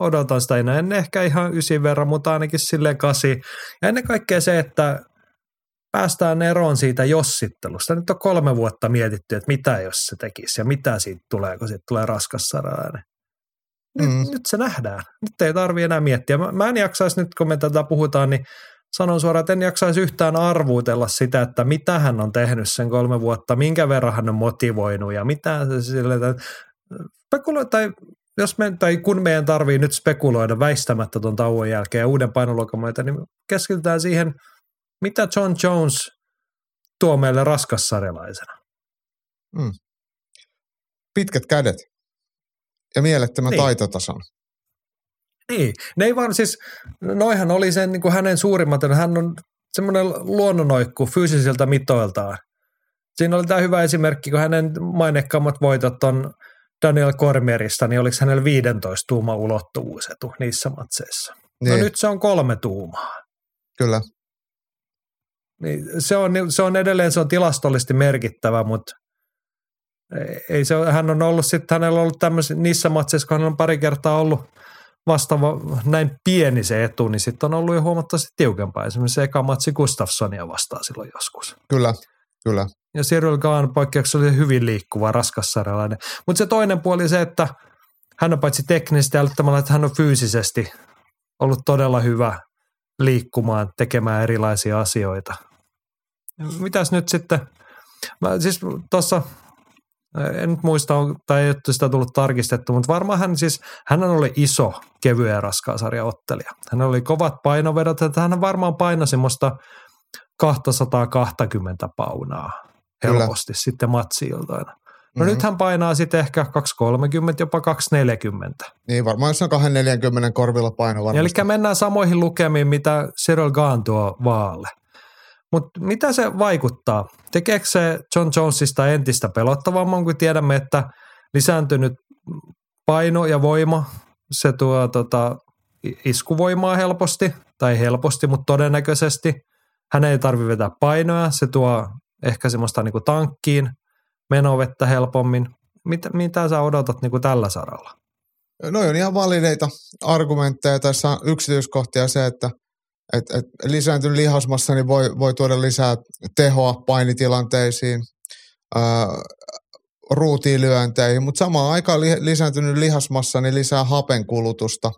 [SPEAKER 1] odotan sitä enää. En ehkä ihan ysin verran, mutta ainakin silleen kasi. Ja ennen kaikkea se, että päästään eroon siitä jossittelusta. Nyt on kolme vuotta mietitty, että mitä jos se tekisi ja mitä siitä tulee, kun siitä tulee raskas saralainen. Nyt, mm. nyt se nähdään. Nyt ei tarvi enää miettiä. Mä, mä en jaksaisi nyt, kun me tätä puhutaan, niin sanon suoraan, että en jaksaisi yhtään arvuutella sitä, että mitä hän on tehnyt sen kolme vuotta, minkä verran hän on motivoinut ja mitä se sille, että spekuloi, tai jos me, tai kun meidän tarvii nyt spekuloida väistämättä tuon tauon jälkeen ja uuden painoluokan myötä, niin keskitytään siihen, mitä John Jones tuo meille raskassarjalaisena.
[SPEAKER 2] Pitkät kädet ja mielettömän
[SPEAKER 1] Niin.
[SPEAKER 2] taitotason.
[SPEAKER 1] Niin, ne ei vaan siis, noihan oli sen niin kuin hänen suurimmat, hän on semmoinen luonnonoikku fyysisiltä mitoiltaan. Siinä oli tämä hyvä esimerkki, kun hänen mainekkaammat voitot on Daniel Cormierista, niin oliko hänellä 15 tuuma ulottuvuusetu niissä matseissa. No
[SPEAKER 2] Niin,
[SPEAKER 1] nyt se on kolme tuumaa.
[SPEAKER 2] kyllä.
[SPEAKER 1] Niin se, on, se on edelleen se on tilastollisesti merkittävä, mutta ei se, hän on ollut sitten, hänellä on ollut tämmöisiä, niissä matseissa, kun hän on pari kertaa ollut vastaava näin pieni se etu, niin sitten on ollut jo huomattavasti tiukempaa. Esimerkiksi se eka matsi Gustafssonia vastaan silloin joskus.
[SPEAKER 2] Kyllä, kyllä.
[SPEAKER 1] Ja Cyril Gahn poikkeuksellisen hyvin liikkuva, raskassarjalainen. Mutta se toinen puoli se, että hän on paitsi teknisesti älyttömällä, että hän on fyysisesti ollut todella hyvä liikkumaan, tekemään erilaisia asioita. Mitäs nyt sitten, mä siis tuossa, en nyt muista, tai ei ole sitä tullut tarkistettu, mutta varmaan hän siis, hän oli iso, kevyen ja raskaan sarjan ottelija. Hän oli kovat painovedot, että hän varmaan painoi semmoista 220 paunaa
[SPEAKER 2] Kyllä.
[SPEAKER 1] helposti sitten matsiiltoina. No
[SPEAKER 2] Mhm.
[SPEAKER 1] nyt hän painaa sitten ehkä 230, jopa 240.
[SPEAKER 2] Niin varmaan jos on 240 korvilla paino varmasti.
[SPEAKER 1] Eli mennään samoihin lukemiin, mitä Cyril Gahn tuo vaalle. Mutta mitä se vaikuttaa? Tekeekö se John Jonesista entistä pelottavamman, kun tiedämme, että lisääntynyt paino ja voima, se tuo tota, iskuvoimaa helposti, tai helposti, mutta todennäköisesti. Hän ei tarvitse vetää painoja, se tuo ehkä semmoista niinku tankkiin menovettä helpommin. Mitä, mitä sä odotat niinku tällä saralla?
[SPEAKER 2] No on ihan valideita argumentteja. Tässä on yksityiskohtia se, että et, et lisääntynyt lihasmassa niin voi, voi tuoda lisää tehoa painitilanteisiin, ää, ruutiilyönteihin, mutta samaan aikaan li, lisääntynyt lihasmassa niin lisää hapenkulutusta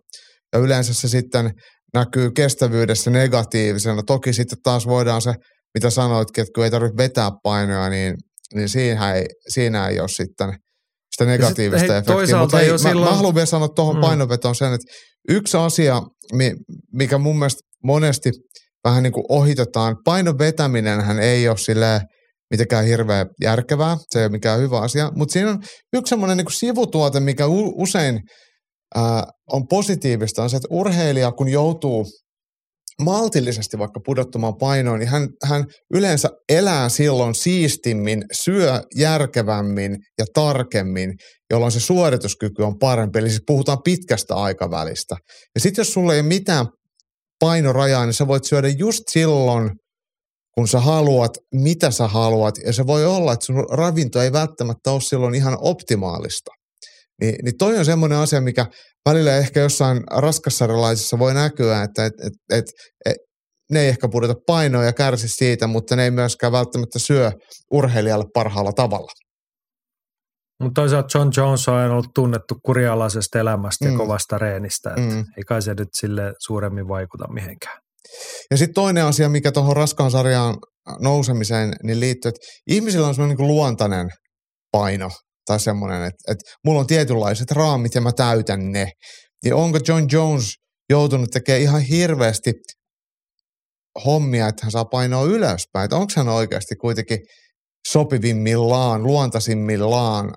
[SPEAKER 2] ja yleensä se sitten näkyy kestävyydessä negatiivisena. Toki sitten taas voidaan se, mitä sanoitkin, että kun ei tarvitse vetää painoja, niin, niin siinä, ei, siinä ei ole sitten sitä negatiivista
[SPEAKER 1] hei,
[SPEAKER 2] efektiä. Mutta
[SPEAKER 1] jo
[SPEAKER 2] mä,
[SPEAKER 1] silloin-
[SPEAKER 2] mä haluan vielä sanoa tuohon
[SPEAKER 1] Mm.
[SPEAKER 2] painonvetoon sen, että yksi asia, mi- mikä mun mielestä monesti vähän niin kuin ohitetaan, painon vetäminenhän ei ole silleen mitenkään hirveän järkevää, se ei ole mikään hyvä asia, mutta siinä on yksi semmoinen niin sivutuote, mikä u- usein ää, on positiivista, on se, että urheilija kun joutuu maltillisesti vaikka pudottamaan painoa, niin hän, hän yleensä elää silloin siistimmin, syö järkevämmin ja tarkemmin, jolloin se suorituskyky on parempi. Eli siis puhutaan pitkästä aikavälistä. Ja sitten jos sulla ei ole mitään painorajaa, niin sä voit syödä just silloin, kun sä haluat, mitä sä haluat. Ja se voi olla, että sun ravinto ei välttämättä ole silloin ihan optimaalista. Niin, niin toi on semmoinen asia, mikä välillä ehkä jossain raskassarjalaisissa voi näkyä, että et, et, et, et, ne ei ehkä pudota painoa ja kärsi siitä, mutta ne ei myöskään välttämättä syö urheilijalle parhaalla tavalla.
[SPEAKER 1] Mutta toisaalta John Jones on aina ollut tunnettu kurialaisesta elämästä mm. ja kovasta reenistä, että mm.
[SPEAKER 2] Mm.
[SPEAKER 1] ei kai se nyt sille suuremmin vaikuta mihinkään.
[SPEAKER 2] Ja sitten toinen asia, mikä tuohon raskaan sarjaan nousemiseen niin liittyy, että ihmisillä on semmoinen niin luontainen paino tai semmoinen, että, että mulla on tietynlaiset raamit ja mä täytän ne. Niin onko John Jones joutunut tekemään ihan hirveästi hommia, että hän saa painoa ylöspäin? Että onko hän oikeasti kuitenkin sopivimmillaan, luontaisimmillaan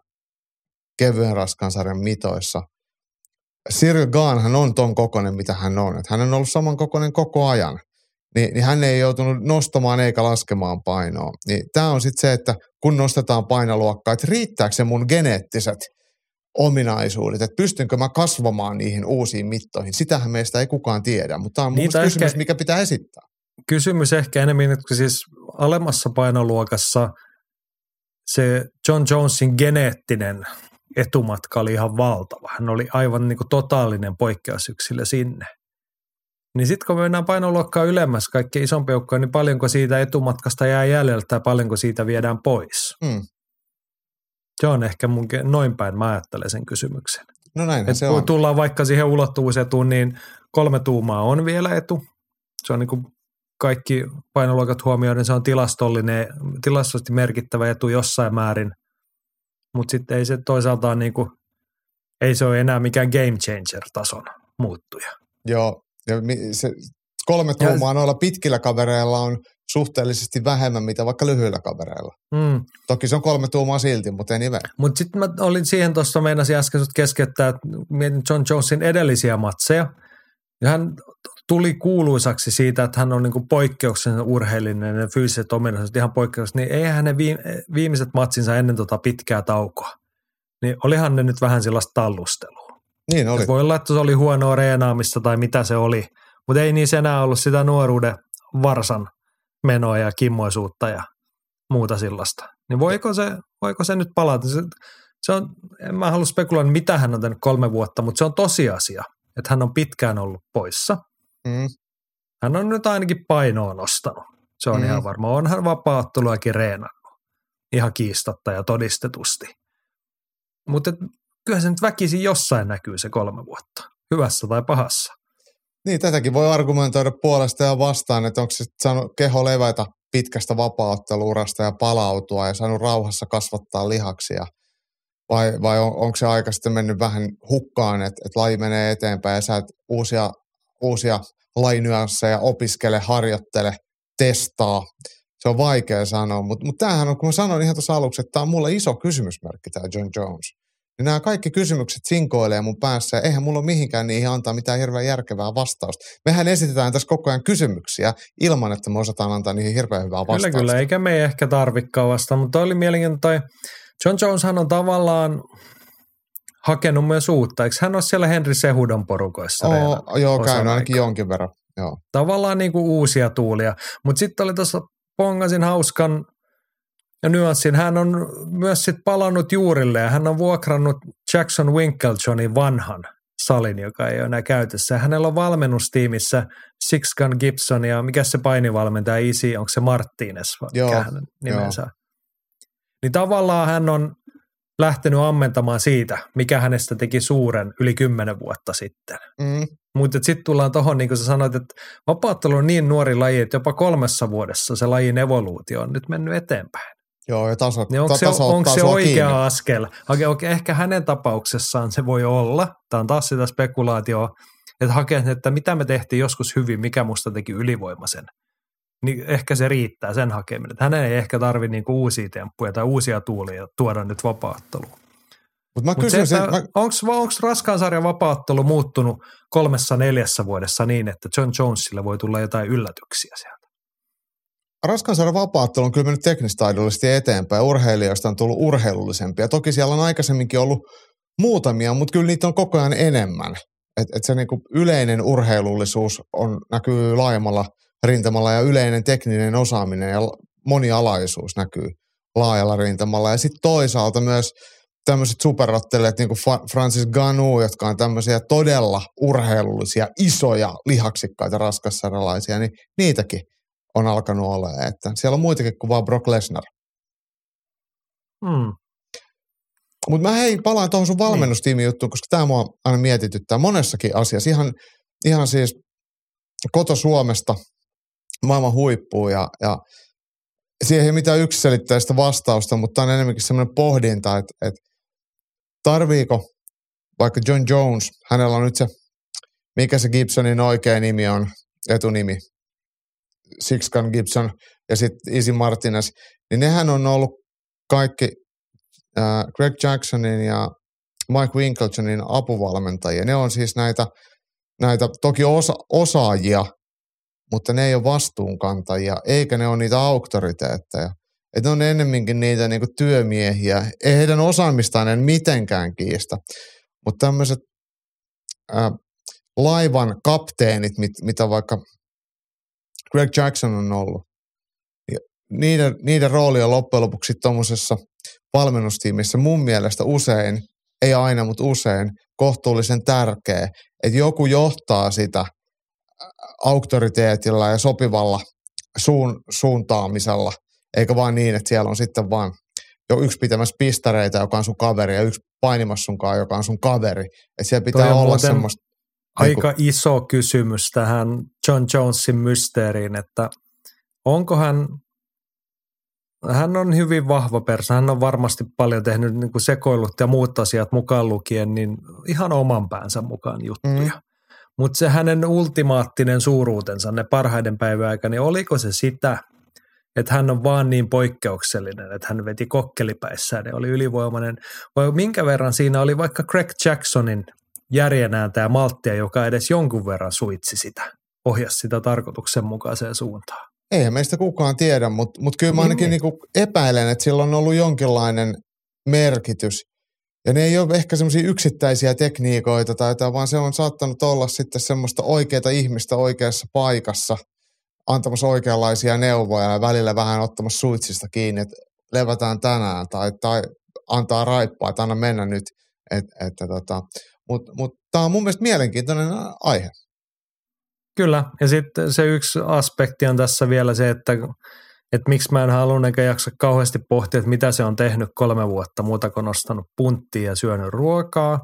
[SPEAKER 2] kevyen raskaan sarjan mitoissa? Cyril Gahn hän on ton kokonen, mitä hän on. Että hän on ollut saman kokonen koko ajan. Niin, niin hän ei joutunut nostamaan eikä laskemaan painoa. Niin tämä on sitten se, että kun nostetaan painoluokkaa, että riittääkö se mun geneettiset ominaisuudet, että pystynkö mä kasvamaan niihin uusiin mittoihin. Sitähän meistä ei kukaan tiedä, mutta tämä on
[SPEAKER 1] Niitä
[SPEAKER 2] mielestä kysymys,
[SPEAKER 1] ehkä-
[SPEAKER 2] mikä pitää esittää.
[SPEAKER 1] Kysymys ehkä enemmän, että siis alemmassa painoluokassa se John Jonesin geneettinen etumatka oli ihan valtava. Hän oli aivan niin kuin totaalinen poikkeusyksilö sinne. Niin sitten kun mennään painoluokkaa ylemmäs, kaikki isompi joukkoja, niin paljonko siitä etumatkasta jää jäljellä tai paljonko siitä viedään pois?
[SPEAKER 2] Hmm.
[SPEAKER 1] Se on ehkä mun, noin päin mä ajattelen sen kysymyksen.
[SPEAKER 2] No
[SPEAKER 1] Et
[SPEAKER 2] se
[SPEAKER 1] kun
[SPEAKER 2] on.
[SPEAKER 1] tullaan vaikka siihen ulottuvuusetuun, niin kolme tuumaa on vielä etu. Se on niin kuin kaikki painoluokat huomioiden, se on tilastollinen, tilastollisesti merkittävä etu jossain määrin. Mutta sitten ei se toisaalta niin kuin ei se ole enää mikään game changer-tason muuttuja.
[SPEAKER 2] Joo, ja se kolme tuumaa noilla pitkillä kavereilla on suhteellisesti vähemmän, mitä vaikka lyhyillä kavereilla.
[SPEAKER 1] Mm.
[SPEAKER 2] Toki se on kolme tuumaa silti, mutta anyway.
[SPEAKER 1] Mutta sitten mä olin siihen tuossa, meinasin äsken keskeyttää, että mietin John Jonesin edellisiä matseja. Ja hän tuli kuuluisaksi siitä, että hän on niinku poikkeuksellinen urheilinen ja fyysiset ominaisuudet ihan poikkeukselliset, niin eihän ne viimeiset matsinsa ennen tota pitkää taukoa. Niin olihan ne nyt vähän sellaista tallustelua.
[SPEAKER 2] Niin oli.
[SPEAKER 1] Et voi olla, että se oli huonoa reenaamista tai mitä se oli, mutta ei niissä enää ollut sitä nuoruuden varsan menoa ja kimmoisuutta ja muuta sellaista. Niin voiko se, voiko se nyt palata? Se, se on, en mä halua spekuloida, mitä hän on tehnyt kolme vuotta, mutta se on tosiasia, että hän on pitkään ollut poissa.
[SPEAKER 2] Mm.
[SPEAKER 1] Hän on nyt ainakin painoa nostanut. Se on
[SPEAKER 2] Mm.
[SPEAKER 1] ihan varma. Onhan vapaatteluakin reenannut. Ihan kiistatta ja todistetusti. Mutta kyllä se nyt väkisin jossain näkyy se kolme vuotta. Hyvässä tai pahassa.
[SPEAKER 2] Niin, tätäkin voi argumentoida puolesta ja vastaan, että onko se saanut keho levätä pitkästä vapautteluurasta ja palautua ja saanut rauhassa kasvattaa lihaksia. Vai, vai on, onko se aika sitten mennyt vähän hukkaan, että, että laji menee eteenpäin ja sä et uusia, uusia lajinyansseja opiskele, harjoittele, testaa. Se on vaikea sanoa, mutta, mutta tämähän on, kun mä sanoin ihan tuossa aluksi, että tämä on mulle iso kysymysmerkki tämä John Jones. Niin nämä kaikki kysymykset sinkoilee mun päässä ja eihän mulla ole mihinkään niihin antaa mitään hirveän järkevää vastausta. Mehän esitetään tässä koko ajan kysymyksiä ilman, että me osataan antaa niihin hirveän hyvää vastausta.
[SPEAKER 1] Kyllä, kyllä, eikä me ei ehkä tarvikaan vasta, mutta toi oli mielenkiintoinen toi John Joneshan on tavallaan hakenut myös uutta. Eikö hän ole siellä Henry Sehudon porukoissa?
[SPEAKER 2] Oo, joo,
[SPEAKER 1] osan
[SPEAKER 2] käynyt ainakin jonkin verran. Joo.
[SPEAKER 1] Tavallaan niin kuin uusia tuulia. Mutta sitten oli tuossa pongasin hauskan nyanssin. Hän on myös sitten palannut juurille ja hän on vuokrannut Jackson Winklejohnin vanhan salin, joka ei ole enää käytössä. Hänellä on valmennustiimissä Six Gun Gibson ja mikä se painivalmentaja isi, onko se Martinez vai
[SPEAKER 2] Joo,
[SPEAKER 1] nimensä on? Niin tavallaan hän on lähtenyt ammentamaan siitä, mikä hänestä teki suuren yli kymmenen vuotta sitten.
[SPEAKER 2] Mm,
[SPEAKER 1] Mutta sitten tullaan tuohon, niin kuin sä sanoit, että vapaattelu on niin nuori laji, että jopa kolmessa vuodessa se lajin evoluutio on nyt mennyt eteenpäin.
[SPEAKER 2] joo, ja taso,
[SPEAKER 1] Niin onko
[SPEAKER 2] ta-
[SPEAKER 1] se,
[SPEAKER 2] taso
[SPEAKER 1] onko se oikea
[SPEAKER 2] kiinni.
[SPEAKER 1] askel? Okei, okei, ehkä hänen tapauksessaan se voi olla, tämä on taas sitä spekulaatioa, että hakee, että mitä me tehtiin joskus hyvin, mikä musta teki ylivoimaisen. Niin ehkä se riittää sen hakeminen. Että hänen ei ehkä tarvitse niinku uusia temppuja tai uusia tuulia tuoda nyt vapaatteluun.
[SPEAKER 2] Mutta mä
[SPEAKER 1] Mutta
[SPEAKER 2] kysyisin, mä,
[SPEAKER 1] onko raskaan sarjan vapaattelu muuttunut kolmessa neljässä vuodessa niin, että John Jonesille voi tulla jotain yllätyksiä sieltä?
[SPEAKER 2] raskan sarjan vapaattelu on kyllä mennyt teknistaidollisesti eteenpäin. Urheilijoista on tullut urheilullisempia. Toki siellä on aikaisemminkin ollut muutamia, mutta kyllä niitä on koko ajan enemmän. Et, et se niinku yleinen urheilullisuus on, näkyy laajemmalla rintamalla ja yleinen tekninen osaaminen ja la- monialaisuus näkyy laajalla rintamalla. Ja sitten toisaalta myös tämmöiset superrottelijat niin kuin Francis Ganu, jotka on tämmöisiä todella urheilullisia, isoja, lihaksikkaita raskassarjalaisia, niin niitäkin on alkanut olla. Että siellä on muitakin kuin vaan Brock Lesnar.
[SPEAKER 1] Hmm.
[SPEAKER 2] Mutta mä hei, palaan tuohon sun valmennustiimin juttuun, koska tämä mua aina mietityttää monessakin asiassa. Ihan, ihan siis koto Suomesta maailman huippuun ja, ja siihen ei mitään yksiselitteistä vastausta, mutta on enemmänkin semmoinen pohdinta, että, että tarviiko vaikka John Jones, hänellä on nyt se, mikä se Gibsonin oikea nimi on, etunimi, Sixgun Gibson ja sitten Easy Martinez, niin nehän on ollut kaikki äh, Greg Jacksonin ja Mike Winklejohnin apuvalmentajia. Ne on siis näitä, näitä toki osa, osaajia, mutta ne ei ole vastuunkantajia, eikä ne ole niitä auktoriteetteja. Että ne on ennemminkin niitä niinku työmiehiä. Ei heidän osaamistaan en mitenkään kiistä. Mutta tämmöiset äh, laivan kapteenit, mit, mitä vaikka Greg Jackson on ollut, niin niiden, niiden rooli on loppujen lopuksi tuommoisessa valmennustiimissä mun mielestä usein, ei aina, mutta usein, kohtuullisen tärkeä, että joku johtaa sitä auktoriteetilla ja sopivalla suun, suuntaamisella, eikä vaan niin, että siellä on sitten vaan jo yksi pitämässä pistareita, joka on sun kaveri, ja yksi painimassa sunkaan, joka on sun kaveri. Että siellä pitää olla semmoista...
[SPEAKER 1] Aika iso kysymys tähän John Jonesin mysteeriin, että onko hän, hän on hyvin vahva persa. Hän on varmasti paljon tehnyt niin kuin sekoilut ja muut asiat mukaan lukien, niin ihan oman päänsä mukaan juttuja. Mm. Mutta se hänen ultimaattinen suuruutensa, ne parhaiden päivän aikana, niin oliko se sitä, että hän on vaan niin poikkeuksellinen, että hän veti kokkelipäissään ja oli ylivoimainen, vai minkä verran siinä oli vaikka Craig Jacksonin järjenääntä ja malttia, joka edes jonkun verran suitsi sitä, ohjasi sitä tarkoituksenmukaiseen suuntaan.
[SPEAKER 2] Eihän meistä kukaan tiedä, mutta, mutta kyllä mä ainakin niin. Niin epäilen, että sillä on ollut jonkinlainen merkitys. Ja ne ei ole ehkä semmoisia yksittäisiä tekniikoita tai jotain, vaan se on saattanut olla sitten semmoista oikeaa ihmistä oikeassa paikassa, antamassa oikeanlaisia neuvoja ja välillä vähän ottamassa suitsista kiinni, että levätään tänään tai, tai antaa raippaa, että anna mennä nyt. Et, että tota, Mutta mut, tämä on mun mielestä mielenkiintoinen aihe.
[SPEAKER 1] Kyllä, ja sitten se yksi aspekti on tässä vielä se, että, että miksi mä en halunnut eikä jaksa kauheasti pohtia, että mitä se on tehnyt kolme vuotta muuta kuin nostanut punttia ja syönyt ruokaa.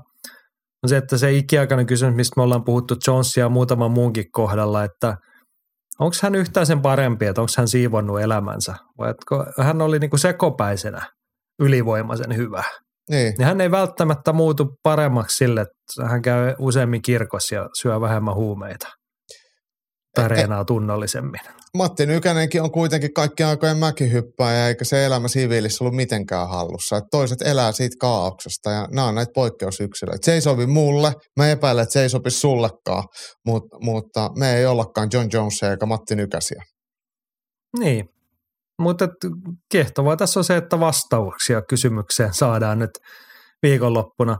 [SPEAKER 1] On se, että se ikiaikainen kysymys, mistä me ollaan puhuttu Jonesia ja muutaman muunkin kohdalla, että onko hän yhtään sen parempi, että onko hän siivonnut elämänsä vai että hän oli niin kuin sekopäisenä ylivoimaisen hyvä. Niin. Ja hän ei välttämättä muutu paremmaksi sille, että hän käy useammin kirkossa ja syö vähemmän huumeita tai reenaa tunnollisemmin.
[SPEAKER 2] Matti Nykänenkin on kuitenkin kaikki aikojen mäkihyppääjä, eikä se elämä siviilissä ollut mitenkään hallussa. Et toiset elää siitä kaauksesta ja nämä on näitä poikkeusyksilöitä. Se ei sovi mulle, mä epäilen, että se ei sopi sullekaan, Mut, mutta me ei ollakaan John Jonesia eikä Matti Nykäsiä.
[SPEAKER 1] Niin, mutta kiehtovaa tässä on se, että vastauksia kysymykseen saadaan nyt viikonloppuna.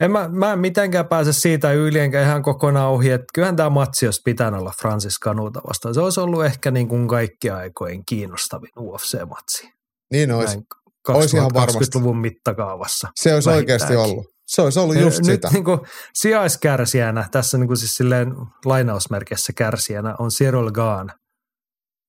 [SPEAKER 1] En mä, mä en mitenkään pääse siitä yli enkä ihan kokonaan ohi, että kyllähän tämä matsi olisi pitänyt olla Francis Kanuta vastaan. Se olisi ollut ehkä niin kuin kaikki aikojen kiinnostavin UFC-matsi.
[SPEAKER 2] Niin olisi. Olisi ihan varmasti.
[SPEAKER 1] luvun mittakaavassa.
[SPEAKER 2] Se olisi oikeasti ollut. Se olisi ollut just Nyt sitä.
[SPEAKER 1] Niin kuin sijaiskärsijänä, tässä niin kuin siis silleen lainausmerkissä kärsijänä on Cyril Gahn –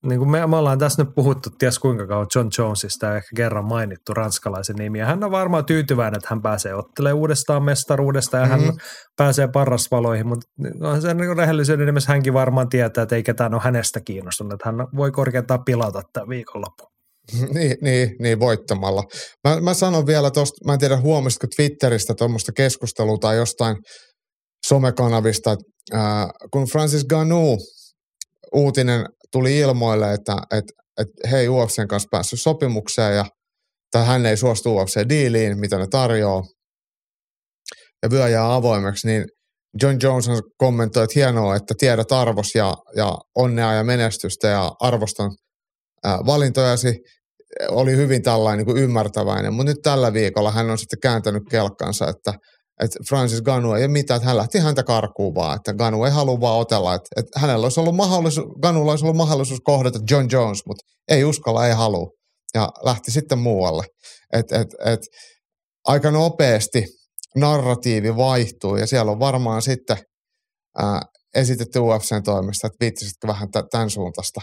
[SPEAKER 1] niin kuin me, me ollaan tässä nyt puhuttu ties kuinka kauan John Jonesista ja ehkä kerran mainittu ranskalaisen nimi. Ja hän on varmaan tyytyväinen, että hän pääsee ottelemaan uudestaan mestaruudesta ja mm-hmm. hän pääsee parrasvaloihin, mutta on sen niin rehellisyyden nimessä hänkin varmaan tietää, että ei ketään ole hänestä kiinnostunut. Että hän voi korkeintaan pilata tämän viikonlopun. (laughs)
[SPEAKER 2] Niin, niin, niin voittamalla. Mä, mä sanon vielä tuosta, mä en tiedä huomasitko Twitteristä tuommoista keskustelua tai jostain somekanavista, että äh, kun Francis Ganou uutinen tuli ilmoille, että, että, että he ei UFCn kanssa päässyt sopimukseen ja tai hän ei suostu UFC-diiliin, mitä ne tarjoaa, ja vyö jää avoimeksi, niin John Jones kommentoi, että hienoa, että tiedät arvos ja, ja onnea ja menestystä ja arvostan ää, valintojasi. Oli hyvin tällainen niin kuin ymmärtäväinen, mutta nyt tällä viikolla hän on sitten kääntänyt kelkkansa, että – että Francis Ganu ei ole mitään, että hän lähti häntä karkuun vaan, että Ganu ei halua vaan otella, että, että hänellä olisi ollut mahdollisuus, Ganulla olisi ollut mahdollisuus kohdata John Jones, mutta ei uskalla, ei halua ja lähti sitten muualle. Et, et, et, aika nopeasti narratiivi vaihtuu ja siellä on varmaan sitten ää, esitetty UFCn toimesta, että viittisitkö vähän t- tämän suuntaista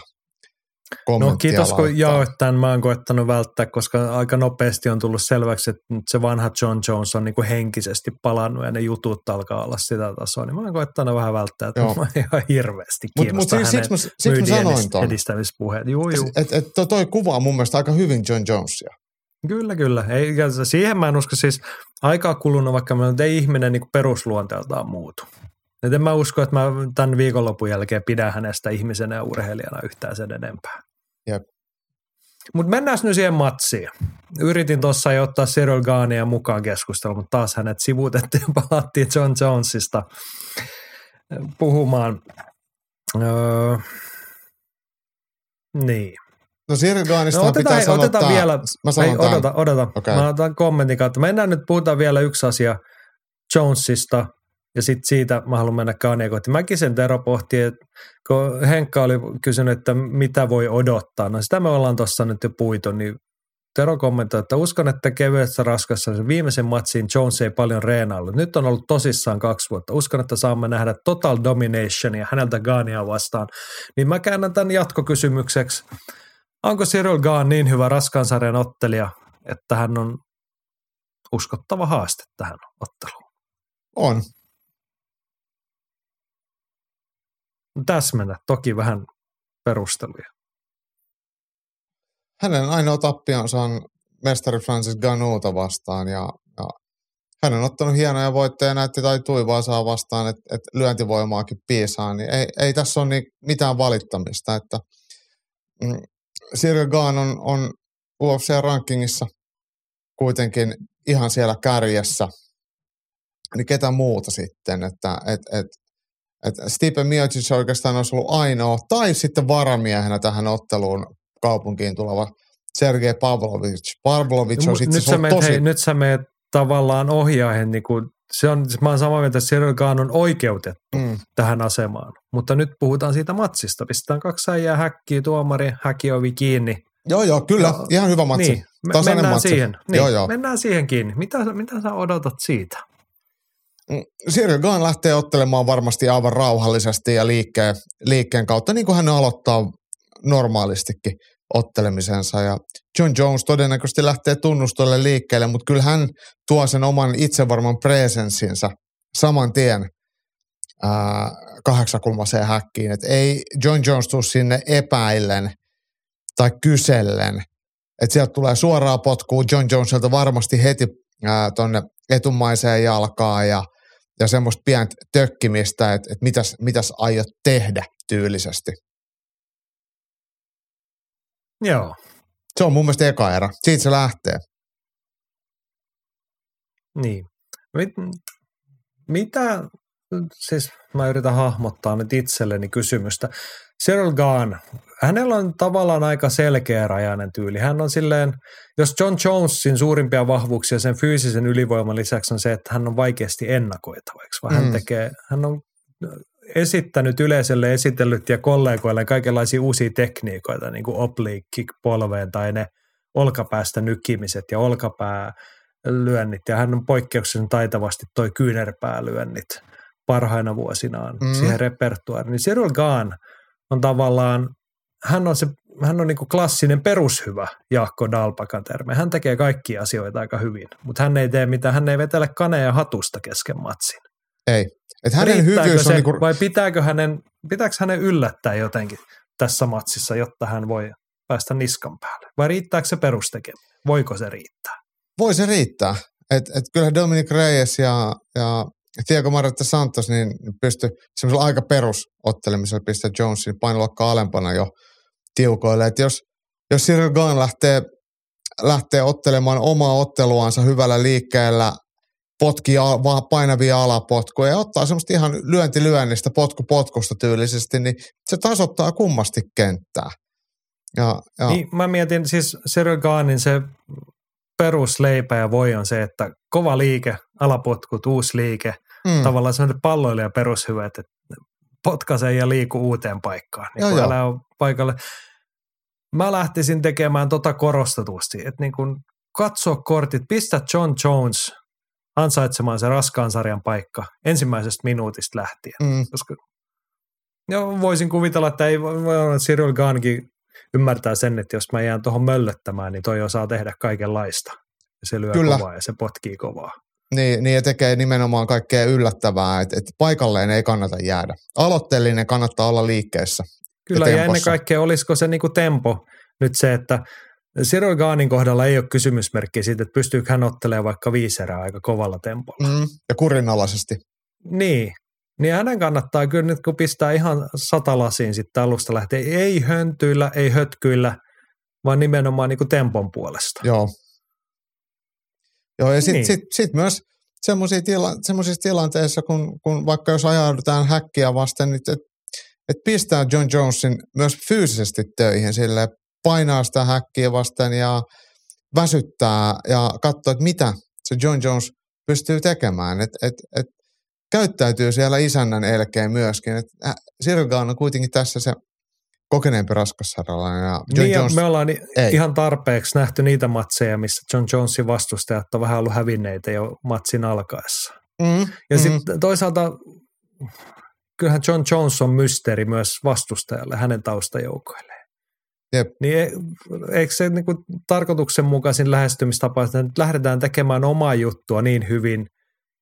[SPEAKER 1] No kiitos kun jaoit tämän. Mä oon koettanut välttää, koska aika nopeasti on tullut selväksi, että se vanha John Jones on niin kuin henkisesti palannut ja ne jutut alkaa olla sitä tasoa. Niin mä oon koettanut vähän välttää, että Joo. (laughs) mä ihan hirveästi kiinnostaa mut, mut siis, siksi siksi mä sanoin ton. edistämispuheet. Juu, juu.
[SPEAKER 2] Et, toi kuvaa mun mielestä aika hyvin John Jonesia.
[SPEAKER 1] Kyllä, kyllä. Ei, siihen mä en usko siis aikaa kulunut, vaikka mä ei ihminen niin perusluonteeltaan muutu. Et en mä usko, että mä tämän viikonlopun jälkeen pidän hänestä ihmisenä ja urheilijana yhtään sen enempää. Mutta mennään nyt siihen matsiin. Yritin tuossa jo ottaa Cyril Gania mukaan keskusteluun, mutta taas hänet sivuutettiin ja palattiin John Jonesista puhumaan. Öö, niin.
[SPEAKER 2] No Cyril Ganista no, otetaan, pitää
[SPEAKER 1] otetaan vielä, mä ei, odota, odota. Okay. Mä otan kommentin kautta. Mennään nyt, puhutaan vielä yksi asia Jonesista – ja sitten siitä mä haluan mennä Kanye kohti. Mäkin sen Tero pohti, että kun Henkka oli kysynyt, että mitä voi odottaa. No sitä me ollaan tuossa nyt jo puitu, niin Tero kommentoi, että uskon, että kevyessä raskassa se viimeisen matsiin Jones ei paljon reenaillut. Nyt on ollut tosissaan kaksi vuotta. Uskon, että saamme nähdä total domination ja häneltä Gania vastaan. Niin mä käännän tämän jatkokysymykseksi. Onko Cyril Gaan niin hyvä raskansarjan ottelija, että hän on uskottava haaste tähän otteluun?
[SPEAKER 2] On.
[SPEAKER 1] Täsmennä toki vähän perusteluja.
[SPEAKER 2] hänen ainoa tappionsa on mestari Francis Ganuuta vastaan ja, ja hän on ottanut hienoja voittoja, näytti tai tuivaa saa vastaan, että, että lyöntivoimaakin piisaa, niin ei, ei tässä ole niin mitään valittamista, että mm, Cyril Gahn on, on UFC-rankingissa kuitenkin ihan siellä kärjessä, niin ketä muuta sitten, että et, et, et Stipe Miocic oikeastaan olisi ollut ainoa, tai sitten varamiehenä tähän otteluun kaupunkiin tuleva Sergei Pavlovic. Pavlovic on sitten
[SPEAKER 1] nyt, sä meet,
[SPEAKER 2] tosi...
[SPEAKER 1] hei, nyt sä meet tavallaan ohjaajan, niin kuin, se on, mä oon samaa mieltä, että on oikeutettu mm. tähän asemaan. Mutta nyt puhutaan siitä matsista. Pistetään kaksi äijää häkkiä, tuomari, häkiovi kiinni.
[SPEAKER 2] Joo, joo, kyllä. Joo. Ihan hyvä matsi.
[SPEAKER 1] Niin, me, mennään matsi. siihen. Niin, joo, joo. Mennään siihen kiinni. Mitä, mitä sä odotat siitä?
[SPEAKER 2] Cyril Gahn lähtee ottelemaan varmasti aivan rauhallisesti ja liikkeen, liikkeen kautta, niin kuin hän aloittaa normaalistikin ottelemisensa. Ja John Jones todennäköisesti lähtee tunnustolle liikkeelle, mutta kyllä hän tuo sen oman itsevarman presenssinsä saman tien ää, kahdeksakulmaseen häkkiin. Et ei John Jones tule sinne epäillen tai kysellen. Että sieltä tulee suoraa potkua John Jonesilta varmasti heti tuonne etumaiseen jalkaan ja, ja semmoista pientä tökkimistä, että, että mitäs, mitäs aiot tehdä tyylisesti.
[SPEAKER 1] Joo.
[SPEAKER 2] Se on mun mielestä eka erä. Siitä se lähtee.
[SPEAKER 1] Niin. Mit, mitä, siis mä yritän hahmottaa nyt itselleni kysymystä. Cyril Gahn, hänellä on tavallaan aika selkeä rajainen tyyli. Hän on silleen, jos John Jonesin suurimpia vahvuuksia sen fyysisen ylivoiman lisäksi on se, että hän on vaikeasti ennakoitavaksi, vaan mm. hän tekee, hän on esittänyt yleisölle, esitellyt ja kollegoille kaikenlaisia uusia tekniikoita, niin kuin oblique kick polveen tai ne olkapäästä nykimiset ja olkapäälyönnit. Ja hän on poikkeuksellisen taitavasti toi kyynärpäälyönnit parhaina vuosinaan mm. siihen repertuaariin. Niin Cyril Gahn on tavallaan, hän on se hän on niin kuin klassinen perushyvä Jaakko Dalpakan terme. Hän tekee kaikkia asioita aika hyvin, mutta hän ei tee mitään, hän ei vetele kaneja hatusta kesken matsin.
[SPEAKER 2] Ei. Et hänen hyvyys
[SPEAKER 1] se,
[SPEAKER 2] on niinku...
[SPEAKER 1] Vai pitääkö hänen, pitääkö hänen yllättää jotenkin tässä matsissa, jotta hän voi päästä niskan päälle? Vai riittääkö se perustekeminen? Voiko se riittää?
[SPEAKER 2] Voi se riittää. Et, et kyllä Dominic Reyes ja, ja Diego Marretta Santos niin pystyi semmoisella aika perusottelemisella pistää Jonesin painoluokka alempana jo tiukoille. Et jos, jos Cyril Gahn lähtee, lähtee ottelemaan omaa otteluansa hyvällä liikkeellä potkii vaan painavia alapotkuja ja ottaa semmoista ihan lyöntilyönnistä potku potkusta tyylisesti, niin se tasoittaa kummasti kenttää. Ja, ja.
[SPEAKER 1] Niin, mä mietin siis Cyril Gahnin se perusleipä ja voi on se, että kova liike, alapotkut, uusi liike, mm. tavallaan semmoinen palloilija perushyvä, että potkaisee ja liiku uuteen paikkaan, niin joo, älä ole paikalle. Mä lähtisin tekemään tota korostetusti, että niin kun katso kortit, pistä John Jones – ansaitsemaan se raskaan sarjan paikka ensimmäisestä minuutista lähtien. Mm. Koska jo, voisin kuvitella, että ei voi olla, että Cyril Gahnkin ymmärtää sen, että jos mä jään tuohon möllöttämään, niin toi osaa tehdä kaikenlaista. Ja se lyö Kyllä. kovaa ja se potkii kovaa.
[SPEAKER 2] Niin, niin ja tekee nimenomaan kaikkea yllättävää, että, että paikalleen ei kannata jäädä. Aloitteellinen kannattaa olla liikkeessä.
[SPEAKER 1] Kyllä, ja, ja ennen kaikkea olisiko se niinku tempo nyt se, että Cyril Gaanin kohdalla ei ole kysymysmerkki siitä, että pystyykö hän ottelemaan vaikka viisi erää aika kovalla tempolla. Mm,
[SPEAKER 2] ja kurinalaisesti.
[SPEAKER 1] Niin, niin hänen kannattaa kyllä nyt, kun pistää ihan satalasiin sitten alusta lähtee, ei höntyillä, ei hötkyillä, vaan nimenomaan niin kuin tempon puolesta.
[SPEAKER 2] Joo. Joo, ja sitten niin. sit, sit myös tila, tilanteissa, kun, kun vaikka jos ajaudutaan häkkiä vasten, niin että et pistää John Jonesin myös fyysisesti töihin sille painaa sitä häkkiä vasten ja väsyttää ja katsoa, että mitä se John Jones pystyy tekemään. Että et, et käyttäytyy siellä isännän elkeen myöskin. Et Sirgaan on kuitenkin tässä se kokeneempi raskassarjalainen. Ja John niin Jones,
[SPEAKER 1] me ollaan ei. ihan tarpeeksi nähty niitä matseja, missä John Jonesin vastustajat on vähän ollut hävinneitä jo matsin alkaessa. Mm, ja mm. sitten toisaalta kyllähän John Jones on mysteeri myös vastustajalle, hänen taustajoukoille. Jep. Niin e, eikö se niin kuin tarkoituksenmukaisin lähestymistapa, että nyt lähdetään tekemään omaa juttua niin hyvin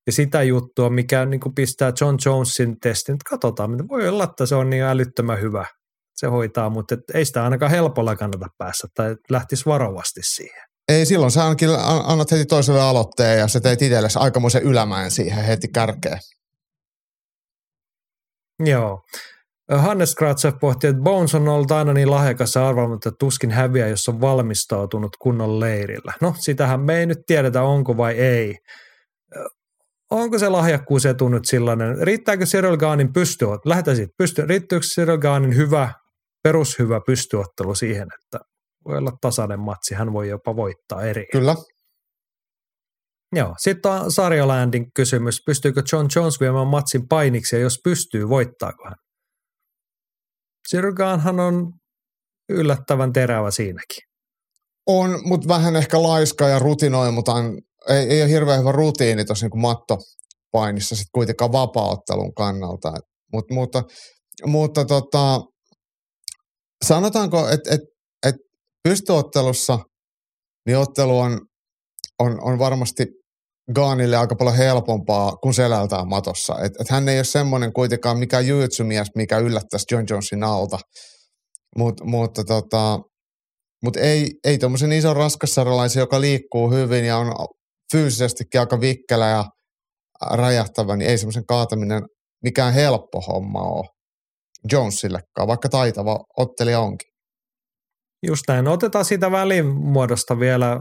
[SPEAKER 1] ja sitä juttua, mikä niin kuin pistää John Jonesin testin, että katsotaan, voi olla, että se on niin älyttömän hyvä. Se hoitaa, mutta ei sitä ainakaan helpolla kannata päässä tai lähtisi varovasti siihen.
[SPEAKER 2] Ei silloin, sä ainakin annat heti toiselle aloitteen ja sä teet itsellesi aikamoisen ylämäen siihen heti kärkeen.
[SPEAKER 1] Joo. Hannes Kratsev pohti, että Bones on ollut aina niin lahjakas ja arvaamatta, että tuskin häviää, jos on valmistautunut kunnon leirillä. No, sitähän me ei nyt tiedetä, onko vai ei. Onko se lahjakkuus etu nyt sellainen? Riittääkö Cyril Gaanin pystyottelu? Lähdetään siitä. Pysty, riittääkö Cyril Gaanin hyvä, perushyvä pystyottelu siihen, että voi olla tasainen matsi, hän voi jopa voittaa eri.
[SPEAKER 2] Kyllä.
[SPEAKER 1] Joo, sitten on Sarjolandin kysymys, pystyykö John Jones viemään matsin painiksi ja jos pystyy, voittaako hän? Sirgaanhan on yllättävän terävä siinäkin.
[SPEAKER 2] On, mutta vähän ehkä laiska ja rutinoimutaan. Ei, ei ole hirveän hyvä rutiini tuossa niin mattopainissa sitten kuitenkaan vapaaottelun kannalta. Mut, mutta mutta tota, sanotaanko, että et, et pystyottelussa niin ottelu on, on, on varmasti Gaanille aika paljon helpompaa kuin selältään matossa. Et, et hän ei ole semmoinen kuitenkaan mikä jujutsumies, mikä yllättäisi John Jonesin alta. Mut, mutta tota, mut ei, ei tuommoisen ison raskassarjalaisen, joka liikkuu hyvin ja on fyysisestikin aika vikkelä ja räjähtävä, niin ei semmoisen kaataminen mikään helppo homma ole Jonesillekaan, vaikka taitava ottelija onkin.
[SPEAKER 1] Just näin. Otetaan siitä välimuodosta vielä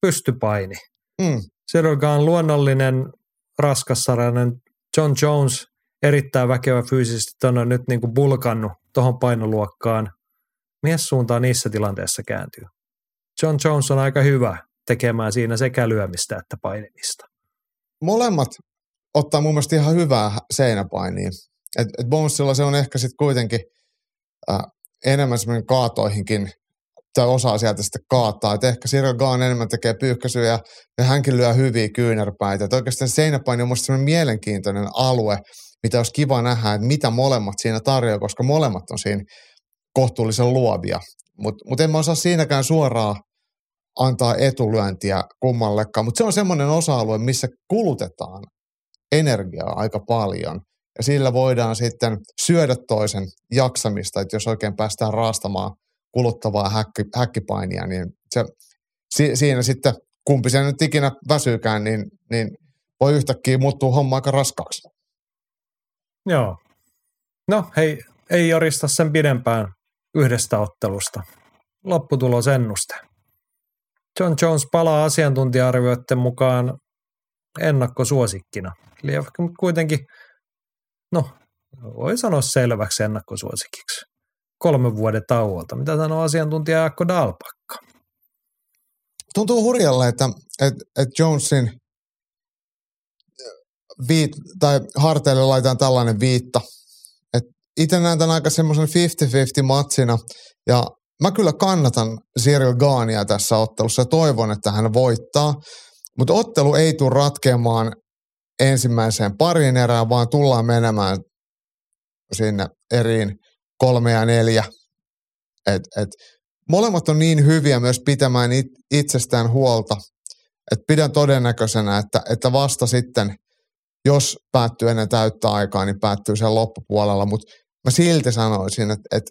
[SPEAKER 1] pystypaini. Mm. Serogan luonnollinen, raskassarainen John Jones, erittäin väkevä fyysisesti, on nyt niin kuin bulkannut tuohon painoluokkaan. Mies suuntaan niissä tilanteissa kääntyy. John Jones on aika hyvä tekemään siinä sekä lyömistä että painimista.
[SPEAKER 2] Molemmat ottaa mun mielestä ihan hyvää seinäpainia. Et, et Bonesilla se on ehkä sitten kuitenkin äh, enemmän semmoinen kaatoihinkin tai osaa sieltä sitten kaataa. Et ehkä Cyril Gaan enemmän tekee pyyhkäisyjä ja hänkin lyö hyviä kyynärpäitä. Et oikeastaan seinäpaini on minusta mielenkiintoinen alue, mitä olisi kiva nähdä, että mitä molemmat siinä tarjoaa, koska molemmat on siinä kohtuullisen luovia. Mutta mut en mä osaa siinäkään suoraan antaa etulyöntiä kummallekaan, mutta se on semmoinen osa-alue, missä kulutetaan energiaa aika paljon. Ja sillä voidaan sitten syödä toisen jaksamista, että jos oikein päästään raastamaan – kuluttavaa häkki, häkkipainia, niin se, si, siinä sitten kumpi se nyt ikinä väsyykään, niin, niin voi yhtäkkiä muuttua homma aika raskaaksi.
[SPEAKER 1] Joo. No hei, ei jorista sen pidempään yhdestä ottelusta. Lopputulos ennuste. John Jones palaa asiantuntija-arvioiden mukaan ennakkosuosikkina. Eli kuitenkin, no voi sanoa selväksi ennakkosuosikiksi kolmen vuoden tauolta. Mitä sanoo asiantuntija Jaakko Dalpakka?
[SPEAKER 2] Tuntuu hurjalle, että, että, että Jonesin viit, tai harteille laitetaan tällainen viitta. itse näen tämän aika semmoisen 50-50 matsina ja mä kyllä kannatan Cyril Gaania tässä ottelussa ja toivon, että hän voittaa. Mutta ottelu ei tule ratkeamaan ensimmäiseen parin erään, vaan tullaan menemään sinne eriin kolme ja neljä. Et, et, molemmat on niin hyviä myös pitämään it, itsestään huolta, että pidän todennäköisenä, että, että vasta sitten, jos päättyy ennen täyttä aikaa, niin päättyy sen loppupuolella, mutta mä silti sanoisin, että, että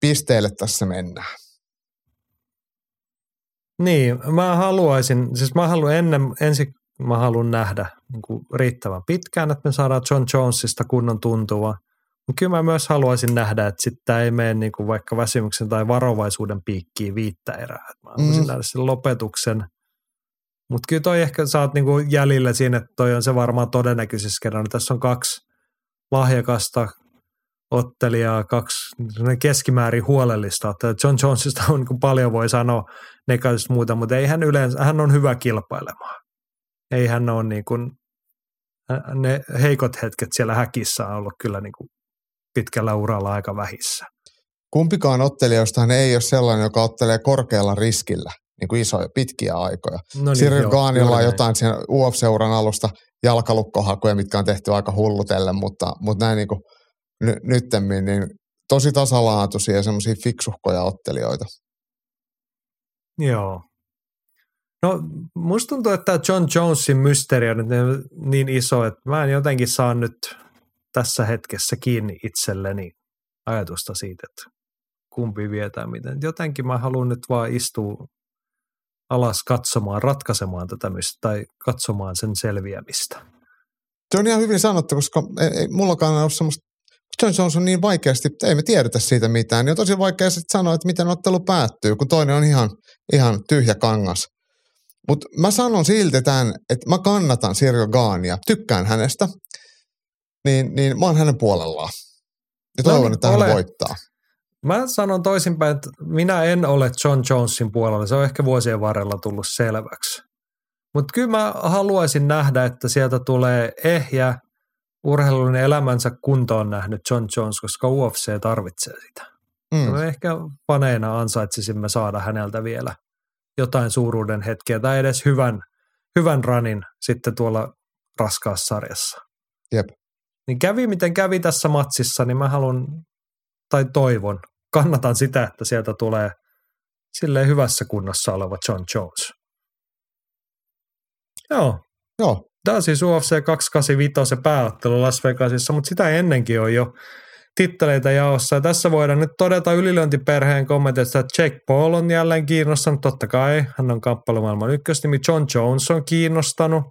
[SPEAKER 2] pisteelle tässä mennään.
[SPEAKER 1] Niin, mä haluaisin, siis mä haluan ennen, ensin mä haluan nähdä niin kuin riittävän pitkään, että me saadaan John Jonesista kunnon tuntuva. Mutta kyllä mä myös haluaisin nähdä, että sitten ei mene niin kuin vaikka väsymyksen tai varovaisuuden piikkiin viittä erää. Mä haluaisin mm. nähdä sen lopetuksen. Mutta kyllä toi ehkä saat niin kuin jäljellä siinä, että toi on se varmaan todennäköisesti kerran. Tässä on kaksi lahjakasta ottelijaa, kaksi keskimäärin huolellista. John Jonesista on niin kuin paljon voi sanoa negatiivista muuta, mutta ei hän yleensä, hän on hyvä kilpailemaan. Ei hän ole niin kuin, ne heikot hetket siellä häkissä on ollut kyllä niin kuin pitkällä uralla aika vähissä.
[SPEAKER 2] Kumpikaan ottelijoista ei ole sellainen, joka ottelee korkealla riskillä niin kuin isoja, pitkiä aikoja. No niin, Cyril Gaanilla on jotain siinä UF-seuran alusta jalkalukkohakuja, mitkä on tehty aika hullutelle, mutta, mutta näin niin kuin ny, nyttemmin, niin tosi tasalaatuisia ja semmoisia fiksuhkoja ottelijoita.
[SPEAKER 1] Joo. No musta tuntuu, että John Jonesin mysteeri on nyt niin iso, että mä en jotenkin saa nyt tässä hetkessä kiinni itselleni ajatusta siitä, että kumpi vietää miten. Jotenkin mä haluan nyt vaan istua alas katsomaan, ratkaisemaan tätä tai katsomaan sen selviämistä.
[SPEAKER 2] Se on ihan hyvin sanottu, koska ei, ei mullakaan ole semmoista John Jones on niin vaikeasti, ei me tiedetä siitä mitään, niin on tosi vaikea sanoa, että miten ottelu päättyy, kun toinen on ihan, ihan tyhjä kangas. Mutta mä sanon silti tämän, että mä kannatan Sirjo Gaania, tykkään hänestä, niin, niin mä oon hänen puolellaan. Ja no toivon, no niin, että hän ole. voittaa.
[SPEAKER 1] Mä sanon toisinpäin, että minä en ole John Jonesin puolella. Se on ehkä vuosien varrella tullut selväksi. Mutta kyllä mä haluaisin nähdä, että sieltä tulee ehjä, urheilun elämänsä kuntoon nähnyt John Jones, koska UFC tarvitsee sitä. Mm. Me ehkä paneina ansaitsisimme saada häneltä vielä jotain suuruuden hetkeä tai edes hyvän, hyvän ranin sitten tuolla raskaassa sarjassa.
[SPEAKER 2] Jep.
[SPEAKER 1] Niin kävi miten kävi tässä matsissa, niin mä haluan tai toivon, kannatan sitä, että sieltä tulee silleen hyvässä kunnossa oleva John Jones. Joo.
[SPEAKER 2] Joo.
[SPEAKER 1] Tämä on siis UFC 285 pääottelu Las Vegasissa, mutta sitä ennenkin on jo titteleitä jaossa. Ja tässä voidaan nyt todeta ylilöintiperheen kommenteista, että Jake Paul on jälleen kiinnostanut. Totta kai, hän on kamppailumaailman ykkösnimi. John Jones on kiinnostanut.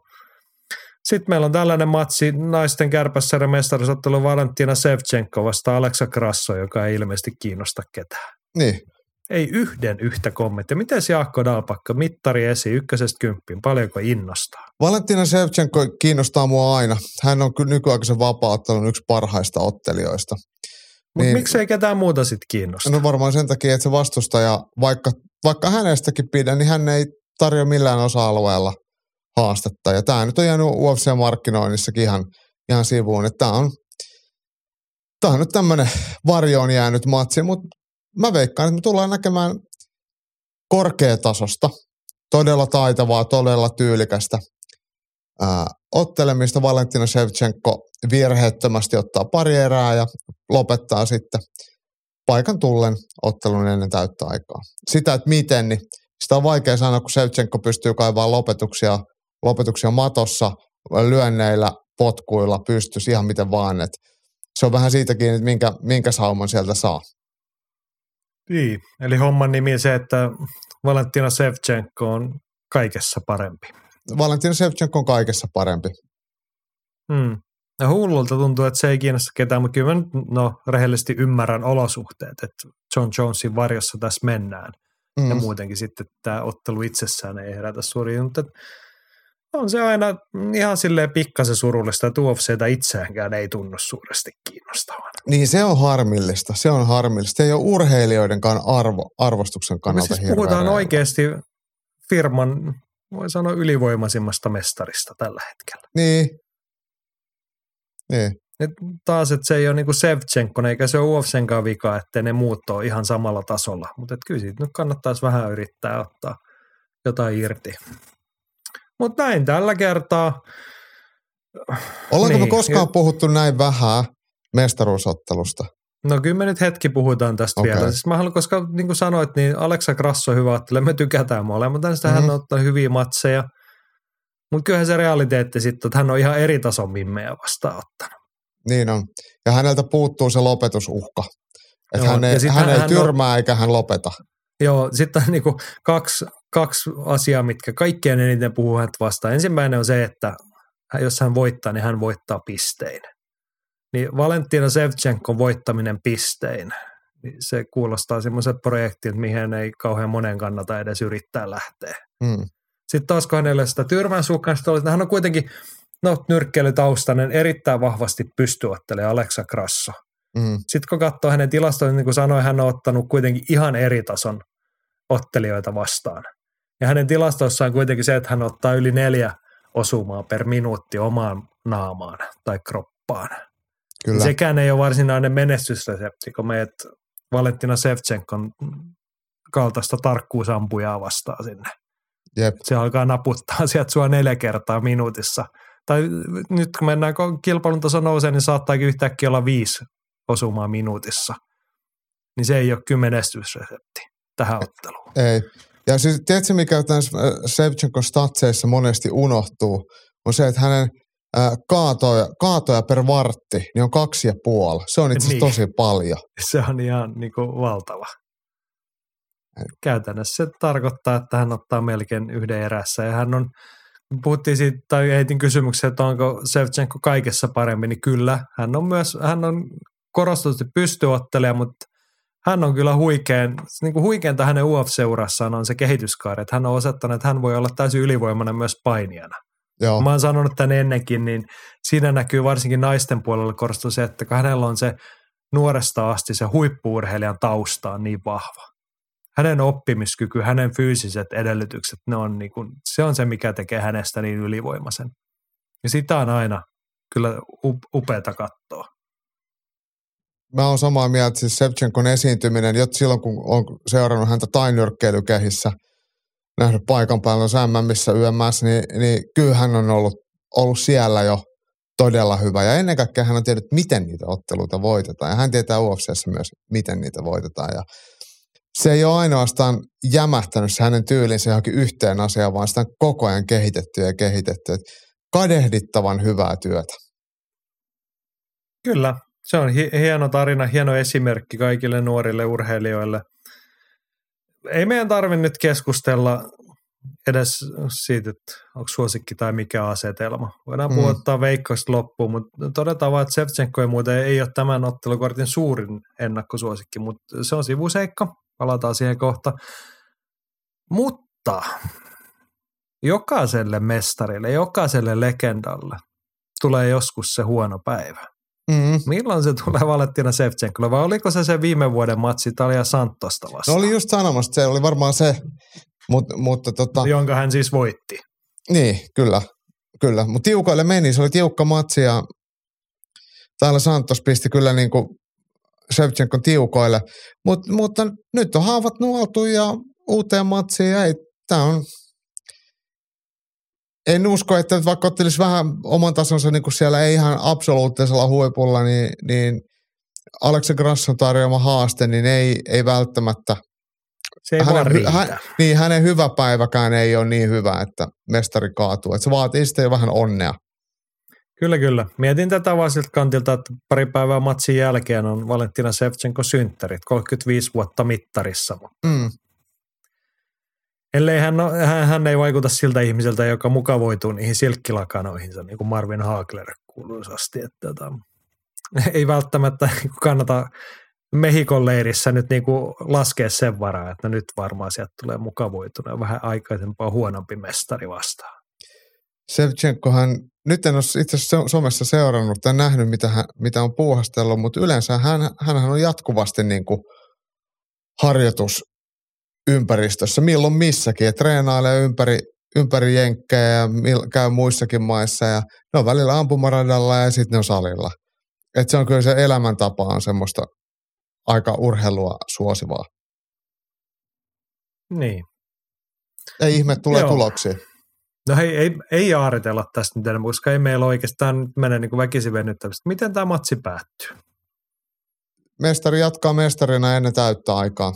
[SPEAKER 1] Sitten meillä on tällainen matsi naisten kärpässä mestaruusottelu Valentina Sevchenko vasta Alexa Krasso, joka ei ilmeisesti kiinnosta ketään.
[SPEAKER 2] Niin.
[SPEAKER 1] Ei yhden yhtä kommenttia. Miten Jaakko Dalpakka, mittari esi ykkösestä kymppiin, paljonko innostaa?
[SPEAKER 2] Valentina Sevchenko kiinnostaa mua aina. Hän on kyllä nykyaikaisen vapauttelun yksi parhaista ottelijoista.
[SPEAKER 1] Mutta niin, miksei ketään muuta sitten kiinnosta?
[SPEAKER 2] No varmaan sen takia, että se vastustaja, vaikka, vaikka hänestäkin pidän, niin hän ei tarjoa millään osa-alueella haastetta. Ja tämä nyt on jäänyt UFC-markkinoinnissakin ihan, ihan sivuun, että tämä on, tämä on nyt tämmöinen varjoon jäänyt matsi, mutta mä veikkaan, että me tullaan näkemään korkeatasosta, todella taitavaa, todella tyylikästä ää, ottelemista. Valentina Shevchenko virheettömästi ottaa pari erää ja lopettaa sitten paikan tullen ottelun ennen täyttä aikaa. Sitä, että miten, niin sitä on vaikea sanoa, kun Shevchenko pystyy kaivaa lopetuksia, lopetuksia matossa, lyönneillä, potkuilla, pystyisi ihan miten vaan. Että se on vähän siitäkin, että minkä, minkä sauman sieltä saa.
[SPEAKER 1] Niin, eli homman nimi se, että Valentina Shevchenko on kaikessa parempi.
[SPEAKER 2] Valentina Shevchenko on kaikessa parempi.
[SPEAKER 1] Hmm. Ja hullulta tuntuu, että se ei kiinnosta ketään, mutta kyllä mä no, rehellisesti ymmärrän olosuhteet, että John Jonesin varjossa tässä mennään. Mm. Ja muutenkin sitten tämä ottelu itsessään ei herätä suuria, mutta on se aina ihan silleen pikkasen surullista, että UFCtä itseäänkään ei tunnu suuresti kiinnostavan.
[SPEAKER 2] Niin se on harmillista, se on harmillista. Se ei ole urheilijoidenkaan arvo, arvostuksen kannalta siis
[SPEAKER 1] puhutaan reilua. oikeasti firman, voi sanoa ylivoimaisimmasta mestarista tällä hetkellä.
[SPEAKER 2] Niin. Niin.
[SPEAKER 1] Et taas, että se ei ole niinku Sevchenko, eikä se ole UFCnkaan vika, että ne muut ole ihan samalla tasolla. Mutta kyllä siitä nyt kannattaisi vähän yrittää ottaa jotain irti. Mutta näin tällä kertaa.
[SPEAKER 2] Ollaanko niin. me koskaan puhuttu näin vähän mestaruusottelusta?
[SPEAKER 1] No kyllä me nyt hetki puhutaan tästä okay. vielä. Siis mä haluan, koska niin kuin sanoit, niin Alexa Grasso on hyvä ottelija. Me tykätään molemmat. Mm-hmm. Hän on ottanut hyviä matseja. Mutta kyllähän se realiteetti sitten, että hän on ihan eri tason mimmejä vastaanottanut.
[SPEAKER 2] Niin on. Ja häneltä puuttuu se lopetusuhka. Että hän ei, hän ei hän tyrmää on, eikä hän lopeta.
[SPEAKER 1] Joo, sitten on niin kuin kaksi, kaksi asiaa, mitkä kaikkien eniten puhuu häntä vastaan. Ensimmäinen on se, että jos hän voittaa, niin hän voittaa pistein. Niin Valentina Sevchenkon voittaminen pistein, niin se kuulostaa semmoiset projektit, mihin ei kauhean monen kannata edes yrittää lähteä. Mm. Sitten taas kun hänelle sitä tyrmänsukkaista oli, hän on kuitenkin no, nyrkkeilytaustainen, erittäin vahvasti pystyottelee Alexa Grasso. Mm. Sitten kun katsoo hänen tilastoja, niin kuin sanoin, hän on ottanut kuitenkin ihan eri tason ottelijoita vastaan. Ja hänen tilastoissaan on kuitenkin se, että hän ottaa yli neljä osumaa per minuutti omaan naamaan tai kroppaan. Kyllä. Sekään ei ole varsinainen menestysresepti, kun meet Valentina Sevchenkon kaltaista tarkkuusampujaa vastaan sinne.
[SPEAKER 2] Jep.
[SPEAKER 1] Se alkaa naputtaa sieltä sua neljä kertaa minuutissa. Tai nyt kun mennään kilpailun taso nousee, niin saattaakin yhtäkkiä olla viisi osumaa minuutissa. Niin se ei ole kyllä menestysresepti tähän otteluun.
[SPEAKER 2] Ei. Ja siis tiedätkö, mikä tässä Sevchenkon statseissa monesti unohtuu, on se, että hänen ää, kaatoja, kaatoja per vartti, niin on kaksi ja puoli. Se on itse asiassa
[SPEAKER 1] Niin.
[SPEAKER 2] tosi paljon. (laughs)
[SPEAKER 1] Se on ihan niin kuin valtava. Käytännössä se tarkoittaa, että hän ottaa melkein yhden erässä ja hän on, puhuttiin siitä, tai heitin kysymyksen, että onko Sevchenko kaikessa parempi, niin kyllä, hän on myös, hän on korostetusti pystyottelija, mutta hän on kyllä huikein, niin kuin huikeinta hänen UFC-urassaan on se kehityskaari, että hän on osoittanut, että hän voi olla täysin ylivoimainen myös painijana.
[SPEAKER 2] Joo,
[SPEAKER 1] Mä oon sanonut tän ennenkin, niin siinä näkyy varsinkin naisten puolella korostuu se, että hänellä on se nuoresta asti se huippuurheilijan tausta on niin vahva. Hänen oppimiskyky, hänen fyysiset edellytykset, ne on niin kuin, se on se, mikä tekee hänestä niin ylivoimaisen. Ja sitä on aina kyllä up- upeata katsoa.
[SPEAKER 2] Mä oon samaa mieltä, siis Sevchenkon esiintyminen, jo silloin kun on seurannut häntä tainyrkkeilykehissä, nähnyt paikan päällä SMMissä YMS, niin, niin kyllä hän on ollut, ollut siellä jo todella hyvä. Ja ennen kaikkea hän on tiennyt, miten niitä otteluita voitetaan. Ja hän tietää UFCssä myös, miten niitä voitetaan. Ja se ei ole ainoastaan jämähtänyt se hänen tyylinsä johonkin yhteen asiaan, vaan sitä on koko ajan kehitetty ja kehitetty. Et kadehdittavan hyvää työtä.
[SPEAKER 1] Kyllä, se on hi- hieno tarina, hieno esimerkki kaikille nuorille urheilijoille. Ei meidän tarvitse nyt keskustella edes siitä, että onko suosikki tai mikä asetelma. Voidaan
[SPEAKER 2] Mm.
[SPEAKER 1] mm. puhuttaa veikkausta loppuun, mutta todetaan vaan, että Sevchenko ei muuten ei ole tämän ottelukortin suurin ennakkosuosikki, mutta se on sivuseikka. Palataan siihen kohta. Mutta jokaiselle mestarille, jokaiselle legendalle tulee joskus se huono päivä.
[SPEAKER 2] Mm.
[SPEAKER 1] Milloin se tulee Valentina Sevchenkolle vai oliko se se viime vuoden matsi Talia Santosta
[SPEAKER 2] No
[SPEAKER 1] vastaan,
[SPEAKER 2] oli just sanomassa, se oli varmaan se, Mut, mutta tota,
[SPEAKER 1] jonka hän siis voitti?
[SPEAKER 2] niin, kyllä, kyllä. Mutta tiukoille meni, se oli tiukka matsi ja täällä Santos pisti kyllä niin kuin Shevchenkon tiukoille. Mut, mutta nyt on haavat nuoltu ja uuteen matsiin ei, tää on, en usko, että vaikka ottelisi vähän oman tasonsa niin kuin siellä ei ihan absoluuttisella huipulla, niin, niin Alexa Grasson tarjoama haaste, niin ei, ei välttämättä
[SPEAKER 1] Se ei
[SPEAKER 2] hänen, hän, niin hänen hyvä päiväkään ei ole niin hyvä, että mestari kaatuu. Että se vaatii sitten jo vähän onnea.
[SPEAKER 1] Kyllä, kyllä. Mietin tätä vaan siltä kantilta, että pari päivää matsin jälkeen on Valentina Sevchenko synttärit, 35 vuotta mittarissa.
[SPEAKER 2] Mm.
[SPEAKER 1] Ellei hän, hän, hän ei vaikuta siltä ihmiseltä, joka mukavoituu niihin silkkilakanoihinsa, niin kuin Marvin Hagler kuuluisasti. Että, tota, (laughs) ei välttämättä kannata Mehikon leirissä nyt niin kuin laskea sen varaa, että nyt varmaan sieltä tulee mukavoitunut ja vähän aikaisempaa huonompi mestari vastaan.
[SPEAKER 2] Sevchenkohan, nyt en ole itse asiassa so- somessa seurannut tai nähnyt, mitä, hän, mitä on puuhastellut, mutta yleensä hän, hänhän on jatkuvasti niin kuin harjoitusympäristössä, milloin missäkin, ja treenailee ympäri, ympäri jenkkejä ja mil, käy muissakin maissa, ja ne on välillä ampumaradalla ja sitten ne on salilla. Et se on kyllä se elämäntapa on semmoista aika urheilua suosivaa.
[SPEAKER 1] Niin.
[SPEAKER 2] Ei ihme, tulee
[SPEAKER 1] Joo.
[SPEAKER 2] tuloksia.
[SPEAKER 1] No hei, ei, ei jaaritella tästä nyt enemmän, koska ei meillä oikeastaan nyt mene niin väkisin venyttämistä. Miten tämä matsi päättyy?
[SPEAKER 2] Mestari jatkaa mestarina ennen täyttä aikaa.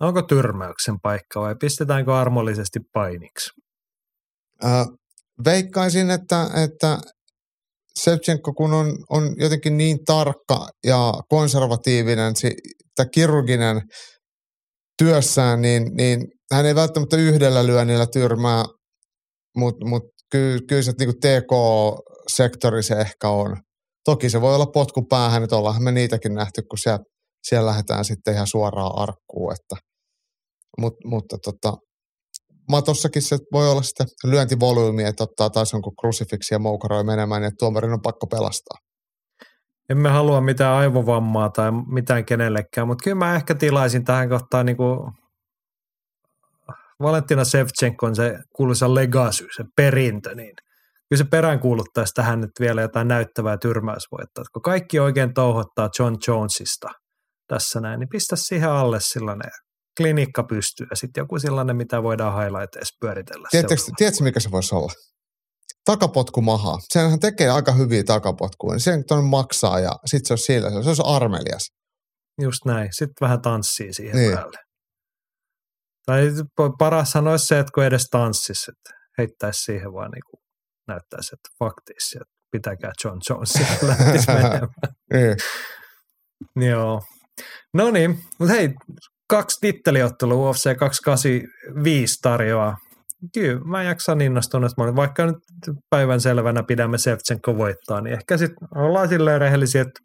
[SPEAKER 1] Onko tyrmäyksen paikka vai pistetäänkö armollisesti painiksi?
[SPEAKER 2] Äh, veikkaisin, että, että Sevchenko, kun on, on jotenkin niin tarkka ja konservatiivinen tai kirurginen työssään, niin, niin hän ei välttämättä yhdellä lyönnillä tyrmää, mutta mut kyllä, kyllä se niin TK-sektori se ehkä on. Toki se voi olla potku päähän, että ollaanhan me niitäkin nähty, kun siellä, siellä lähdetään sitten ihan suoraan arkkuun. Että, mut, mutta tota, matossakin se voi olla sitten lyöntivolyymi, että ottaa taas jonkun krusifiksi ja moukaroi menemään, että tuomarin on pakko pelastaa.
[SPEAKER 1] Emme halua mitään aivovammaa tai mitään kenellekään, mutta kyllä mä ehkä tilaisin tähän kohtaan niin kuin Valentina Sevchenkon se kuuluisa legacy, se perintö, niin kyllä se peräänkuuluttaisi tähän nyt vielä jotain näyttävää tyrmäysvoittoa. Kun kaikki oikein touhottaa John Jonesista tässä näin, niin pistä siihen alle sellainen klinikka pystyy ja sitten joku sellainen, mitä voidaan highlighteissa pyöritellä.
[SPEAKER 2] Tiedätkö, tiedätkö, mikä se voisi olla? Takapotku mahaa. Senhän tekee aika hyviä takapotkuja. Niin sen tuonne maksaa ja sitten se on sillä. Se olisi armelias.
[SPEAKER 1] Just näin. Sitten vähän tanssii siihen
[SPEAKER 2] Niin.
[SPEAKER 1] niin. päälle. Tai parashan olisi se, että kun edes tanssisi, että heittäisi siihen vaan niin kuin näyttäisi, että faktiisi, että pitäkää John Jones (laughs) lähtisi menemään. (laughs)
[SPEAKER 2] Niin.
[SPEAKER 1] Joo. No niin, mutta hei, kaksi titteliottelua UFC 285 tarjoaa. Kyllä, mä jaksan innostunut, että vaikka nyt päivän selvänä pidämme Sevchenko voittaa, niin ehkä sitten ollaan silleen rehellisiä, että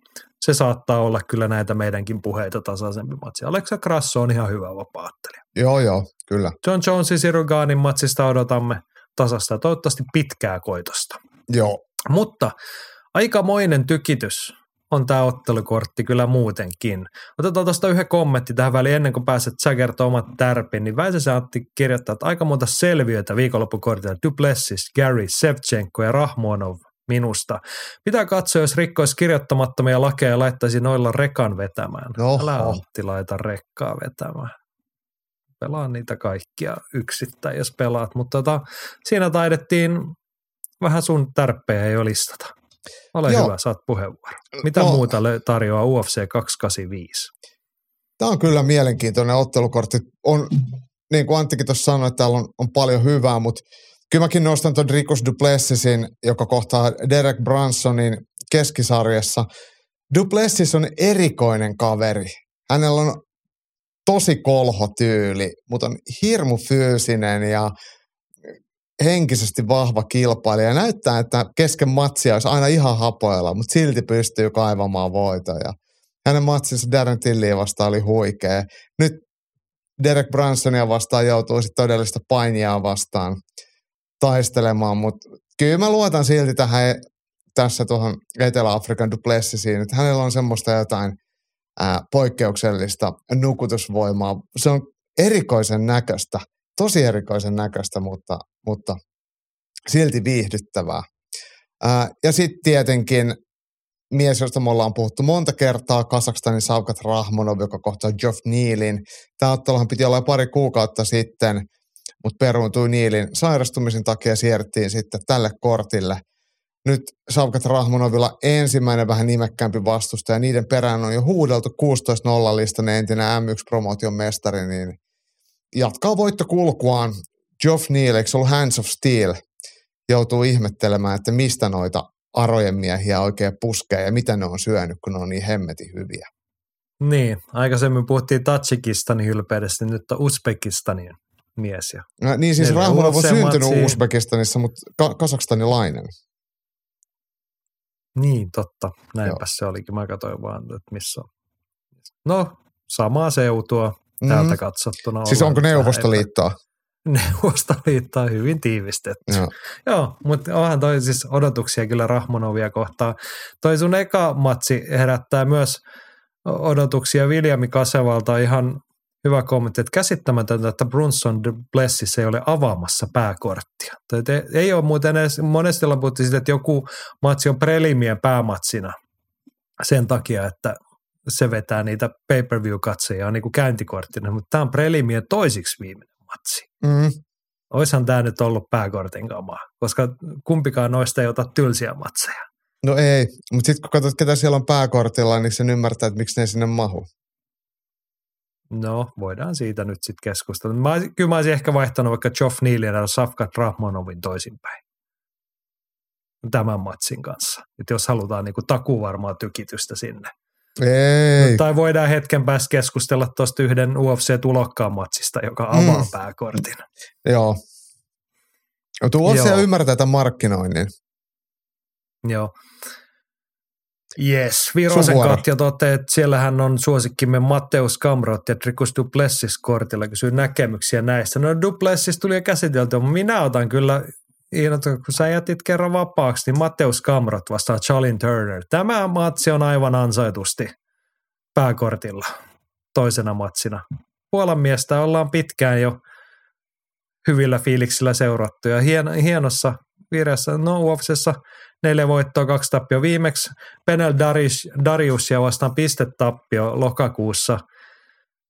[SPEAKER 1] se saattaa olla kyllä näitä meidänkin puheita tasaisempi matsi. Alexa Grasso on ihan hyvä vapaattelija.
[SPEAKER 2] Joo, joo, kyllä.
[SPEAKER 1] John Jonesin Sirugaanin matsista odotamme tasasta toivottavasti pitkää koitosta.
[SPEAKER 2] Joo.
[SPEAKER 1] Mutta aikamoinen tykitys on tämä ottelukortti kyllä muutenkin. Otetaan tuosta yhden kommentti tähän väliin ennen kuin pääset sä kertoa omat tärpin, niin Väisäsen Antti kirjoittaa, että aika monta selviötä viikonloppukortilla Duplessis, Gary, Sevchenko ja Rahmonov minusta. Pitää katsoa, jos rikkoisi kirjoittamattomia lakeja ja laittaisi noilla rekan vetämään.
[SPEAKER 2] Oho.
[SPEAKER 1] Älä Antti laita rekkaa vetämään. Pelaa niitä kaikkia yksittäin, jos pelaat. Mutta tota, siinä taidettiin vähän sun tärppejä jo listata. Ole
[SPEAKER 2] Joo.
[SPEAKER 1] hyvä, saat puheenvuoro. Mitä
[SPEAKER 2] No.
[SPEAKER 1] muuta tarjoaa UFC 285?
[SPEAKER 2] Tämä on kyllä mielenkiintoinen ottelukortti. On, niin kuin Anttikin tuossa sanoi, että täällä on, on paljon hyvää, mutta kyllä mäkin nostan tuon Ricos Duplessisin, joka kohtaa Derek Bransonin keskisarjassa. Duplessis on erikoinen kaveri. Hänellä on tosi kolhotyyli, mutta on hirmu fyysinen ja henkisesti vahva kilpailija. Näyttää, että kesken matsia olisi aina ihan hapoilla, mutta silti pystyy kaivamaan voitoja. Hänen matsinsa Darren Tilliä vastaan oli huikea. Nyt Derek Bransonia vastaan joutuu sitten todellista painia vastaan taistelemaan, mutta kyllä mä luotan silti tähän tässä tuohon Etelä-Afrikan Duplessisiin, että hänellä on semmoista jotain ää, poikkeuksellista nukutusvoimaa. Se on erikoisen näköistä, tosi erikoisen näköistä, mutta, mutta silti viihdyttävää. Ää, ja sitten tietenkin mies, josta me ollaan puhuttu monta kertaa, Kasakstanin Saukat Rahmonov, joka kohtaa Geoff Nealin. Tämä otteluhan piti olla pari kuukautta sitten, mutta peruuntui Nealin sairastumisen takia siirrettiin sitten tälle kortille. Nyt Saukat Rahmonovilla ensimmäinen vähän nimekkäämpi vastusta ja niiden perään on jo huudeltu 16-0 listainen entinen M1-promotion mestari, niin jatkaa voittokulkuaan. Geoff Neal, eikö ollut Hands of Steel, joutuu ihmettelemään, että mistä noita arojen miehiä oikein puskee ja mitä ne on syönyt, kun ne on niin hemmetin hyviä.
[SPEAKER 1] Niin, aikaisemmin puhuttiin Tatsikistanin hylpeydestä, nyt on Uzbekistanin mies. Ja
[SPEAKER 2] No, niin siis
[SPEAKER 1] Neljä
[SPEAKER 2] Rahmonov on syntynyt Uzbekistanissa, mutta ka- kasakstanilainen.
[SPEAKER 1] Niin, totta. Näinpäs se olikin. Mä katsoin vaan, että missä on. No, samaa seutua täältä
[SPEAKER 2] Mhm.
[SPEAKER 1] katsottuna.
[SPEAKER 2] Siis onko Neuvostoliittoa?
[SPEAKER 1] epä- (laughs) Neuvostoliitto on hyvin tiivistetty.
[SPEAKER 2] Joo.
[SPEAKER 1] Joo, mutta onhan toi siis odotuksia kyllä Rahmonovia kohtaan. Toi sun eka matsi herättää myös odotuksia Viljami Kasevalta ihan hyvä kommentti, että käsittämätöntä, että Brunson de Blessis ei ole avaamassa pääkorttia. Ei ole muuten edes, monesti ollaan puhuttu siitä, että joku matsi on prelimien päämatsina sen takia, että se vetää niitä pay-per-view-katseja niin kuin käyntikorttina, mutta tämä on prelimien toisiksi viimeinen matsi
[SPEAKER 2] Mm.
[SPEAKER 1] oishan tämä nyt ollut pääkortin kamaa, koska kumpikaan noista ei ota tylsiä matseja.
[SPEAKER 2] No ei, mutta sitten kun katsot, ketä siellä on pääkortilla, niin sen ymmärtää, että miksi ne sinne mahu.
[SPEAKER 1] No, voidaan siitä nyt sitten keskustella. Mä, kyllä mä olisin ehkä vaihtanut vaikka Geoff Nealin ja Safkat Rahmanovin toisinpäin tämän matsin kanssa. Et jos halutaan niinku takuvarmaa tykitystä sinne.
[SPEAKER 2] Ei.
[SPEAKER 1] Tai voidaan hetken päästä keskustella tuosta yhden UFC-tulokkaan matsista, joka avaa
[SPEAKER 2] Mm.
[SPEAKER 1] pääkortin.
[SPEAKER 2] Joo. Mutta UFC
[SPEAKER 1] Joo.
[SPEAKER 2] ymmärtää tämän markkinoinnin.
[SPEAKER 1] Joo. Yes, Virosen. Katja toteaa, että siellähän on suosikkimme Matteus Kamrot ja Trikus Duplessis kortilla. Kysyy näkemyksiä näistä. No Duplessis tuli jo käsitelty, mutta minä otan kyllä, Iina, kun sä jätit kerran vapaaksi, niin Matteus Kamrot vastaa Charlin Turner. Tämä matsi on aivan ansaitusti pääkortilla toisena matsina. Puolan miestä ollaan pitkään jo hyvillä fiiliksillä seurattu ja hien, hienossa vireessä, no UFCssä neljä voittoa, kaksi tappio viimeksi. Penel Darius, Dariusia vastaan pistetappio lokakuussa.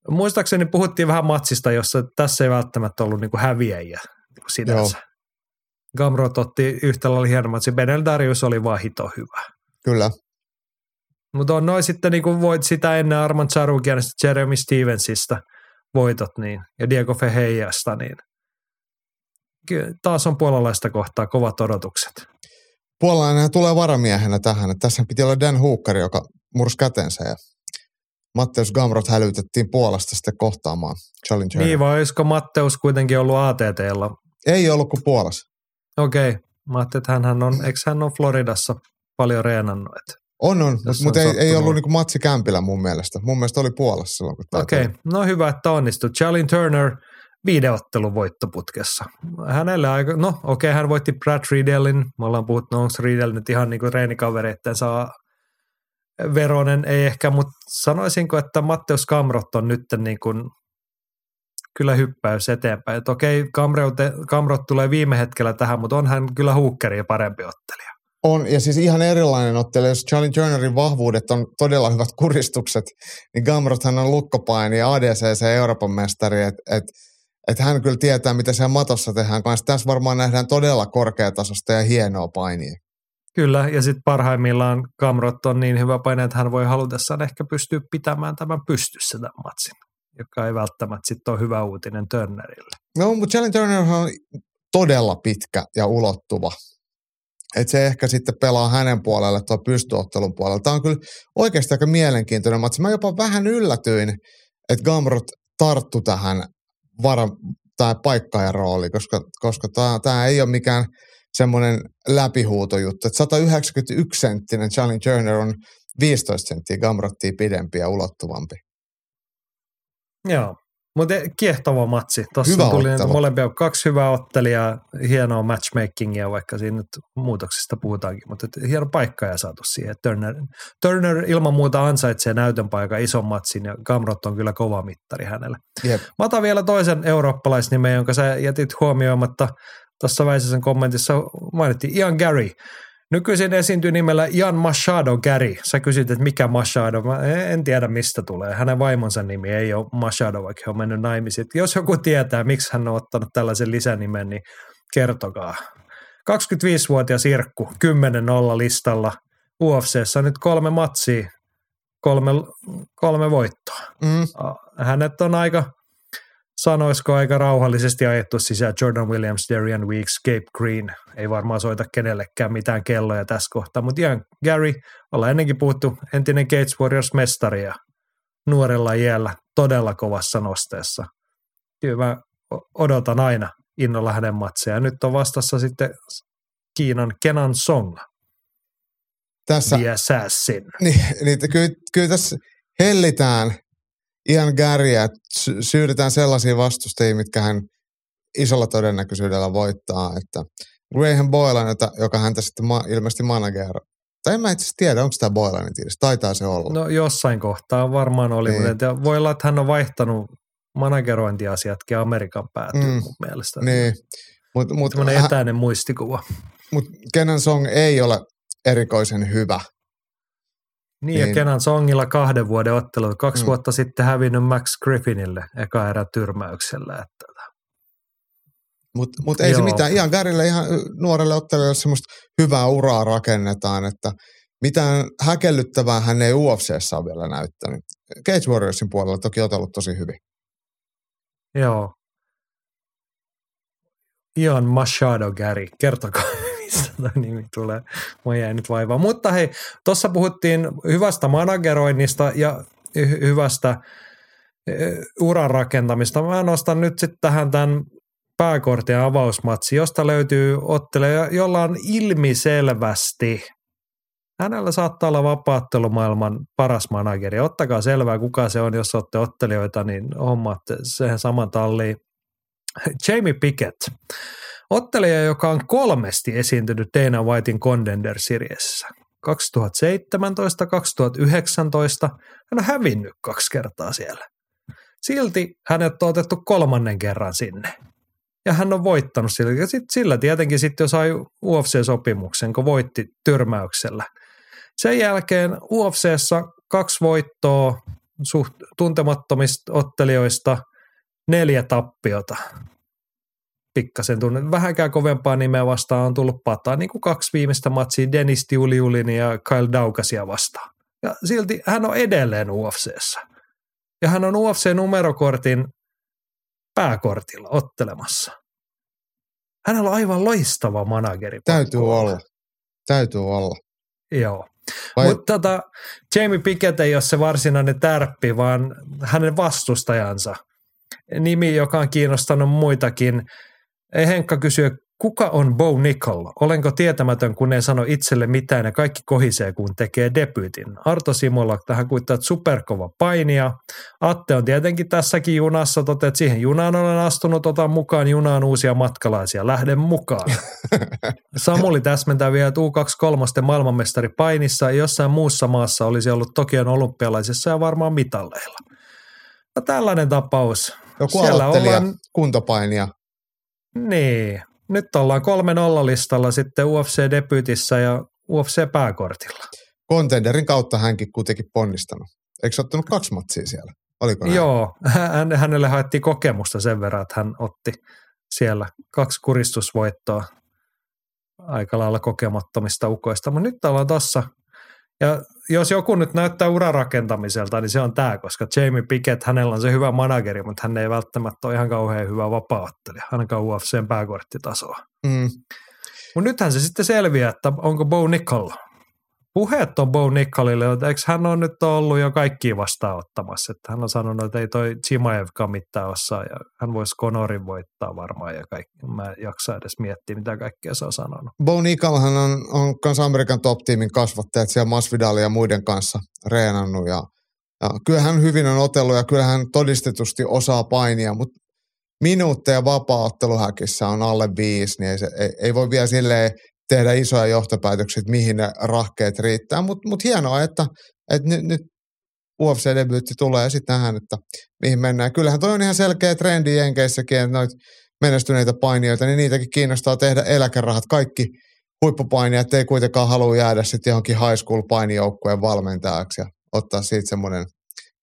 [SPEAKER 1] Muistaakseni puhuttiin vähän matsista, jossa tässä ei välttämättä ollut niinku häviäjiä niinku sinänsä. Gamrot otti yhtä lailla hieno matsi. Benel Darius oli vaan hito hyvä.
[SPEAKER 2] Kyllä.
[SPEAKER 1] Mutta on noin sitten niin voit sitä ennen Armand Sarukianista, Jeremy Stevensista voitot niin, ja Diego Feheiasta, niin ky- taas on puolalaista kohtaa kovat odotukset.
[SPEAKER 2] Puolalainen tulee varamiehenä tähän. Että tässä piti olla Dan Hooker, joka mursi kätensä ja Matteus Gamrot hälytettiin Puolasta sitten kohtaamaan Challenger.
[SPEAKER 1] Niin vai olisiko Matteus kuitenkin ollut ATTlla?
[SPEAKER 2] Ei ollut kuin Puolassa.
[SPEAKER 1] Okei, okay. mä ajattelin, että hänhän on, eikö hän on Floridassa paljon reenannut? Et.
[SPEAKER 2] On, on, mutta
[SPEAKER 1] on
[SPEAKER 2] ei, ei ollut niinku matsi Kämpillä mun mielestä. Mun mielestä oli Puolassa silloin, kun
[SPEAKER 1] Okei,
[SPEAKER 2] tuli.
[SPEAKER 1] no hyvä, että onnistui. Charlie Turner viideottelun voittoputkessa. Hänelle aika, no okei, hän voitti Brad Riedellin. Me ollaan puhuttu, no, onko Riedel nyt ihan niin kuin treenikavereitten saa veronen, ei ehkä, mutta sanoisinko, että Matteus Kamrot on nyt niin kuin kyllä hyppäys eteenpäin. Että okei, Kamrot, Kamrot tulee viime hetkellä tähän, mutta on hän kyllä huukkeri ja parempi ottelija.
[SPEAKER 2] On, ja siis ihan erilainen ottelija. Jos Charlie Turnerin vahvuudet on todella hyvät kuristukset, niin Gamrothan on lukkopaini ja ADCC Euroopan mestari, että et, et hän kyllä tietää, mitä siellä matossa tehdään kanssa. Tässä varmaan nähdään todella korkeatasosta ja hienoa painia.
[SPEAKER 1] Kyllä, ja sitten parhaimmillaan Kamrot on niin hyvä paine, että hän voi halutessaan ehkä pystyä pitämään tämän pystyssä tämän matsin, joka ei välttämättä sitten ole hyvä uutinen Turnerille.
[SPEAKER 2] No, mutta Charlie Turner on todella pitkä ja ulottuva. Että se ehkä sitten pelaa hänen puolelle tuo pystyottelun puolella. Tämä on kyllä oikeasti aika mielenkiintoinen matsi. Mä jopa vähän yllätyin, että Gamrot tarttu tähän vara, tämä paikkaajan rooli, koska, koska tämä ei ole mikään semmoinen läpihuutojuttu. Että 191 senttinen Charlie Turner on 15 senttiä Gamrottia pidempi ja ulottuvampi.
[SPEAKER 1] Joo, mutta kiehtova matsi. Tuossa
[SPEAKER 2] Hyvä
[SPEAKER 1] tuli
[SPEAKER 2] ottelu.
[SPEAKER 1] molempia kaksi hyvää ottelijaa, hienoa matchmakingia, vaikka siinä nyt muutoksista puhutaankin, mutta hieno paikka ja saatu siihen. Turner, Turner ilman muuta ansaitsee näytön paikan ison matsin ja Gamrot on kyllä kova mittari hänelle.
[SPEAKER 2] Jep.
[SPEAKER 1] Mä otan vielä toisen eurooppalaisnimen, jonka sä jätit huomioimatta. Tuossa Väisäsen kommentissa mainittiin Ian Gary. Nykyisin esiintyy nimellä Jan Machado Gary. Sä kysyt, että mikä Machado. Mä en tiedä, mistä tulee. Hänen vaimonsa nimi ei ole Machado, vaikka he on mennyt naimisiin. Jos joku tietää, miksi hän on ottanut tällaisen lisänimen, niin kertokaa. 25-vuotias Irkku, 10-0 listalla. UFCssä nyt kolme matsia, kolme, kolme voittoa.
[SPEAKER 2] Mm.
[SPEAKER 1] Hänet on aika, sanoisiko aika rauhallisesti ajettu sisään Jordan Williams, Darian Weeks, Gabe Green. Ei varmaan soita kenellekään mitään kelloja tässä kohtaa, mutta Ian Gary, ollaan ennenkin puhuttu, entinen Gates Warriors-mestari ja nuorella iällä todella kovassa nosteessa. Kyllä mä odotan aina innolla hänen matseja. Nyt on vastassa sitten Kiinan Kenan Song,
[SPEAKER 2] Tässä,
[SPEAKER 1] The Assassin.
[SPEAKER 2] niin, niin kyllä, kyllä tässä hellitään ihan Garyä, että sy- syydetään sellaisia vastustajia, mitkä hän isolla todennäköisyydellä voittaa, että Graham Boylan, jota, joka häntä sitten ma- ilmeisesti manager, tai en mä itse tiedä, onko tämä Boylanin tiedä, taitaa se olla.
[SPEAKER 1] No jossain kohtaa varmaan oli,
[SPEAKER 2] Niin.
[SPEAKER 1] mutta voi olla, että hän on vaihtanut managerointiasiatkin Amerikan päätyyn
[SPEAKER 2] Mm.
[SPEAKER 1] mun mielestä.
[SPEAKER 2] niin, mutta mut,
[SPEAKER 1] Semmoinen
[SPEAKER 2] hän-
[SPEAKER 1] etäinen muistikuva.
[SPEAKER 2] mut Kenan Song ei ole erikoisen hyvä.
[SPEAKER 1] Niin,
[SPEAKER 2] Niin.
[SPEAKER 1] ja Kenan Songilla kahden vuoden ottelu. Kaksi
[SPEAKER 2] Mm.
[SPEAKER 1] vuotta sitten hävinnyt Max Griffinille eka erä tyrmäyksellä. Että
[SPEAKER 2] Mutta mut ei se
[SPEAKER 1] Joo.
[SPEAKER 2] mitään. Ihan Garille, ihan nuorelle ottelijalle semmoista hyvää uraa rakennetaan, että mitään häkellyttävää hän ei UFCssä ole vielä näyttänyt. Cage Warriorsin puolella toki otellut tosi hyvin.
[SPEAKER 1] joo. Ion Machado Gary, kertokaa mistä (laughs) tämä nimi tulee. Mä jäi nyt vaivaa. Mutta hei, tuossa puhuttiin hyvästä manageroinnista ja hy- hyvästä eh, uran rakentamista. Mä nostan nyt sitten tähän tämän pääkortin avausmatsi, josta löytyy ottelija, jolla on ilmiselvästi Hänellä saattaa olla vapaattelumaailman paras manageri. Ottakaa selvää, kuka se on, jos olette ottelijoita, niin hommaatte siihen saman talliin. Jamie Pickett, ottelija, joka on kolmesti esiintynyt Dana Whitein Contender Seriesissä. 2017, 2019, hän on hävinnyt kaksi kertaa siellä. Silti hänet on otettu kolmannen kerran sinne. Ja hän on voittanut sillä. Ja sit sillä tietenkin sitten sai UFC-sopimuksen, kun voitti tyrmäyksellä. Sen jälkeen UFCssä kaksi voittoa suht tuntemattomista ottelijoista, neljä tappiota. Pikkasen tunne. Vähänkään kovempaa nimeä vastaan on tullut pataa, niin kuin kaksi viimeistä matsia Dennis Tiuliulin ja Kyle Daukasia vastaan. Ja silti hän on edelleen UFCssä. Ja hän on UFC-numerokortin pääkortilla ottelemassa. Hänellä on aivan loistava manageri.
[SPEAKER 2] Täytyy olla. Täytyy olla.
[SPEAKER 1] Joo.
[SPEAKER 2] Vai-
[SPEAKER 1] Mutta tota, Jamie Pickett ei ole se varsinainen tärppi, vaan hänen vastustajansa. Nimi, joka on kiinnostanut muitakin. Ei Henkka kysyä, kuka on Bo Nickel? Olenko tietämätön, kun ei sano itselle mitään ja kaikki kohisee, kun tekee debyytin? Arto Simola tähän kuittaa superkova painia. Atte on tietenkin tässäkin junassa, toteat, että siihen junaan olen astunut, otan mukaan junaan uusia matkalaisia, lähden mukaan. (laughs) Samuli täsmentää vielä, että U23 maailmanmestari painissa ja jossain muussa maassa olisi ollut Tokion olympialaisissa ja varmaan mitalleilla. No tällainen tapaus.
[SPEAKER 2] Joku
[SPEAKER 1] Siellä ollaan-
[SPEAKER 2] kuntopainija.
[SPEAKER 1] Niin. Nyt ollaan kolme nolla-listalla sitten UFC-debyytissä ja UFC-pääkortilla.
[SPEAKER 2] Contenderin kautta hänkin kuitenkin ponnistanut. Eikö ottanut kaksi matsia siellä? Oliko näin?
[SPEAKER 1] Joo, hän, hänelle haettiin kokemusta sen verran, että hän otti siellä kaksi kuristusvoittoa aika lailla kokemattomista ukoista. Mutta nyt ollaan tossa. Ja jos joku nyt näyttää urarakentamiselta, niin se on tämä, koska Jamie Pickett, hänellä on se hyvä manageri, mutta hän ei välttämättä ole ihan kauhean hyvä vapaaottelija, ainakaan UFCn pääkorttitasoa.
[SPEAKER 2] Mm.
[SPEAKER 1] Mutta nythän se sitten selviää, että onko Bo Nickel. Puheet on Bo Nickelille, että eikö hän on nyt ollut jo kaikki vastaanottamassa. Että hän on sanonut, että ei toi Chimaevkaan mitään osaa ja hän voisi Conorin voittaa varmaan ja kaikki. Mä en jaksa edes miettiä, mitä kaikkea se on sanonut.
[SPEAKER 2] Bo Nickelhän on, on kans Amerikan top-tiimin kasvattajat siellä Masvidalin ja muiden kanssa reenannut ja, ja kyllähän hyvin on otellut ja kyllähän todistetusti osaa painia, mutta minuutteja vapaa-otteluhäkissä on alle viisi, niin ei, se, ei, ei voi vielä silleen tehdä isoja johtopäätöksiä, että mihin ne rahkeet riittää, mutta mut hienoa, että, että nyt, nyt UFC-debyytti tulee sitten nähdään, että mihin mennään. Kyllähän toi on ihan selkeä trendi Jenkeissäkin, että noita menestyneitä painijoita, niin niitäkin kiinnostaa tehdä eläkerahat. Kaikki huippupainijat ei kuitenkaan halua jäädä sitten johonkin high school painijoukkueen valmentajaksi ja ottaa siitä semmoinen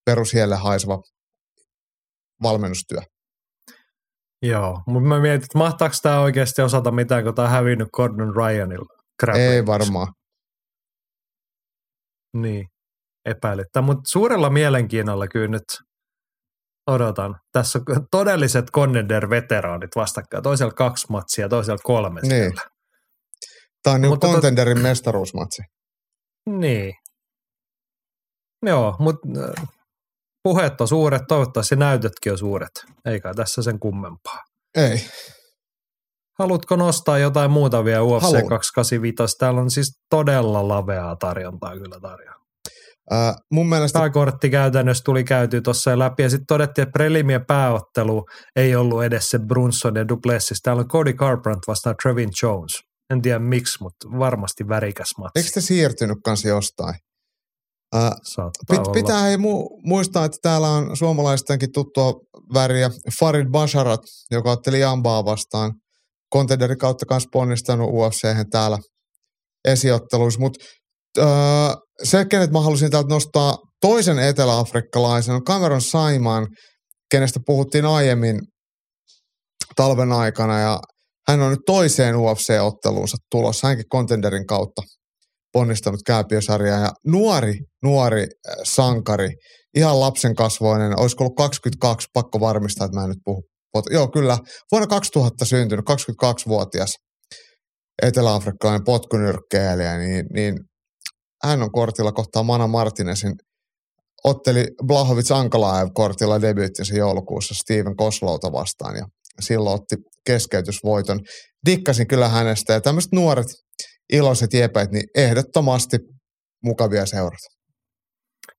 [SPEAKER 2] perushielle haiseva valmennustyö.
[SPEAKER 1] Joo, mutta mä mietin, että mahtaako tämä oikeasti osata mitään, kun tämä on hävinnyt Gordon Ryanilla.
[SPEAKER 2] Ei varmaan.
[SPEAKER 1] Niin, epäilyttä. Mutta suurella mielenkiinnolla kyllä nyt odotan. Tässä on todelliset Contender-veteraanit vastakkain. Toisella kaksi matsia, toisella kolme
[SPEAKER 2] Niin.
[SPEAKER 1] siellä.
[SPEAKER 2] Tämä on niin
[SPEAKER 1] Mutta tot-
[SPEAKER 2] contenderin mestaruusmatsi.
[SPEAKER 1] Niin. Joo, mutta puheet on suuret, toivottavasti näytötkin on suuret. Eikä tässä sen kummempaa.
[SPEAKER 2] Ei.
[SPEAKER 1] Haluatko nostaa jotain muuta vielä UFC
[SPEAKER 2] Haluan.
[SPEAKER 1] 285? Täällä on siis todella laveaa tarjontaa kyllä tarjolla.
[SPEAKER 2] Äh, mun mielestä
[SPEAKER 1] Pääkortti käytännössä tuli käyty tuossa läpi ja sitten todettiin, että prelimien pääottelu ei ollut edes se Brunson ja Duplessis. Täällä on Cody Garbrandt vastaan Trevin Jones. En tiedä miksi, mutta varmasti värikäs matsi.
[SPEAKER 2] eikö te siirtynyt kanssa jostain? Pit, pitää hei mu- muistaa, että täällä on suomalaistenkin tuttua väriä Farid Basharat, joka otteli Jambaa vastaan. Contenderin kautta kanssa ponnistanut ufc täällä esiotteluissa, mutta öö, se, kenet mä halusin täältä nostaa toisen eteläafrikkalaisen, on Cameron Simon, kenestä puhuttiin aiemmin talven aikana. Ja hän on nyt toiseen UFC-otteluunsa tulossa, hänkin Contenderin kautta ponnistanut kääpiösarjaa ja nuori, nuori äh, sankari, ihan lapsen kasvoinen, olisiko ollut 22, pakko varmistaa, että mä en nyt puhu. Joo, kyllä, vuonna 2000 syntynyt, 22-vuotias eteläafrikkalainen potkunyrkkeilijä, niin, niin hän on kortilla kohtaa Mana Martinezin otteli Blahovic Ankalaev kortilla debyyttinsä joulukuussa Steven Koslouta vastaan ja silloin otti keskeytysvoiton. Dikkasin kyllä hänestä ja tämmöiset nuoret iloiset jepet, niin ehdottomasti mukavia seurata.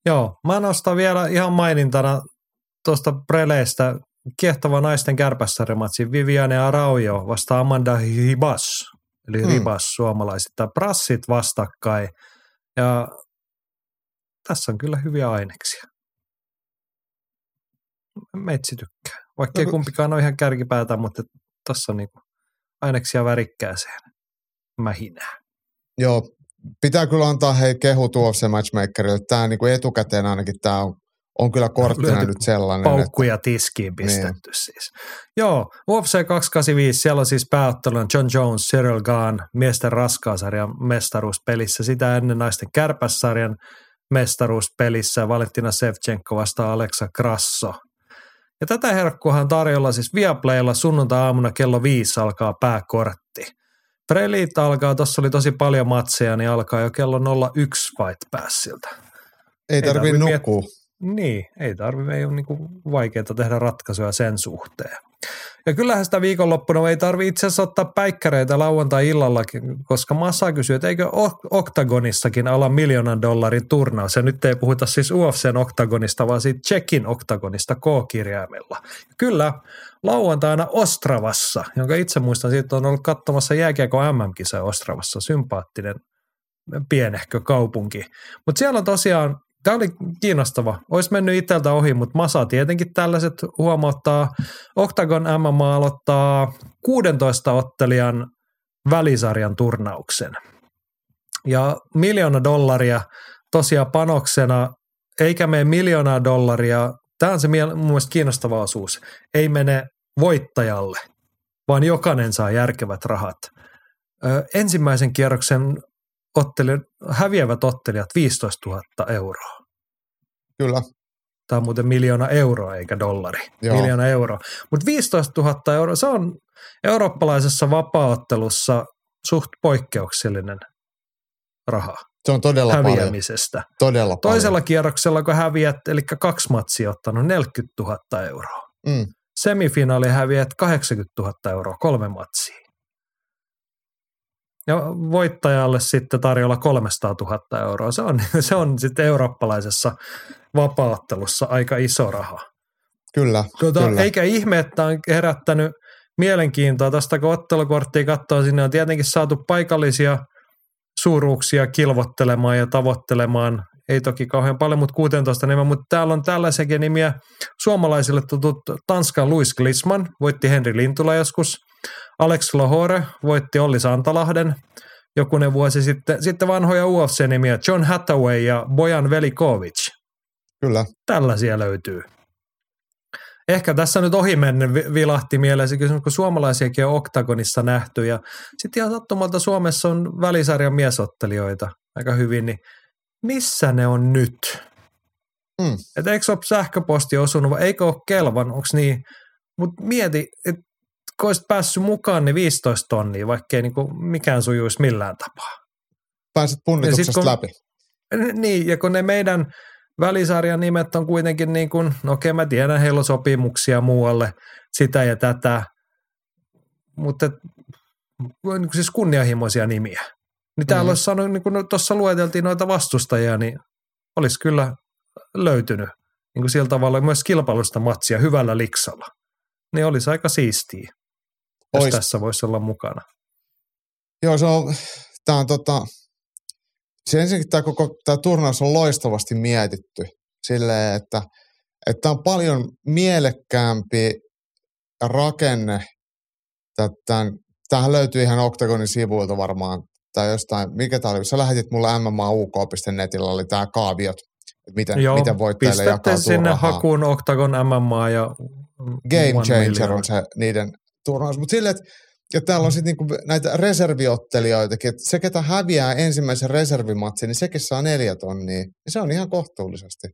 [SPEAKER 1] Joo, mä nostan vielä ihan mainintana tuosta Preleistä kiehtova naisten kärpässarimatsi Viviane Araujo vastaan Amanda Hibas, eli
[SPEAKER 2] Hmm.
[SPEAKER 1] Ribas suomalaisista. Prassit vastakkain ja tässä on kyllä hyviä aineksia. Meitsi tykkää. Vaikka ei
[SPEAKER 2] No
[SPEAKER 1] kumpikaan ole ihan kärkipäätä, mutta tässä on niinku aineksia värikkääseen mähinää.
[SPEAKER 2] Joo, pitää kyllä antaa hei kehu tuossa matchmakerille. Tämä niin kuin etukäteen ainakin tämä on, on kyllä korttina
[SPEAKER 1] Lyöty
[SPEAKER 2] nyt sellainen. Että,
[SPEAKER 1] paukkuja tiskiin pistetty siis. Joo, UFC 285, siellä on siis pääotteluna John Jones, Cyril Gahn, miesten raskaasarjan mestaruuspelissä, sitä ennen naisten kärpässarjan mestaruuspelissä, Valentina Sevchenko vastaan Alexa Grasso. Ja tätä herkkuahan tarjolla siis Viaplaylla sunnuntai-aamuna kello viisi alkaa pääkortti. Prelit alkaa, tuossa oli tosi paljon matseja, niin alkaa jo kello 01 Fight Passilta.
[SPEAKER 2] Ei, tarvii
[SPEAKER 1] tarvi
[SPEAKER 2] nukkua.
[SPEAKER 1] Niin, ei tarvitse, ei ole niin vaikeaa tehdä ratkaisuja sen suhteen. Ja kyllähän sitä viikonloppuna ei tarvitse itse asiassa ottaa päikkäreitä lauantai-illallakin, koska Massa kysyy, että eikö Oktagonissakin ala miljoonan dollarin turnaus. Ja nyt ei puhuta siis UFCn Oktagonista, vaan siitä Tsekin Oktagonista K-kirjaimella. Kyllä, lauantaina Ostravassa, jonka itse muistan, siitä on ollut katsomassa jääkiekko MM-kisa Ostravassa, sympaattinen pienehkö kaupunki. Mutta siellä on tosiaan Tämä oli kiinnostava. Olisi mennyt itseltä ohi, mutta Masa tietenkin tällaiset huomauttaa. Octagon MMA aloittaa 16 ottelijan välisarjan turnauksen. Ja miljoona dollaria tosiaan panoksena, eikä mene miljoonaa dollaria, tämä on se mun mielestä kiinnostava osuus, ei mene voittajalle, vaan jokainen saa järkevät rahat. Ö, ensimmäisen kierroksen ottelijat, häviävät ottelijat 15 000 euroa.
[SPEAKER 2] Kyllä.
[SPEAKER 1] Tämä on muuten miljoona euroa eikä dollari.
[SPEAKER 2] Joo.
[SPEAKER 1] Miljoona euroa. Mutta 15 000 euroa, se on eurooppalaisessa vapaaottelussa suht poikkeuksellinen raha
[SPEAKER 2] Se on todella paljon.
[SPEAKER 1] häviämisestä.
[SPEAKER 2] Todella
[SPEAKER 1] Toisella kierroksella, kun häviät, eli kaksi matsia ottanut 40 000 euroa.
[SPEAKER 2] paljon. Mm.
[SPEAKER 1] Semifinaali häviät 80 000 euroa, kolme matsia. Ja voittajalle sitten tarjolla 300 000 euroa. Se on, (laughs) se on sitten eurooppalaisessa vapaattelussa aika iso raha.
[SPEAKER 2] Kyllä,
[SPEAKER 1] Tuota,
[SPEAKER 2] kyllä.
[SPEAKER 1] eikä ihme, että on herättänyt mielenkiintoa. Tästä kun ottelukorttia katsoo, sinne on tietenkin saatu paikallisia suuruuksia kilvottelemaan ja tavoittelemaan. Ei toki kauhean paljon, mutta 16 nimeä, mutta täällä on tällaisiakin nimiä. Suomalaisille tutut Tanskan Louis Glisman, voitti Henri Lintula joskus. Alex Lohore voitti Olli Santalahden jokunen vuosi sitten. Sitten vanhoja UFC-nimiä John Hathaway ja Bojan Velikovic
[SPEAKER 2] Kyllä.
[SPEAKER 1] tällaisia löytyy. Ehkä tässä nyt ohimennen vi- vilahti mieleen se kysymys, kun suomalaisiakin on Oktagonissa nähty ja sitten ihan sattumalta Suomessa on välisarjan miesottelijoita aika hyvin, niin missä ne on nyt?
[SPEAKER 2] Mm.
[SPEAKER 1] Et eikö ole sähköposti osunut vai eikö ole kelvan, onko niin? Mutta mieti, että kun olisit päässyt mukaan, niin 15 tonnia, vaikkei niinku mikään sujuisi millään tapaa.
[SPEAKER 2] Pääset punnituksesta
[SPEAKER 1] kun-
[SPEAKER 2] läpi.
[SPEAKER 1] Niin, ja kun ne meidän välisarjan nimet on kuitenkin niin kuin, no okei mä tiedän, heillä on sopimuksia muualle, sitä ja tätä, mutta et, niin kuin siis kunnianhimoisia nimiä. Niin täällä mm. olisi saanut, niin kuin tuossa lueteltiin noita vastustajia, niin olisi kyllä löytynyt niin kuin sillä tavalla myös kilpailusta matsia hyvällä liksalla. Niin olisi aika siistiä, jos
[SPEAKER 2] Ois.
[SPEAKER 1] tässä voisi olla mukana.
[SPEAKER 2] Joo, se on, tää on tota, se ensinnäkin tämä koko tämä turnaus on loistavasti mietitty silleen, että että on paljon mielekkäämpi rakenne. Tämän, tämähän löytyy ihan Octagonin sivuilta varmaan, tai jostain, mikä tämä oli, sä lähetit mulle mmauk.netillä, oli tämä kaaviot, että miten,
[SPEAKER 1] Joo,
[SPEAKER 2] miten voittajille
[SPEAKER 1] pistätte
[SPEAKER 2] jakautuu
[SPEAKER 1] sinne
[SPEAKER 2] rahaa.
[SPEAKER 1] hakuun Octagon MMA ja
[SPEAKER 2] Game Changer
[SPEAKER 1] Million.
[SPEAKER 2] on se niiden turnaus. Mutta silleen, että ja täällä on sitten niinku näitä reserviottelijoitakin, että se, ketä häviää ensimmäisen reservimatsin, niin sekin saa neljä tonnia. Ja se on ihan kohtuullisesti.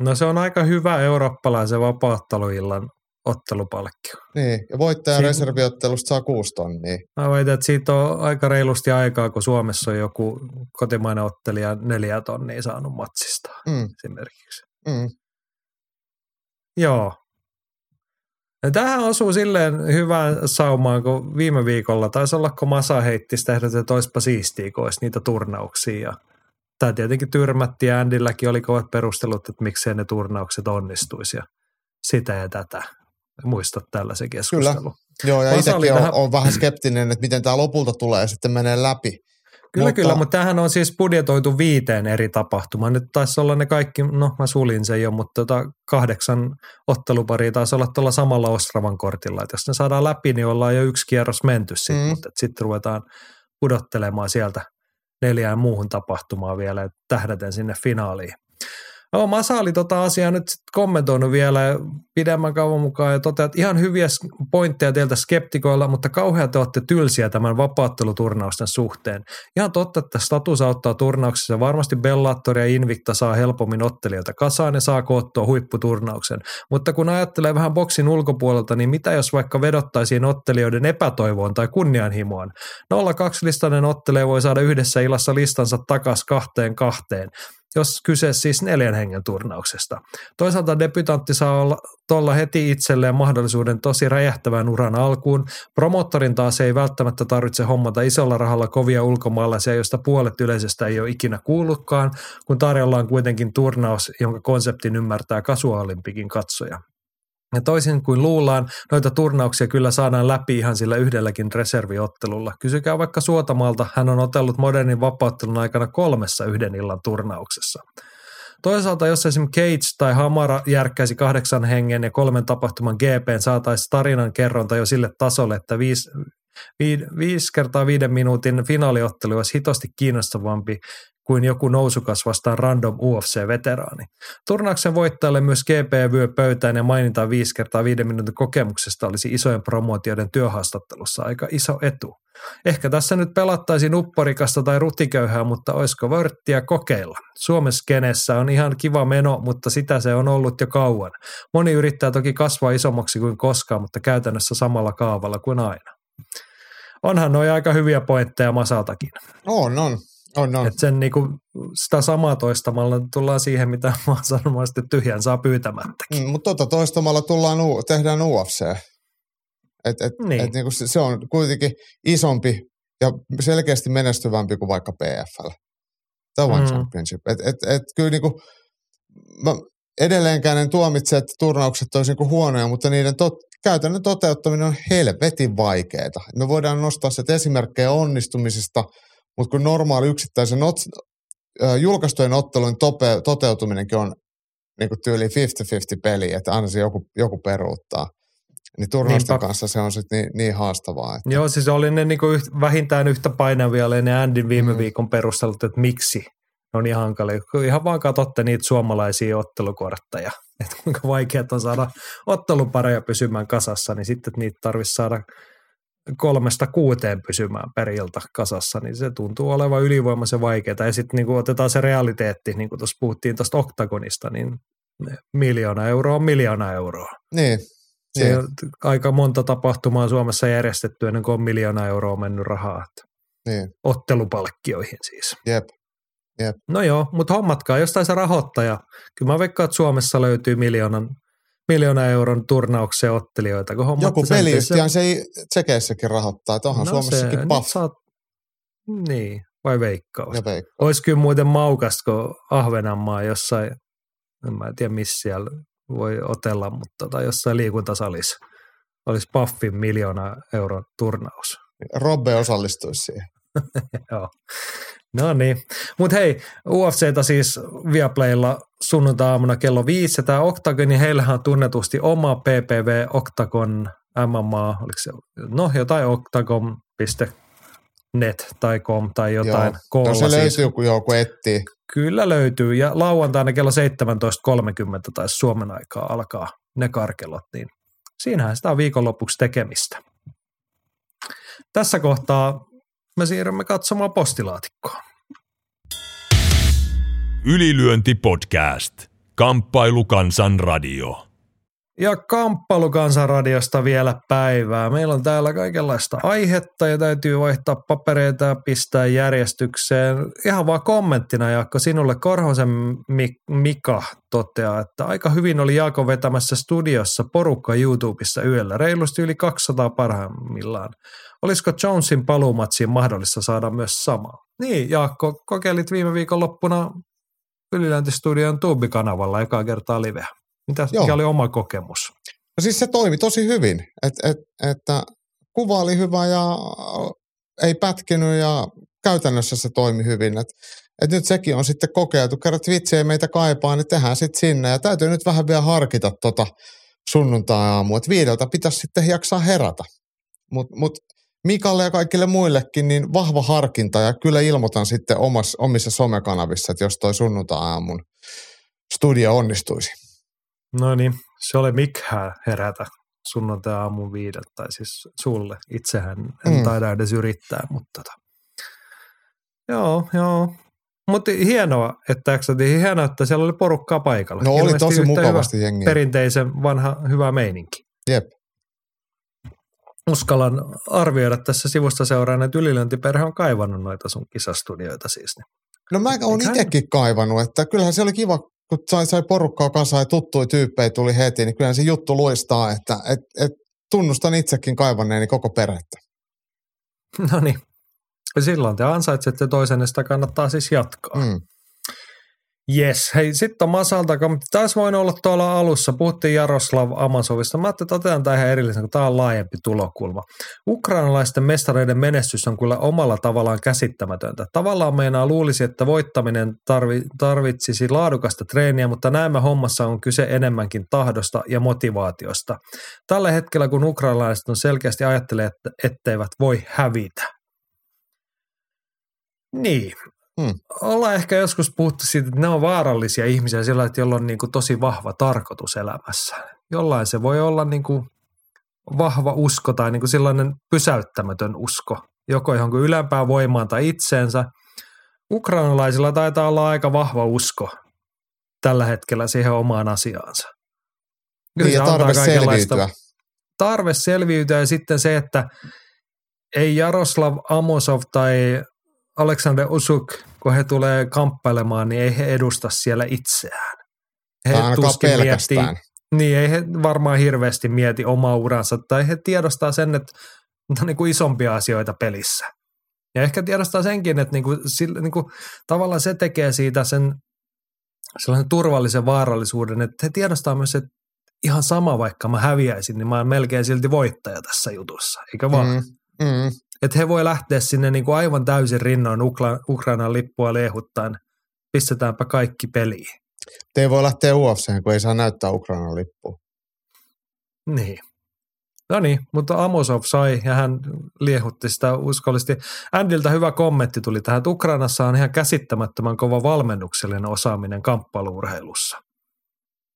[SPEAKER 1] No se on aika hyvä eurooppalaisen vapaatteluillan ottelupalkkio.
[SPEAKER 2] Niin, ja voittaja
[SPEAKER 1] Siinä-
[SPEAKER 2] reserviottelusta saa kuusi tonnia.
[SPEAKER 1] Mä väitän, että siitä on aika reilusti aikaa, kun Suomessa on joku kotimainen ottelija neljä tonnia saanut matsista
[SPEAKER 2] Mm,
[SPEAKER 1] esimerkiksi.
[SPEAKER 2] mm.
[SPEAKER 1] Joo. Ja tähän osuu silleen hyvään saumaan, kun viime viikolla taisi olla, kun Masa heitti sitä, että olisipa siistiä, kun olisi niitä turnauksia. Ja tämä tietenkin tyrmätti ja Andilläkin oli kovat perustelut, että miksei ne turnaukset onnistuisi ja sitä ja tätä. Muistat tällaisen keskustelun.
[SPEAKER 2] Joo, ja itsekin on,
[SPEAKER 1] tähän-
[SPEAKER 2] on vähän skeptinen, että miten tämä lopulta tulee ja sitten menee läpi.
[SPEAKER 1] Kyllä,
[SPEAKER 2] Mutta-
[SPEAKER 1] kyllä, mutta tämähän on siis budjetoitu viiteen eri tapahtumaan. Nyt taisi olla ne kaikki, no mä sulin sen jo, mutta tota kahdeksan otteluparia taisi olla tuolla samalla Ostravan kortilla. Et jos ne saadaan läpi, niin ollaan jo yksi kierros menty sitten,
[SPEAKER 2] Mm.
[SPEAKER 1] mutta sitten ruvetaan pudottelemaan sieltä neljään muuhun tapahtumaan vielä, tähdäten sinne finaaliin. No, Masa oli tota asiaa nyt sit kommentoinut vielä pidemmän kauan mukaan ja toteaa, että ihan hyviä pointteja teiltä skeptikoilla, mutta kauhean te olette tylsiä tämän vapaatteluturnausten suhteen. Ihan totta, että status auttaa turnauksessa. Varmasti Bellator ja Invicta saa helpommin ottelijoita kasaan ja saa koottua huipputurnauksen. Mutta kun ajattelee vähän boksin ulkopuolelta, niin mitä jos vaikka vedottaisiin ottelijoiden epätoivoon tai kunnianhimoon? 02-listainen ottelija voi saada yhdessä illassa listansa takas kahteen kahteen jos kyse siis neljän hengen turnauksesta. Toisaalta debutantti saa olla tuolla heti itselleen mahdollisuuden tosi räjähtävän uran alkuun. Promottorin taas ei välttämättä tarvitse hommata isolla rahalla kovia ulkomaalaisia, joista puolet yleisöstä ei ole ikinä kuullutkaan, kun tarjolla on kuitenkin turnaus, jonka konseptin ymmärtää kasuaalimpikin katsoja. Ja toisin kuin luullaan, noita turnauksia kyllä saadaan läpi ihan sillä yhdelläkin reserviottelulla. Kysykää vaikka Suotamalta, hän on otellut modernin vapauttelun aikana kolmessa yhden illan turnauksessa. Toisaalta jos esimerkiksi Cage tai Hamara järkkäisi kahdeksan hengen ja kolmen tapahtuman GPn saataisiin tarinan kerronta jo sille tasolle, että viisi, viisi kertaa viiden minuutin finaaliottelu olisi hitosti kiinnostavampi kuin joku nousukas vastaan random UFC-veteraani. Turnauksen voittajalle myös GP vyö pöytään ja maininta viisi kertaa viiden minuutin kokemuksesta olisi isojen promootioiden työhaastattelussa aika iso etu. Ehkä tässä nyt pelattaisiin upporikasta tai rutiköyhää, mutta olisiko vörttiä kokeilla? Suomessa kenessä on ihan kiva meno, mutta sitä se on ollut jo kauan. Moni yrittää toki kasvaa isommaksi kuin koskaan, mutta käytännössä samalla kaavalla kuin aina. Onhan noin aika hyviä pointteja Masaltakin.
[SPEAKER 2] On, on. On, on.
[SPEAKER 1] Et sen niinku, sitä samaa toistamalla tullaan siihen, mitä mä oon sanonut, että tyhjän saa pyytämättäkin.
[SPEAKER 2] Mm, mutta tota toistamalla tullaan, tehdään UFC. Et, et, niin. et niinku se, se on kuitenkin isompi ja selkeästi menestyvämpi kuin vaikka PFL. Tämä on mm. championship. Et, et, et, kyllä niinku, mä edelleenkään en tuomitse, että turnaukset olisi niinku huonoja, mutta niiden tot, käytännön toteuttaminen on helvetin vaikeaa. Me voidaan nostaa se esimerkkejä onnistumisesta – mutta kun normaali yksittäisen ot, julkaistujen ottelujen tope, toteutuminenkin on niin kuin tyyli 50-50 peli, että aina se joku, joku peruuttaa. Niin turnausten Niinpä. kanssa se on sitten niin, niin haastavaa. Että...
[SPEAKER 1] Joo, siis oli ne niin kuin yht, vähintään yhtä painavia oli ne Andin viime mm. viikon perustelut, että miksi ne on niin hankalia. Ihan vaan katsotte niitä suomalaisia ottelukortteja, että kuinka vaikeaa on saada ottelupareja pysymään kasassa, niin sitten niitä tarvitsisi saada – kolmesta kuuteen pysymään per ilta kasassa, niin se tuntuu olevan ylivoimaisen vaikeaa. Ja sitten niin otetaan se realiteetti, niin kuin tuossa puhuttiin tuosta oktagonista, niin miljoona euroa on miljoona euroa.
[SPEAKER 2] Niin.
[SPEAKER 1] Se niin. on aika monta tapahtumaa Suomessa järjestetty ennen kuin on miljoona euroa mennyt rahaa.
[SPEAKER 2] Niin.
[SPEAKER 1] Ottelupalkkioihin siis.
[SPEAKER 2] Jep. Jep.
[SPEAKER 1] No joo, mutta hommatkaa jostain se rahoittaja. Kyllä mä veikkaan, että Suomessa löytyy miljoonan miljoona euron turnauksen ottelijoita. Kun
[SPEAKER 2] Joku peliyhtiö se ei tsekeissäkin rahoittaa, että onhan no Suomessakin se, buff. Saat,
[SPEAKER 1] niin, vai veikkaus.
[SPEAKER 2] Ja veikkaus.
[SPEAKER 1] Olisi kyllä muuten maukasta, kun Ahvenanmaa jossain, en mä tiedä missä siellä voi otella, mutta tota, jossain liikuntasalissa olisi Buffin miljoona euron turnaus.
[SPEAKER 2] Robbe osallistuisi siihen. (laughs)
[SPEAKER 1] Joo. No niin. Mutta hei, UFCtä siis Viaplaylla sunnuntai-aamuna kello viisi. Tämä Octagon, niin heillähän on tunnetusti oma PPV Octagon MMA, oliko se, no jotain octagon.net tai com tai jotain
[SPEAKER 2] joo. se löytyy, siis. kun joku etsii.
[SPEAKER 1] Kyllä löytyy ja lauantaina kello 17.30 tai Suomen aikaa alkaa ne karkelot, niin siinähän sitä on viikonlopuksi tekemistä. Tässä kohtaa me siirrymme katsomaan postilaatikkoa.
[SPEAKER 3] Ylilyönti podcast. Kamppailukansan radio.
[SPEAKER 1] Ja Kamppailukansan radiosta vielä päivää. Meillä on täällä kaikenlaista aihetta ja täytyy vaihtaa papereita ja pistää järjestykseen. Ihan vaan kommenttina Jaakko sinulle Korhosen Mika toteaa, että aika hyvin oli Jaakko vetämässä studiossa porukka YouTubessa yöllä. Reilusti yli 200 parhaimmillaan. Olisiko Jonesin paluumatsiin mahdollista saada myös sama? Niin, Jaakko, kokeilit viime viikon loppuna Yliläntistudion Tuubi-kanavalla ekaa kertaa liveä. Mitä, mikä oli oma kokemus?
[SPEAKER 2] No siis se toimi tosi hyvin, et, et, että kuva oli hyvä ja ei pätkinyt ja käytännössä se toimi hyvin. Et, et nyt sekin on sitten kokeiltu. Kerrat vitsi ei meitä kaipaa, niin tehdään sitten sinne. Ja täytyy nyt vähän vielä harkita tota sunnuntai-aamu, että viideltä pitäisi sitten jaksaa herätä. Mutta mut Mikalle ja kaikille muillekin niin vahva harkinta ja kyllä ilmoitan sitten omas, omissa somekanavissa, että jos toi sunnuntai-aamun studio onnistuisi.
[SPEAKER 1] No niin, se oli mikhää herätä sunnuntai-aamun viideltä, tai siis sulle. Itsehän en
[SPEAKER 2] Mm.
[SPEAKER 1] taida edes yrittää, mutta tota. Joo, joo. Mutta hienoa, että. Hienoa, että siellä oli porukkaa paikalla.
[SPEAKER 2] No oli
[SPEAKER 1] Ilmeisesti
[SPEAKER 2] tosi
[SPEAKER 1] yhtä
[SPEAKER 2] mukavasti jengiä.
[SPEAKER 1] Perinteisen vanha hyvä meininki.
[SPEAKER 2] Jep.
[SPEAKER 1] Uskallan arvioida tässä sivusta seuraan, että ylilöintiperhe on kaivannut noita sun kisastudioita siis. niin
[SPEAKER 2] No mä oon itsekin kaivannut, että kyllähän se oli kiva, kun sai, sai porukkaa kanssa ja tuttuja tyyppejä tuli heti, niin kyllähän se juttu luistaa, että et, et tunnustan itsekin kaivanneeni koko perhettä.
[SPEAKER 1] No niin. Silloin te ansaitsette toisen, ja sitä kannattaa siis jatkaa.
[SPEAKER 2] Mm.
[SPEAKER 1] Yes, hei sitten on Masalta, kun taisi voinut olla tuolla alussa, puhuttiin Jaroslav Amazovista. Mä ajattelin, että otetaan tämä ihan erillisen, kun tämä on laajempi tulokulma. Ukrainalaisten mestareiden menestys on kyllä omalla tavallaan käsittämätöntä. Tavallaan meinaa luulisi, että voittaminen tarvi, tarvitsisi laadukasta treeniä, mutta näemme hommassa on kyse enemmänkin tahdosta ja motivaatiosta. Tällä hetkellä, kun ukrainalaiset on selkeästi ajattelee, että etteivät voi hävitä. Niin,
[SPEAKER 2] Hmm.
[SPEAKER 1] ollaan ehkä joskus puhuttu siitä, että ne on vaarallisia ihmisiä sillä, että jolla on niin kuin tosi vahva tarkoitus elämässä. Jollain se voi olla niin kuin vahva usko tai niin kuin sellainen pysäyttämätön usko, joko johonkin ylempään voimaan tai itseensä. Ukrainalaisilla taitaa olla aika vahva usko tällä hetkellä siihen omaan asiaansa. Kyllä
[SPEAKER 2] Niin
[SPEAKER 1] se
[SPEAKER 2] tarve selviytyä.
[SPEAKER 1] tarve selviytyä ja sitten se, että ei Jaroslav Amosov tai Alexander Usuk, kun he tulee kamppailemaan, niin ei he edusta siellä itseään. He tuskin
[SPEAKER 2] pelkästään.
[SPEAKER 1] miettii, niin ei he varmaan hirveästi mieti omaa uransa, tai he tiedostaa sen, että on niin kuin isompia asioita pelissä. Ja ehkä tiedostaa senkin, että niin kuin, sillä, niin kuin, tavallaan se tekee siitä sen sellaisen turvallisen vaarallisuuden, että he tiedostaa myös, että ihan sama vaikka mä häviäisin, niin mä oon melkein silti voittaja tässä jutussa, eikä vaan? Mm,
[SPEAKER 2] mm.
[SPEAKER 1] Että he voi lähteä sinne niin kuin aivan täysin rinnoin Ukla- Ukrainan lippua liehuttaen, pistetäänpä kaikki peliin.
[SPEAKER 2] Te ei voi lähteä UFCen, kun ei saa näyttää Ukrainan lippua.
[SPEAKER 1] Niin. No niin, mutta Amosov sai ja hän liehutti sitä uskollisesti. Andiltä hyvä kommentti tuli tähän, että Ukrainassa on ihan käsittämättömän kova valmennuksellinen osaaminen kamppailuurheilussa.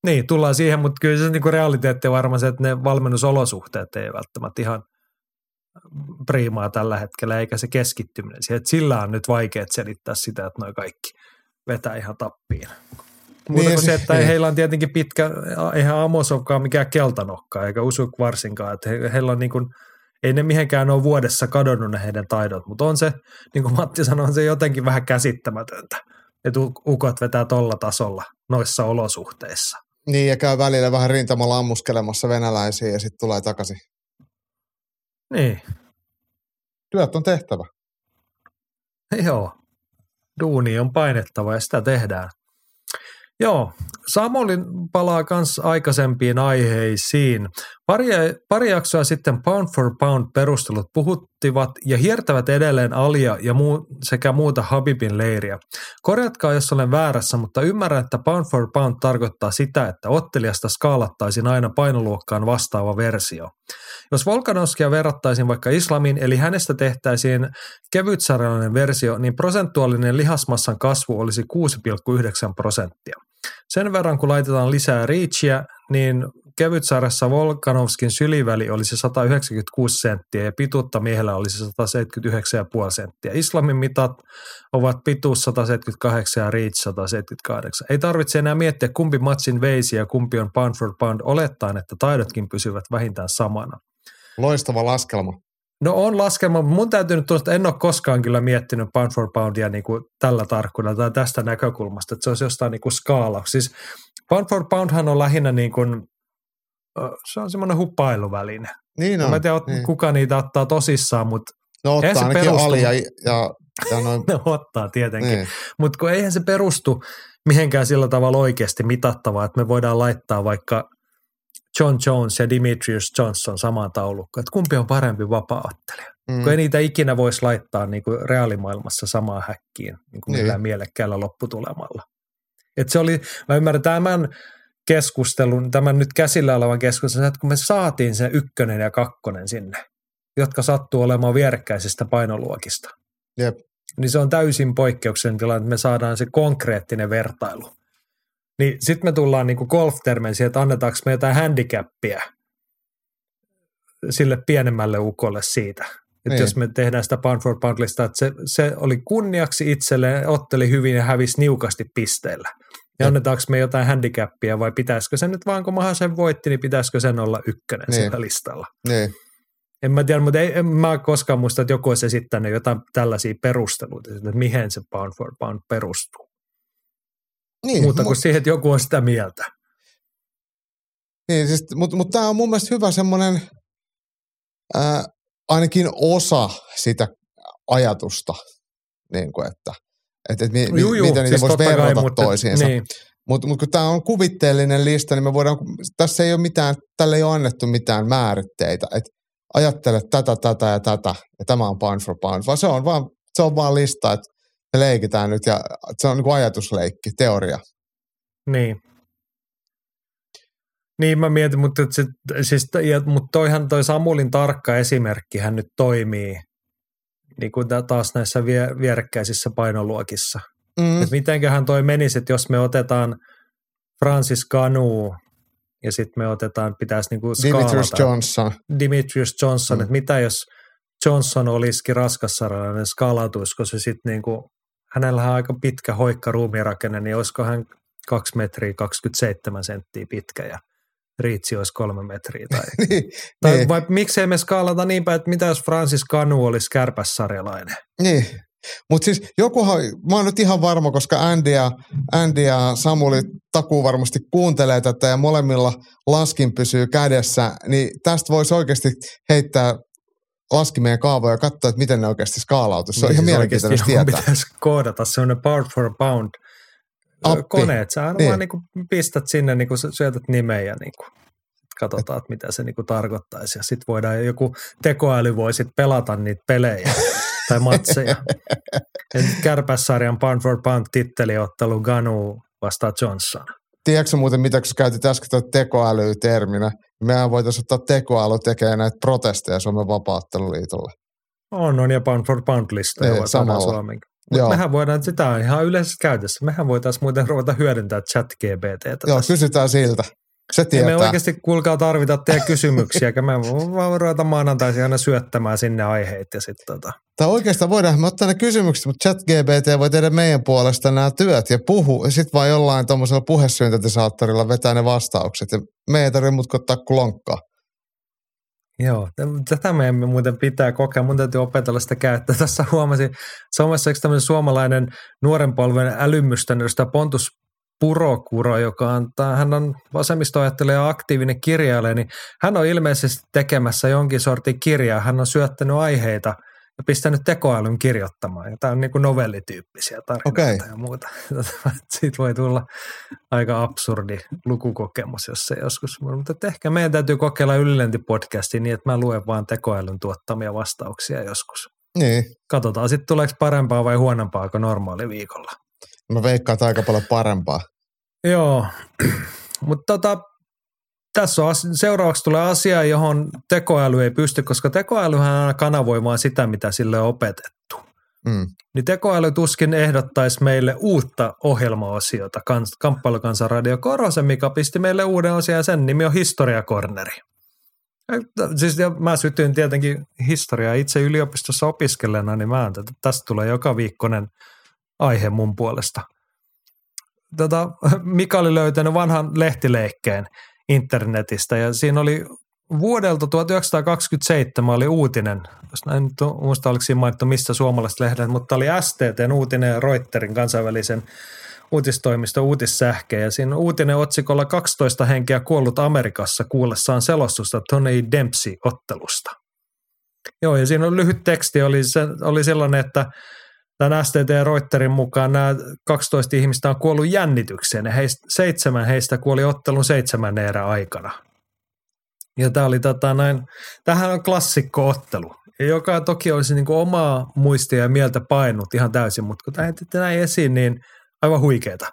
[SPEAKER 1] Niin, tullaan siihen, mutta kyllä se niin realiteetti on varmaan se, että ne valmennusolosuhteet ei välttämättä ihan priimaa tällä hetkellä, eikä se keskittyminen siihen. Sillä on nyt vaikea selittää sitä, että noi kaikki vetää ihan tappiin. Muuta
[SPEAKER 2] Niin,
[SPEAKER 1] kuin se, että
[SPEAKER 2] niin.
[SPEAKER 1] heillä on tietenkin pitkä, eihän Amosovkaan mikään keltanokka, eikä Usuk varsinkaan, että he, heillä on niin kuin, ei ne mihinkään ole vuodessa kadonnut ne heidän taidot, mutta on se, niin kuin Matti sanoi, on se jotenkin vähän käsittämätöntä, että ukot vetää tolla tasolla noissa olosuhteissa.
[SPEAKER 2] Niin, ja käy välillä vähän rintamalla ammuskelemassa venäläisiä ja sitten tulee takaisin.
[SPEAKER 1] Niin,
[SPEAKER 2] Työt on tehtävä.
[SPEAKER 1] joo. Duuni on painettava ja sitä tehdään. Joo, Samuli palaa myös aikaisempiin aiheisiin. Pari, pari jaksoa sitten Pound for Pound perustelut puhuttivat ja hiertävät edelleen Alia ja muu, sekä muuta Habibin leiriä. Korjatkaa, jos olen väärässä, mutta ymmärrän, että Pound for Pound tarkoittaa sitä, että ottelijasta skaalattaisiin aina painoluokkaan vastaava versio. Jos Volkanovskia verrattaisiin vaikka islamiin, eli hänestä tehtäisiin kevytsarjallinen versio, niin prosentuaalinen lihasmassan kasvu olisi 6,9 prosenttia. Sen verran, kun laitetaan lisää reachia, niin kevytsarjassa Volkanovskin syliväli olisi 196 senttiä ja pituutta miehellä olisi 179,5 senttiä. Islamin mitat ovat pituus 178 ja reach 178. Ei tarvitse enää miettiä, kumpi matsin veisi ja kumpi on pound for pound, olettaen, että taidotkin pysyvät vähintään samana.
[SPEAKER 2] Loistava laskelma.
[SPEAKER 1] No on laskelma, mutta mun täytyy nyt että en ole koskaan kyllä miettinyt pound for poundia niin kuin tällä tarkkuudella tai tästä näkökulmasta, että se olisi jostain niin kuin skaala. Siis pound for poundhan on lähinnä niin kuin, se on semmoinen huppailuväline.
[SPEAKER 2] Niin
[SPEAKER 1] No,
[SPEAKER 2] on.
[SPEAKER 1] mä en tiedä,
[SPEAKER 2] niin.
[SPEAKER 1] kuka niitä ottaa tosissaan, mutta
[SPEAKER 2] No ottaa
[SPEAKER 1] se
[SPEAKER 2] ainakin
[SPEAKER 1] perustu-
[SPEAKER 2] Ali ja, ja, ja noin. (laughs)
[SPEAKER 1] ne ottaa tietenkin.
[SPEAKER 2] niin.
[SPEAKER 1] Mutta kun eihän se perustu mihinkään sillä tavalla oikeasti mitattavaa, että me voidaan laittaa vaikka John Jones ja Dimitrius Johnson samaan taulukkoon, että kumpi on parempi vapaa-ottelija.
[SPEAKER 2] Mm.
[SPEAKER 1] kun ei niitä ikinä voisi laittaa niin kuin reaalimaailmassa samaan häkkiin niin kuin
[SPEAKER 2] Niin.
[SPEAKER 1] millään mielekkäällä lopputulemalla. Et se oli, mä ymmärrän tämän keskustelun, tämän nyt käsillä olevan keskustelun, että kun me saatiin se ykkönen ja kakkonen sinne, jotka sattuu olemaan vierekkäisistä painoluokista,
[SPEAKER 2] Jep.
[SPEAKER 1] niin se on täysin poikkeuksellinen tilanne, että me saadaan se konkreettinen vertailu. Niin sitten me tullaan niin golf-termein siihen, että annetaanko me jotain handicappia sille pienemmälle ukolle siitä. Että
[SPEAKER 2] Niin.
[SPEAKER 1] jos me tehdään sitä pound for pound listaa, että se, se oli kunniaksi itselleen, otteli hyvin ja hävisi niukasti pisteillä. Ja
[SPEAKER 2] Ja-
[SPEAKER 1] annetaanko me jotain handicappia vai pitäisikö se nyt vaan, kun maha sen voitti, niin pitäisikö sen olla ykkönen
[SPEAKER 2] Niin.
[SPEAKER 1] sillä listalla?
[SPEAKER 2] Niin.
[SPEAKER 1] En mä tiedä, mutta ei, en mä koskaan muista, että joku olisi esittänyt jotain tällaisia perusteluita, että mihin se pound for pound perustuu.
[SPEAKER 2] Niin,
[SPEAKER 1] Mutta
[SPEAKER 2] mu-
[SPEAKER 1] kuin siihen, että joku on sitä mieltä.
[SPEAKER 2] Niin, siis, mutta mut tämä on mun mielestä hyvä semmoinen, ää, ainakin osa sitä ajatusta, niin kuin että, että, että mi, mi,
[SPEAKER 1] Juu, juu,
[SPEAKER 2] miten niitä
[SPEAKER 1] siis
[SPEAKER 2] voisi verrata
[SPEAKER 1] mutta-
[SPEAKER 2] toisiinsa.
[SPEAKER 1] Niin,
[SPEAKER 2] Mutta mut kun tämä on kuvitteellinen lista, niin me voidaan, tässä ei ole mitään, tälle ei ole annettu mitään määritteitä, että ajattele tätä, tätä ja tätä, ja tämä on pound for pound, vaan se on vaan, se on vaan lista, että me leikitään nyt, ja se on niin kuin ajatusleikki, teoria.
[SPEAKER 1] niin. Niin mä mietin, mutta, sit, siis, ja, mutta toihan toi Samulin tarkka esimerkkihän nyt toimii niin kuin taas näissä vie, vierekkäisissä painoluokissa.
[SPEAKER 2] Mm,
[SPEAKER 1] Et mitenköhän toi menisi, että jos me otetaan Francis Ganu ja sitten me otetaan, pitäisi niinku
[SPEAKER 2] Dimitrius
[SPEAKER 1] skaalata.
[SPEAKER 2] Johnson.
[SPEAKER 1] Dimitrius Johnson,
[SPEAKER 2] Mm.
[SPEAKER 1] että mitä jos Johnson olisikin niin skaalautuisiko se sitten niinku, hänellä on aika pitkä hoikka ruumirakenne, niin olisiko hän 2 metriä 27 senttiä pitkä ja riitsi olisi kolme metriä. Tai, (laughs)
[SPEAKER 2] niin,
[SPEAKER 1] tai
[SPEAKER 2] niin.
[SPEAKER 1] vai miksei me skaalata niin päin, että mitä jos Francis Ganu olisi kärpässarjalainen?
[SPEAKER 2] Niin. Mutta siis jokuhan, mä oon nyt ihan varma, koska Andy ja, Andy ja Samuli takuu varmasti kuuntelee tätä ja molemmilla laskin pysyy kädessä, niin tästä voisi oikeasti heittää laskimeen kaavoja ja katsoa, että miten ne oikeasti skaalautuu. Se on
[SPEAKER 1] Niin
[SPEAKER 2] ihan
[SPEAKER 1] siis
[SPEAKER 2] mielenkiintoista tietää.
[SPEAKER 1] pitäisi koodata semmoinen pound for pound
[SPEAKER 2] Appi.
[SPEAKER 1] kone, että sä aina
[SPEAKER 2] Niin.
[SPEAKER 1] vaan niinku pistät sinne, niinku sä syötät nimeä ja niinku katsotaan, että mitä se niinku tarkoittaisi. Ja sitten voidaan joku tekoäly voi sit pelata niitä pelejä (laughs) tai matseja. Et Kärpässarjan pound for pound titteliottelu Ganu vastaa Johnson.
[SPEAKER 2] Tiedätkö muuten, mitä kun sä käytit äsken tuota tekoäly-terminä? Mehän voitaisiin ottaa tekoäly tekemään näitä protesteja Suomen vapaatteluliitolle.
[SPEAKER 1] On, on ja pound for pound listoja
[SPEAKER 2] Niin, samalla.
[SPEAKER 1] Suomen. Mutta mehän voidaan, sitä on ihan yleisessä käytössä. Mehän voitaisiin muuten ruveta hyödyntää chat GBTtä
[SPEAKER 2] Joo,
[SPEAKER 1] tässä.
[SPEAKER 2] kysytään siltä. Se
[SPEAKER 1] Ei me
[SPEAKER 2] tietää.
[SPEAKER 1] oikeasti kuulkaa tarvita teidän kysymyksiä, me vaan ruveta maanantaisin aina syöttämään sinne aiheita ja sitten tota.
[SPEAKER 2] Tai oikeastaan voidaan me ottaa ne kysymykset, mutta ChatGPT voi tehdä meidän puolesta nämä työt ja puhu. Ja sitten vaan jollain tuommoisella puhesyntetisaattorilla vetää ne vastaukset. Ja me ei tarvitse muuta kuin ottaa klonkkaa.
[SPEAKER 1] Joo, tätä meidän muuten pitää kokea. Mun täytyy opetella sitä käyttää. Tässä huomasin somessa yksi tämmöinen suomalainen nuoren polven älymystön edustaja Pontus Purokuro, joka on, tää- hän on vasemmistoajattelija ja aktiivinen kirjailija, niin hän on ilmeisesti tekemässä jonkin sortin kirjaa. Hän on syöttänyt aiheita ja pistänyt tekoälyn kirjoittamaan. Ja tämä on niin kuin novellityyppisiä tarinoita
[SPEAKER 2] Okei.
[SPEAKER 1] ja muuta. (laughs) Siitä voi tulla aika absurdi lukukokemus, jos se joskus. Mutta ehkä meidän täytyy kokeilla ylilentipodcastia niin, että mä luen vaan tekoälyn tuottamia vastauksia joskus.
[SPEAKER 2] Niin.
[SPEAKER 1] Katsotaan sitten tuleeko parempaa vai huonompaa kuin normaali viikolla.
[SPEAKER 2] Mä veikkaan, että aika paljon parempaa.
[SPEAKER 1] Joo, (clears throat) mutta tota, tässä on, seuraavaksi tulee asia, johon tekoäly ei pysty, koska tekoälyhän aina kanavoi vaan sitä, mitä sille on opetettu.
[SPEAKER 2] Mm.
[SPEAKER 1] Niin tekoäly tuskin ehdottaisi meille uutta ohjelmaosiota. Kans, Kamppailukansan radio Korosen, mikä pisti meille uuden osion ja sen nimi on Historiakorneri. Siis mä sytyin tietenkin historiaa itse yliopistossa opiskelijana, niin mä että tästä tulee joka viikkonen aihe mun puolesta. Tota, Mika oli löytänyt vanhan lehtileikkeen internetistä ja siinä oli vuodelta 1927 oli uutinen, jos näin nyt muista oliko siinä mainittu mistä suomalaiset lehdet, mutta oli STTn uutinen ja Reuterin kansainvälisen uutistoimiston uutissähke ja siinä uutinen otsikolla 12 henkeä kuollut Amerikassa kuullessaan selostusta Tony Dempsey-ottelusta. Joo, ja siinä on lyhyt teksti, oli, se, oli sellainen, että tämän STT Reuterin mukaan nämä 12 ihmistä on kuollut jännitykseen ja heistä, seitsemän heistä kuoli ottelun seitsemän erän aikana. Ja tämä oli tota näin, tämähän on klassikkoottelu, joka toki olisi niin omaa muistia ja mieltä painut ihan täysin, mutta kun tämä heitettiin näin esiin, niin aivan huikeeta.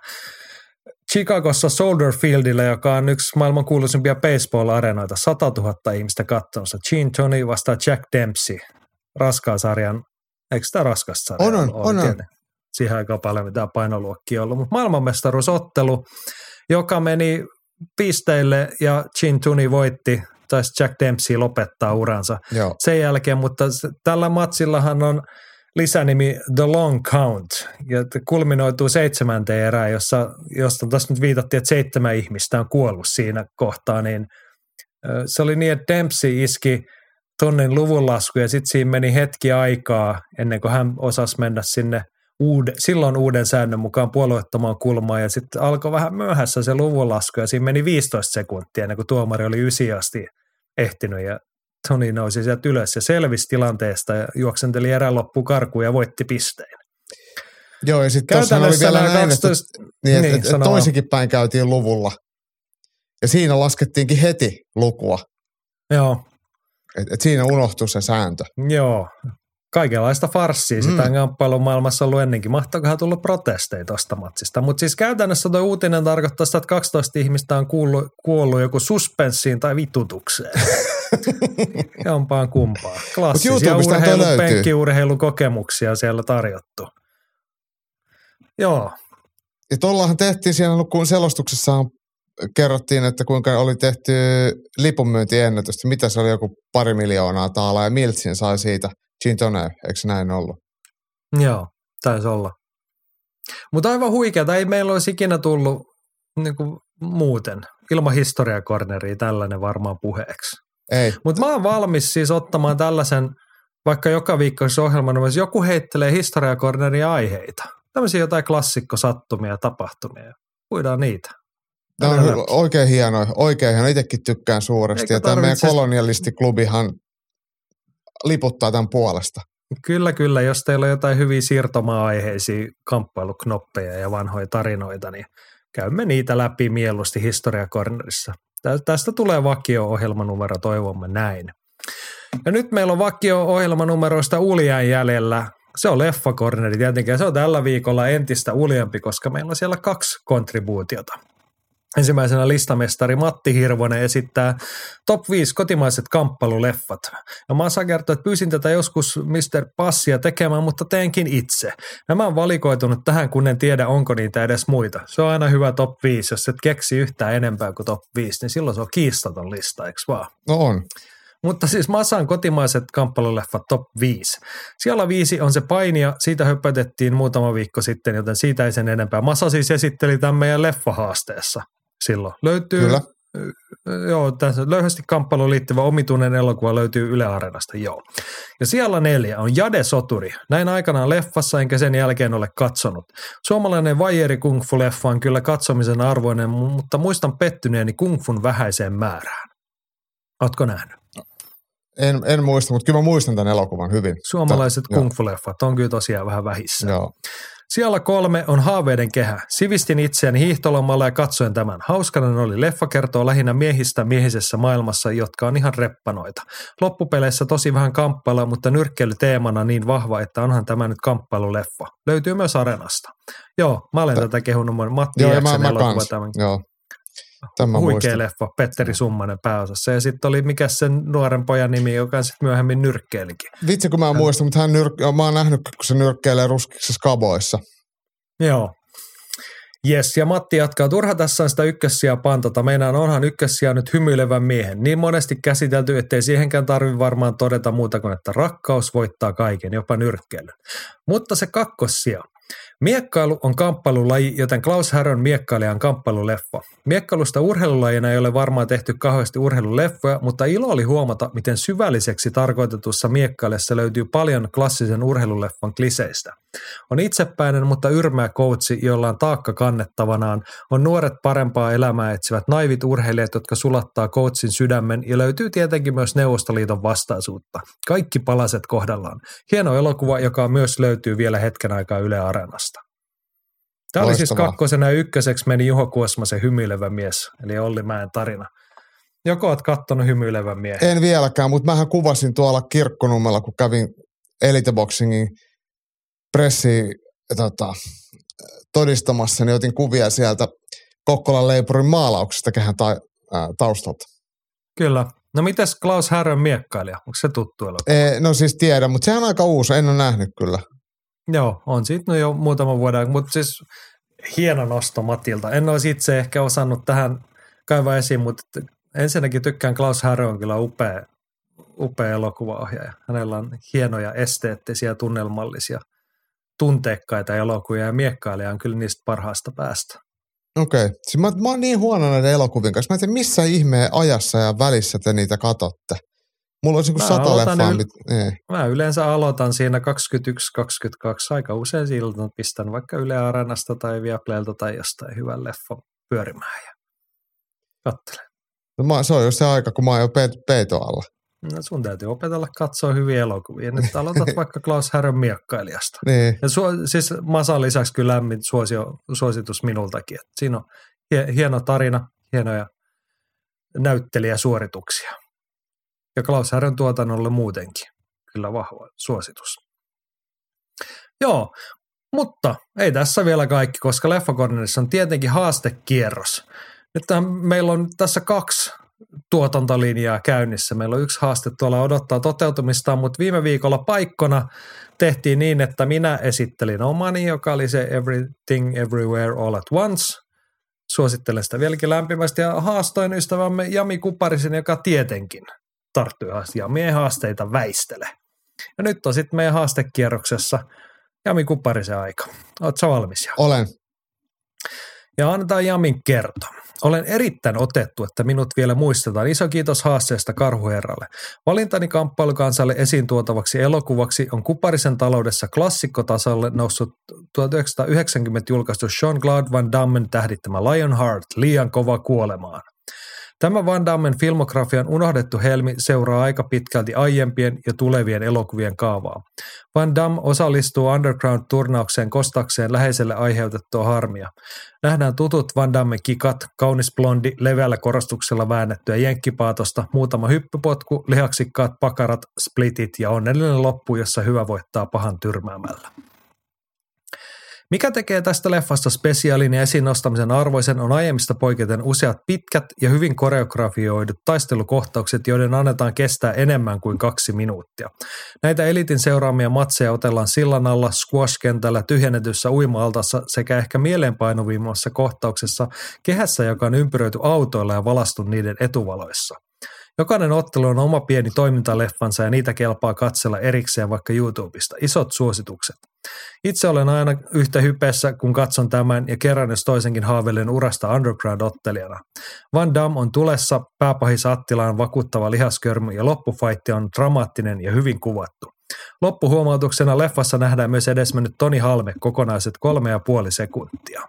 [SPEAKER 1] Chicagossa Soldier Fieldillä, joka on yksi maailman kuuluisimpia baseball-areenoita, 100 000 ihmistä katsomassa. Gene Tony vastaa Jack Dempsey, raskaan sarjan, eikö tämä raskas sarja
[SPEAKER 2] On, on, on, on.
[SPEAKER 1] Siihen aikaan paljon mitä painoluokkia ollut, mutta maailmanmestaruusottelu. joka meni pisteille ja Chin Tuni voitti, taisi Jack Dempsey lopettaa uransa
[SPEAKER 2] Joo.
[SPEAKER 1] sen jälkeen, mutta tällä matsillahan on lisänimi The Long Count, ja kulminoituu seitsemänteen erään, jossa, josta tuossa nyt viitattiin, että seitsemän ihmistä on kuollut siinä kohtaa, niin se oli niin, että Dempsey iski tonnin luvunlasku ja sitten siinä meni hetki aikaa ennen kuin hän osasi mennä sinne uuden, silloin uuden säännön mukaan puolueettomaan kulmaan ja sitten alkoi vähän myöhässä se luvunlasku ja siinä meni 15 sekuntia ennen kuin tuomari oli ysi asti ehtinyt ja Toni nousi sieltä ylös ja selvisi tilanteesta ja juoksenteli erään loppuun karkuun ja voitti pisteen.
[SPEAKER 2] Joo, ja sitten tuossa oli vielä näin,
[SPEAKER 1] 12,
[SPEAKER 2] että, niin, että,
[SPEAKER 1] niin,
[SPEAKER 2] että,
[SPEAKER 1] sano
[SPEAKER 2] että toisinkin päin käytiin luvulla. Ja siinä laskettiinkin heti lukua.
[SPEAKER 1] joo,
[SPEAKER 2] Et, et siinä unohtui se sääntö.
[SPEAKER 1] joo, kaikenlaista farssia sitä
[SPEAKER 2] Mm.
[SPEAKER 1] mm. kamppailun maailmassa ollut ennenkin. Mahtoikohan tullut protesteja tuosta matsista. Mutta siis käytännössä tuo uutinen tarkoittaa sitä, että 12 ihmistä on kuullut, kuollut joku suspenssiin tai vitutukseen. (laughs) Jompaan kumpaa. Klassisia urheilu, penkkiurheilukokemuksia siellä tarjottu. Joo,
[SPEAKER 2] Ja tuollahan tehtiin siellä, kun selostuksessa kerrottiin, että kuinka oli tehty lipunmyyntiennätystä. Mitä se oli, joku pari miljoonaa taalaa ja Miltsin sai siitä. Gintone, eikö se näin ollut?
[SPEAKER 1] Joo, taisi olla. Mutta aivan huikeata, ei meillä olisi ikinä tullut niin kuin muuten, ilman historiakorneria tällainen varmaan puheeksi.
[SPEAKER 2] Ei.
[SPEAKER 1] Mutta mä oon valmis siis ottamaan tällaisen, vaikka joka viikkoisen ohjelman, jos joku heittelee historiakorneria aiheita. Tämmöisiä jotain klassikkosattumia ja tapahtumia. Puidaan niitä.
[SPEAKER 2] Tämä on
[SPEAKER 1] läpi.
[SPEAKER 2] oikein hienoa, oikein hienoa. Itsekin tykkään suuresti.
[SPEAKER 1] Eikö
[SPEAKER 2] ja tämä meidän kolonialistiklubihan liputtaa tämän puolesta.
[SPEAKER 1] Kyllä, kyllä. Jos teillä on jotain hyviä siirtomaa-aiheisia kamppailuknoppeja ja vanhoja tarinoita, niin käymme niitä läpi mieluusti historiakornerissa. Tä- Tästä tulee vakio-ohjelmanumero, toivomme näin. Ja nyt meillä on vakio-ohjelmanumeroista uljaan jäljellä. Se on leffakorneri tietenkin, ja se on tällä viikolla entistä uljempi, koska meillä on siellä kaksi kontribuutiota. Ensimmäisenä listamestari Matti Hirvonen esittää top 5 kotimaiset kamppailuleffat. Ja mä saan kertoa, että pyysin tätä joskus Mr. Passia tekemään, mutta teenkin itse. Nämä on valikoitunut tähän, kun en tiedä, onko niitä edes muita. Se on aina hyvä top 5. Jos et keksi yhtään enempää kuin top 5, niin silloin se on kiistaton lista, eikö vaan?
[SPEAKER 2] No on.
[SPEAKER 1] Mutta siis Masan kotimaiset kamppailuleffat top 5. Siellä viisi on se painija, siitä höpötettiin muutama viikko sitten, joten siitä ei sen enempää. Masa siis esitteli tämän meidän leffahaasteessa silloin. Löytyy,
[SPEAKER 2] Kyllä.
[SPEAKER 1] joo, tässä löyhästi kamppailuun liittyvä omituinen elokuva löytyy Yle Areenasta, joo. Ja siellä neljä on Jade Soturi. Näin aikanaan leffassa, enkä sen jälkeen ole katsonut. Suomalainen vajeri kung fu leffa on kyllä katsomisen arvoinen, mutta muistan pettyneeni kung fun vähäiseen määrään. Ootko nähnyt?
[SPEAKER 2] En, en muista, mutta kyllä mä muistan tämän elokuvan hyvin.
[SPEAKER 1] Suomalaiset
[SPEAKER 2] Joo.
[SPEAKER 1] kung fu-leffat on kyllä tosiaan vähän vähissä.
[SPEAKER 2] Joo.
[SPEAKER 1] Siellä kolme on Haaveiden kehä. Sivistin itseäni hiihtolomalla ja katsoin tämän. Hauskanen oli leffa kertoo lähinnä miehistä miehisessä maailmassa, jotka on ihan reppanoita. Loppupeleissä tosi vähän kamppailua, mutta nyrkkeily teemana niin vahva, että onhan tämä nyt kamppailuleffa. Löytyy myös Arenasta. Joo, mä olen
[SPEAKER 2] Tä-
[SPEAKER 1] tätä kehunut. Matti
[SPEAKER 2] Joo, ja mä, mä
[SPEAKER 1] tämän.
[SPEAKER 2] Joo. Tämän mä
[SPEAKER 1] Huikea
[SPEAKER 2] muistan.
[SPEAKER 1] leffa, Petteri Summanen pääosassa. Ja sitten oli mikä sen nuoren pojan nimi, joka sitten myöhemmin nyrkkeilikin.
[SPEAKER 2] Vitsi, kun mä en muista, mutta hän nyrk- mä oon nähnyt, kun se nyrkkeilee ruskiksi skaboissa.
[SPEAKER 1] Joo. Jes, ja Matti jatkaa. Turha tässä on sitä ykkössiä pantata. Meinaan onhan ykkössiä nyt hymyilevän miehen. Niin monesti käsitelty, ettei siihenkään tarvi varmaan todeta muuta kuin, että rakkaus voittaa kaiken, jopa nyrkkeilyn. Mutta se kakkossia. Miekkailu on kamppailulaji, joten Klaus Härön miekkailija on kamppailuleffa. Miekkailusta urheilulajina ei ole varmaan tehty kauheasti urheiluleffoja, mutta ilo oli huomata, miten syvälliseksi tarkoitetussa miekkailessa löytyy paljon klassisen urheiluleffan kliseistä. On itsepäinen, mutta yrmää coachi, jolla on taakka kannettavanaan. On nuoret parempaa elämää etsivät naivit urheilijat, jotka sulattaa coachin sydämen ja löytyy tietenkin myös Neuvostoliiton vastaisuutta. Kaikki palaset kohdallaan. Hieno elokuva, joka myös löytyy vielä hetken aikaa Yle Areenasta. Tämä oli siis kakkosena ja ykköseksi meni Juho Kuosmasen hymyilevä mies, eli Olli Mäen tarina. Joko olet kattonut hymyilevän miehen?
[SPEAKER 2] En vieläkään, mutta mähän kuvasin tuolla kirkkonummella, kun kävin Elite Boxingin pressi tota, todistamassa, niin otin kuvia sieltä Kokkolan leipurin maalauksesta kehän ta, ää, taustalta.
[SPEAKER 1] Kyllä. No mites Klaus Härön miekkailija? Onko se tuttu elokuva?
[SPEAKER 2] E, no siis tiedän, mutta sehän on aika uusi, en ole nähnyt kyllä.
[SPEAKER 1] Joo, on siitä no jo muutama vuoden, mutta siis hieno nosto Matilta. En olisi itse ehkä osannut tähän kaivaa esiin, mutta ensinnäkin tykkään Klaus Harry on kyllä upea, upea elokuvaohjaaja. Hänellä on hienoja esteettisiä, tunnelmallisia, tunteekkaita elokuvia ja miekkailija on kyllä niistä parhaasta päästä.
[SPEAKER 2] Okei. Okay. Siis mä, mä oon niin huono näiden elokuvien kanssa. Mä en tiedä, missä ihmeen ajassa ja välissä te niitä katotte. Mulla olisi sata leffaa.
[SPEAKER 1] Yl- mit, niin. Mä yleensä aloitan siinä 21-22. Aika usein siltä pistän vaikka Yle Areenasta tai Viaplaylta tai jostain hyvän leffan pyörimään ja katselen.
[SPEAKER 2] No mä, se on just se aika, kun mä oon jo pe- peitoalla.
[SPEAKER 1] No sun täytyy opetella katsoa hyviä elokuvia. Nyt aloitat (laughs) vaikka Klaus Härön miekkailijasta.
[SPEAKER 2] Niin.
[SPEAKER 1] Ja su- siis Masan lisäksi kyllä lämmin suosio, suositus minultakin. Et siinä on hie- hieno tarina, hienoja näyttelijäsuorituksia. Ja Klaus Härön tuotannolle muutenkin. Kyllä vahva suositus. Joo, mutta ei tässä vielä kaikki, koska Leffakornerissa on tietenkin haastekierros. Nyt meillä on tässä kaksi tuotantolinjaa käynnissä. Meillä on yksi haaste tuolla odottaa toteutumista, mutta viime viikolla paikkona tehtiin niin, että minä esittelin omani, joka oli se Everything Everywhere All at Once. Suosittelen sitä vieläkin lämpimästi ja haastoin ystävämme Jami Kuparisen, joka tietenkin tarttui Jamien haasteita väistele. Ja nyt on sitten meidän haastekierroksessa Jami Kuparisen aika. Oletko valmis?
[SPEAKER 2] Olen.
[SPEAKER 1] Ja annetaan Jamin kertoa. Olen erittäin otettu, että minut vielä muistetaan. Iso kiitos haasteesta Karhuherralle. Valintani kamppailukansalle esiin tuotavaksi elokuvaksi on Kuparisen taloudessa klassikkotasolle noussut 1990 julkaistu Jean-Claude Van Dammen tähdittämä Lionheart, liian kova kuolemaan. Tämä Van Dammen filmografian unohdettu helmi seuraa aika pitkälti aiempien ja tulevien elokuvien kaavaa. Van Damme osallistuu Underground-turnaukseen kostakseen läheiselle aiheutettua harmia. Nähdään tutut Van Damme kikat, kaunis blondi, leveällä korostuksella väännettyä jenkkipaatosta, muutama hyppypotku, lihaksikkaat pakarat, splitit ja onnellinen loppu, jossa hyvä voittaa pahan tyrmäämällä. Mikä tekee tästä leffasta spesiaalin ja esiin nostamisen arvoisen on aiemmista poiketen useat pitkät ja hyvin koreografioidut taistelukohtaukset, joiden annetaan kestää enemmän kuin kaksi minuuttia. Näitä elitin seuraamia matseja otellaan sillan alla, squash-kentällä, tyhjennetyssä uima-altassa sekä ehkä mieleenpainuvimmassa kohtauksessa kehässä, joka on ympyröity autoilla ja valastu niiden etuvaloissa. Jokainen ottelu on oma pieni toimintaleffansa ja niitä kelpaa katsella erikseen vaikka YouTubesta. Isot suositukset. Itse olen aina yhtä hypeessä, kun katson tämän ja kerran jos toisenkin haaveilen urasta underground-ottelijana. Van Damme on tulessa, pääpahis Attila on vakuuttava lihaskörmy ja loppufaitti on dramaattinen ja hyvin kuvattu. Loppuhuomautuksena leffassa nähdään myös edesmennyt Toni Halme kokonaiset kolme ja puoli sekuntia.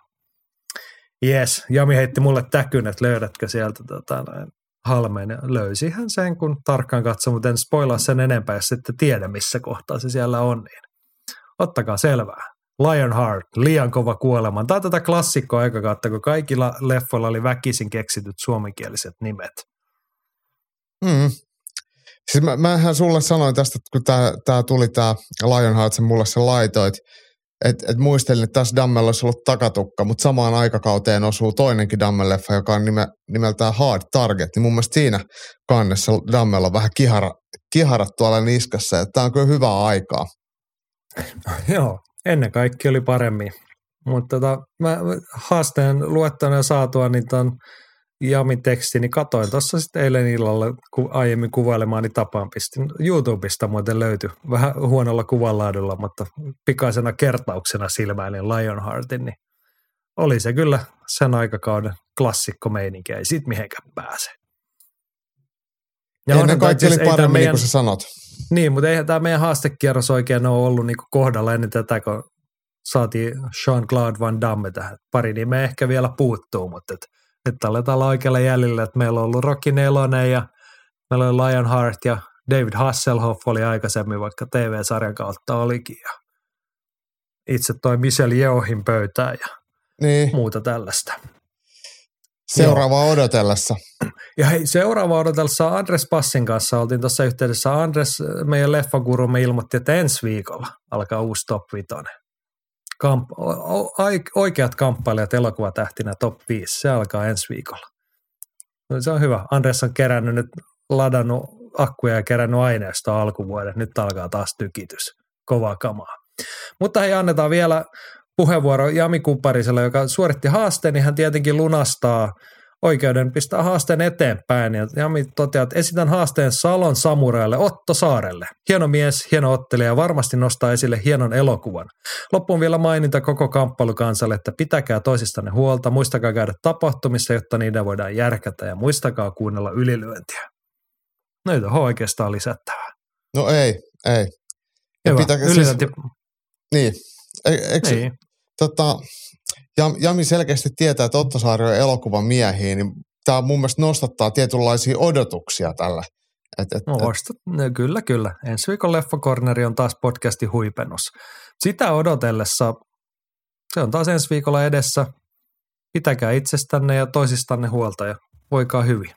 [SPEAKER 1] Jes, Jami heitti mulle täkyn, että löydätkö sieltä tota, halmeen. Ja löysihän sen, kun tarkkaan katsoi, mutta en spoilaa sen enempää, jos ette tiedä, missä kohtaa se siellä on. Niin ottakaa selvää. Lionheart, liian kova kuolema. Tämä on tätä klassikkoa aikakautta, kun kaikilla leffoilla oli väkisin keksityt suomenkieliset nimet.
[SPEAKER 2] Mm. Siis mä, mähän sulle sanoin tästä, kun tämä tuli tämä Lionheart, sen mulle se laitoit, että et muistelin, että tässä Dammella olisi ollut takatukka, mutta samaan aikakauteen osuu toinenkin Dammel-leffa, joka on nime, nimeltään Hard Target. Niin mun mielestä siinä kannessa Dammella on vähän kihara, kiharat tuolla niskassa. Tämä on kyllä hyvää aikaa. (laughs)
[SPEAKER 1] Joo, ennen kaikki oli paremmin. Mutta tota, mä haasteen luettuna saatua niin ton Jamin teksti, niin katoin tuossa sitten eilen illalla ku, aiemmin kuvailemaani tapaan pistin. YouTubesta muuten löytyi vähän huonolla kuvanlaadulla, mutta pikaisena kertauksena silmäilin Lionheartin, niin oli se kyllä sen aikakauden klassikko meininki, ei siitä mihinkään pääse.
[SPEAKER 2] Ja Ennen kaikki oli paremmin, meidän, niin kuin sä sanot.
[SPEAKER 1] Niin, mutta eihän tämä meidän haastekierros oikein ole ollut niin kohdalla ennen tätä, kun saatiin Jean-Claude Van Damme tähän. Pari nimeä ehkä vielä puuttuu, mutta että aletaan olla oikealla jäljellä, että meillä on ollut Rocky Nelonen ja meillä oli Lionheart ja David Hasselhoff oli aikaisemmin, vaikka TV-sarjan kautta olikin. Ja itse toi Michelle Yeohin pöytään ja niin. muuta tällaista.
[SPEAKER 2] Seuraavaa Joo. odotellessa.
[SPEAKER 1] Ja hei, seuraava odotellessa Andres Passin kanssa oltiin tuossa yhteydessä. Andres, meidän leffagurumme, ilmoitti, että ensi viikolla alkaa uusi Top 5 kamp- oikeat kamppailijat elokuvatähtinä top 5. Se alkaa ensi viikolla. No, se on hyvä. Andres on kerännyt nyt, ladannut akkuja ja kerännyt aineistoa alkuvuoden. Nyt alkaa taas tykitys. Kovaa kamaa. Mutta hei, annetaan vielä puheenvuoro Jami Kupparisella, joka suoritti haasteen, niin hän tietenkin lunastaa oikeuden pistää haasteen eteenpäin. Ja Jami toteaa, että esitän haasteen Salon samuraille Otto Saarelle. Hieno mies, hieno ottelija ja varmasti nostaa esille hienon elokuvan. Loppuun vielä maininta koko kamppailukansalle, että pitäkää toisistanne huolta, muistakaa käydä tapahtumissa, jotta niitä voidaan järkätä ja muistakaa kuunnella ylilyöntiä. No ei tuohon oikeastaan lisättävää.
[SPEAKER 2] No ei, ei. Ja
[SPEAKER 1] Hyvä,
[SPEAKER 2] pitää-
[SPEAKER 1] ylilyönti.
[SPEAKER 2] Niin. E, eikö,
[SPEAKER 1] Niin.
[SPEAKER 2] tota, Jami selkeästi tietää, että Otto Saari on elokuvan miehiä, niin tämä mun mielestä nostattaa tietynlaisia odotuksia tällä. Et, et,
[SPEAKER 1] No, no, kyllä, kyllä. Ensi viikon Leffakorneri on taas podcastin huipennus. Sitä odotellessa, se on taas ensi viikolla edessä. Pitäkää itsestänne ja toisistanne huolta ja voikaa hyvin.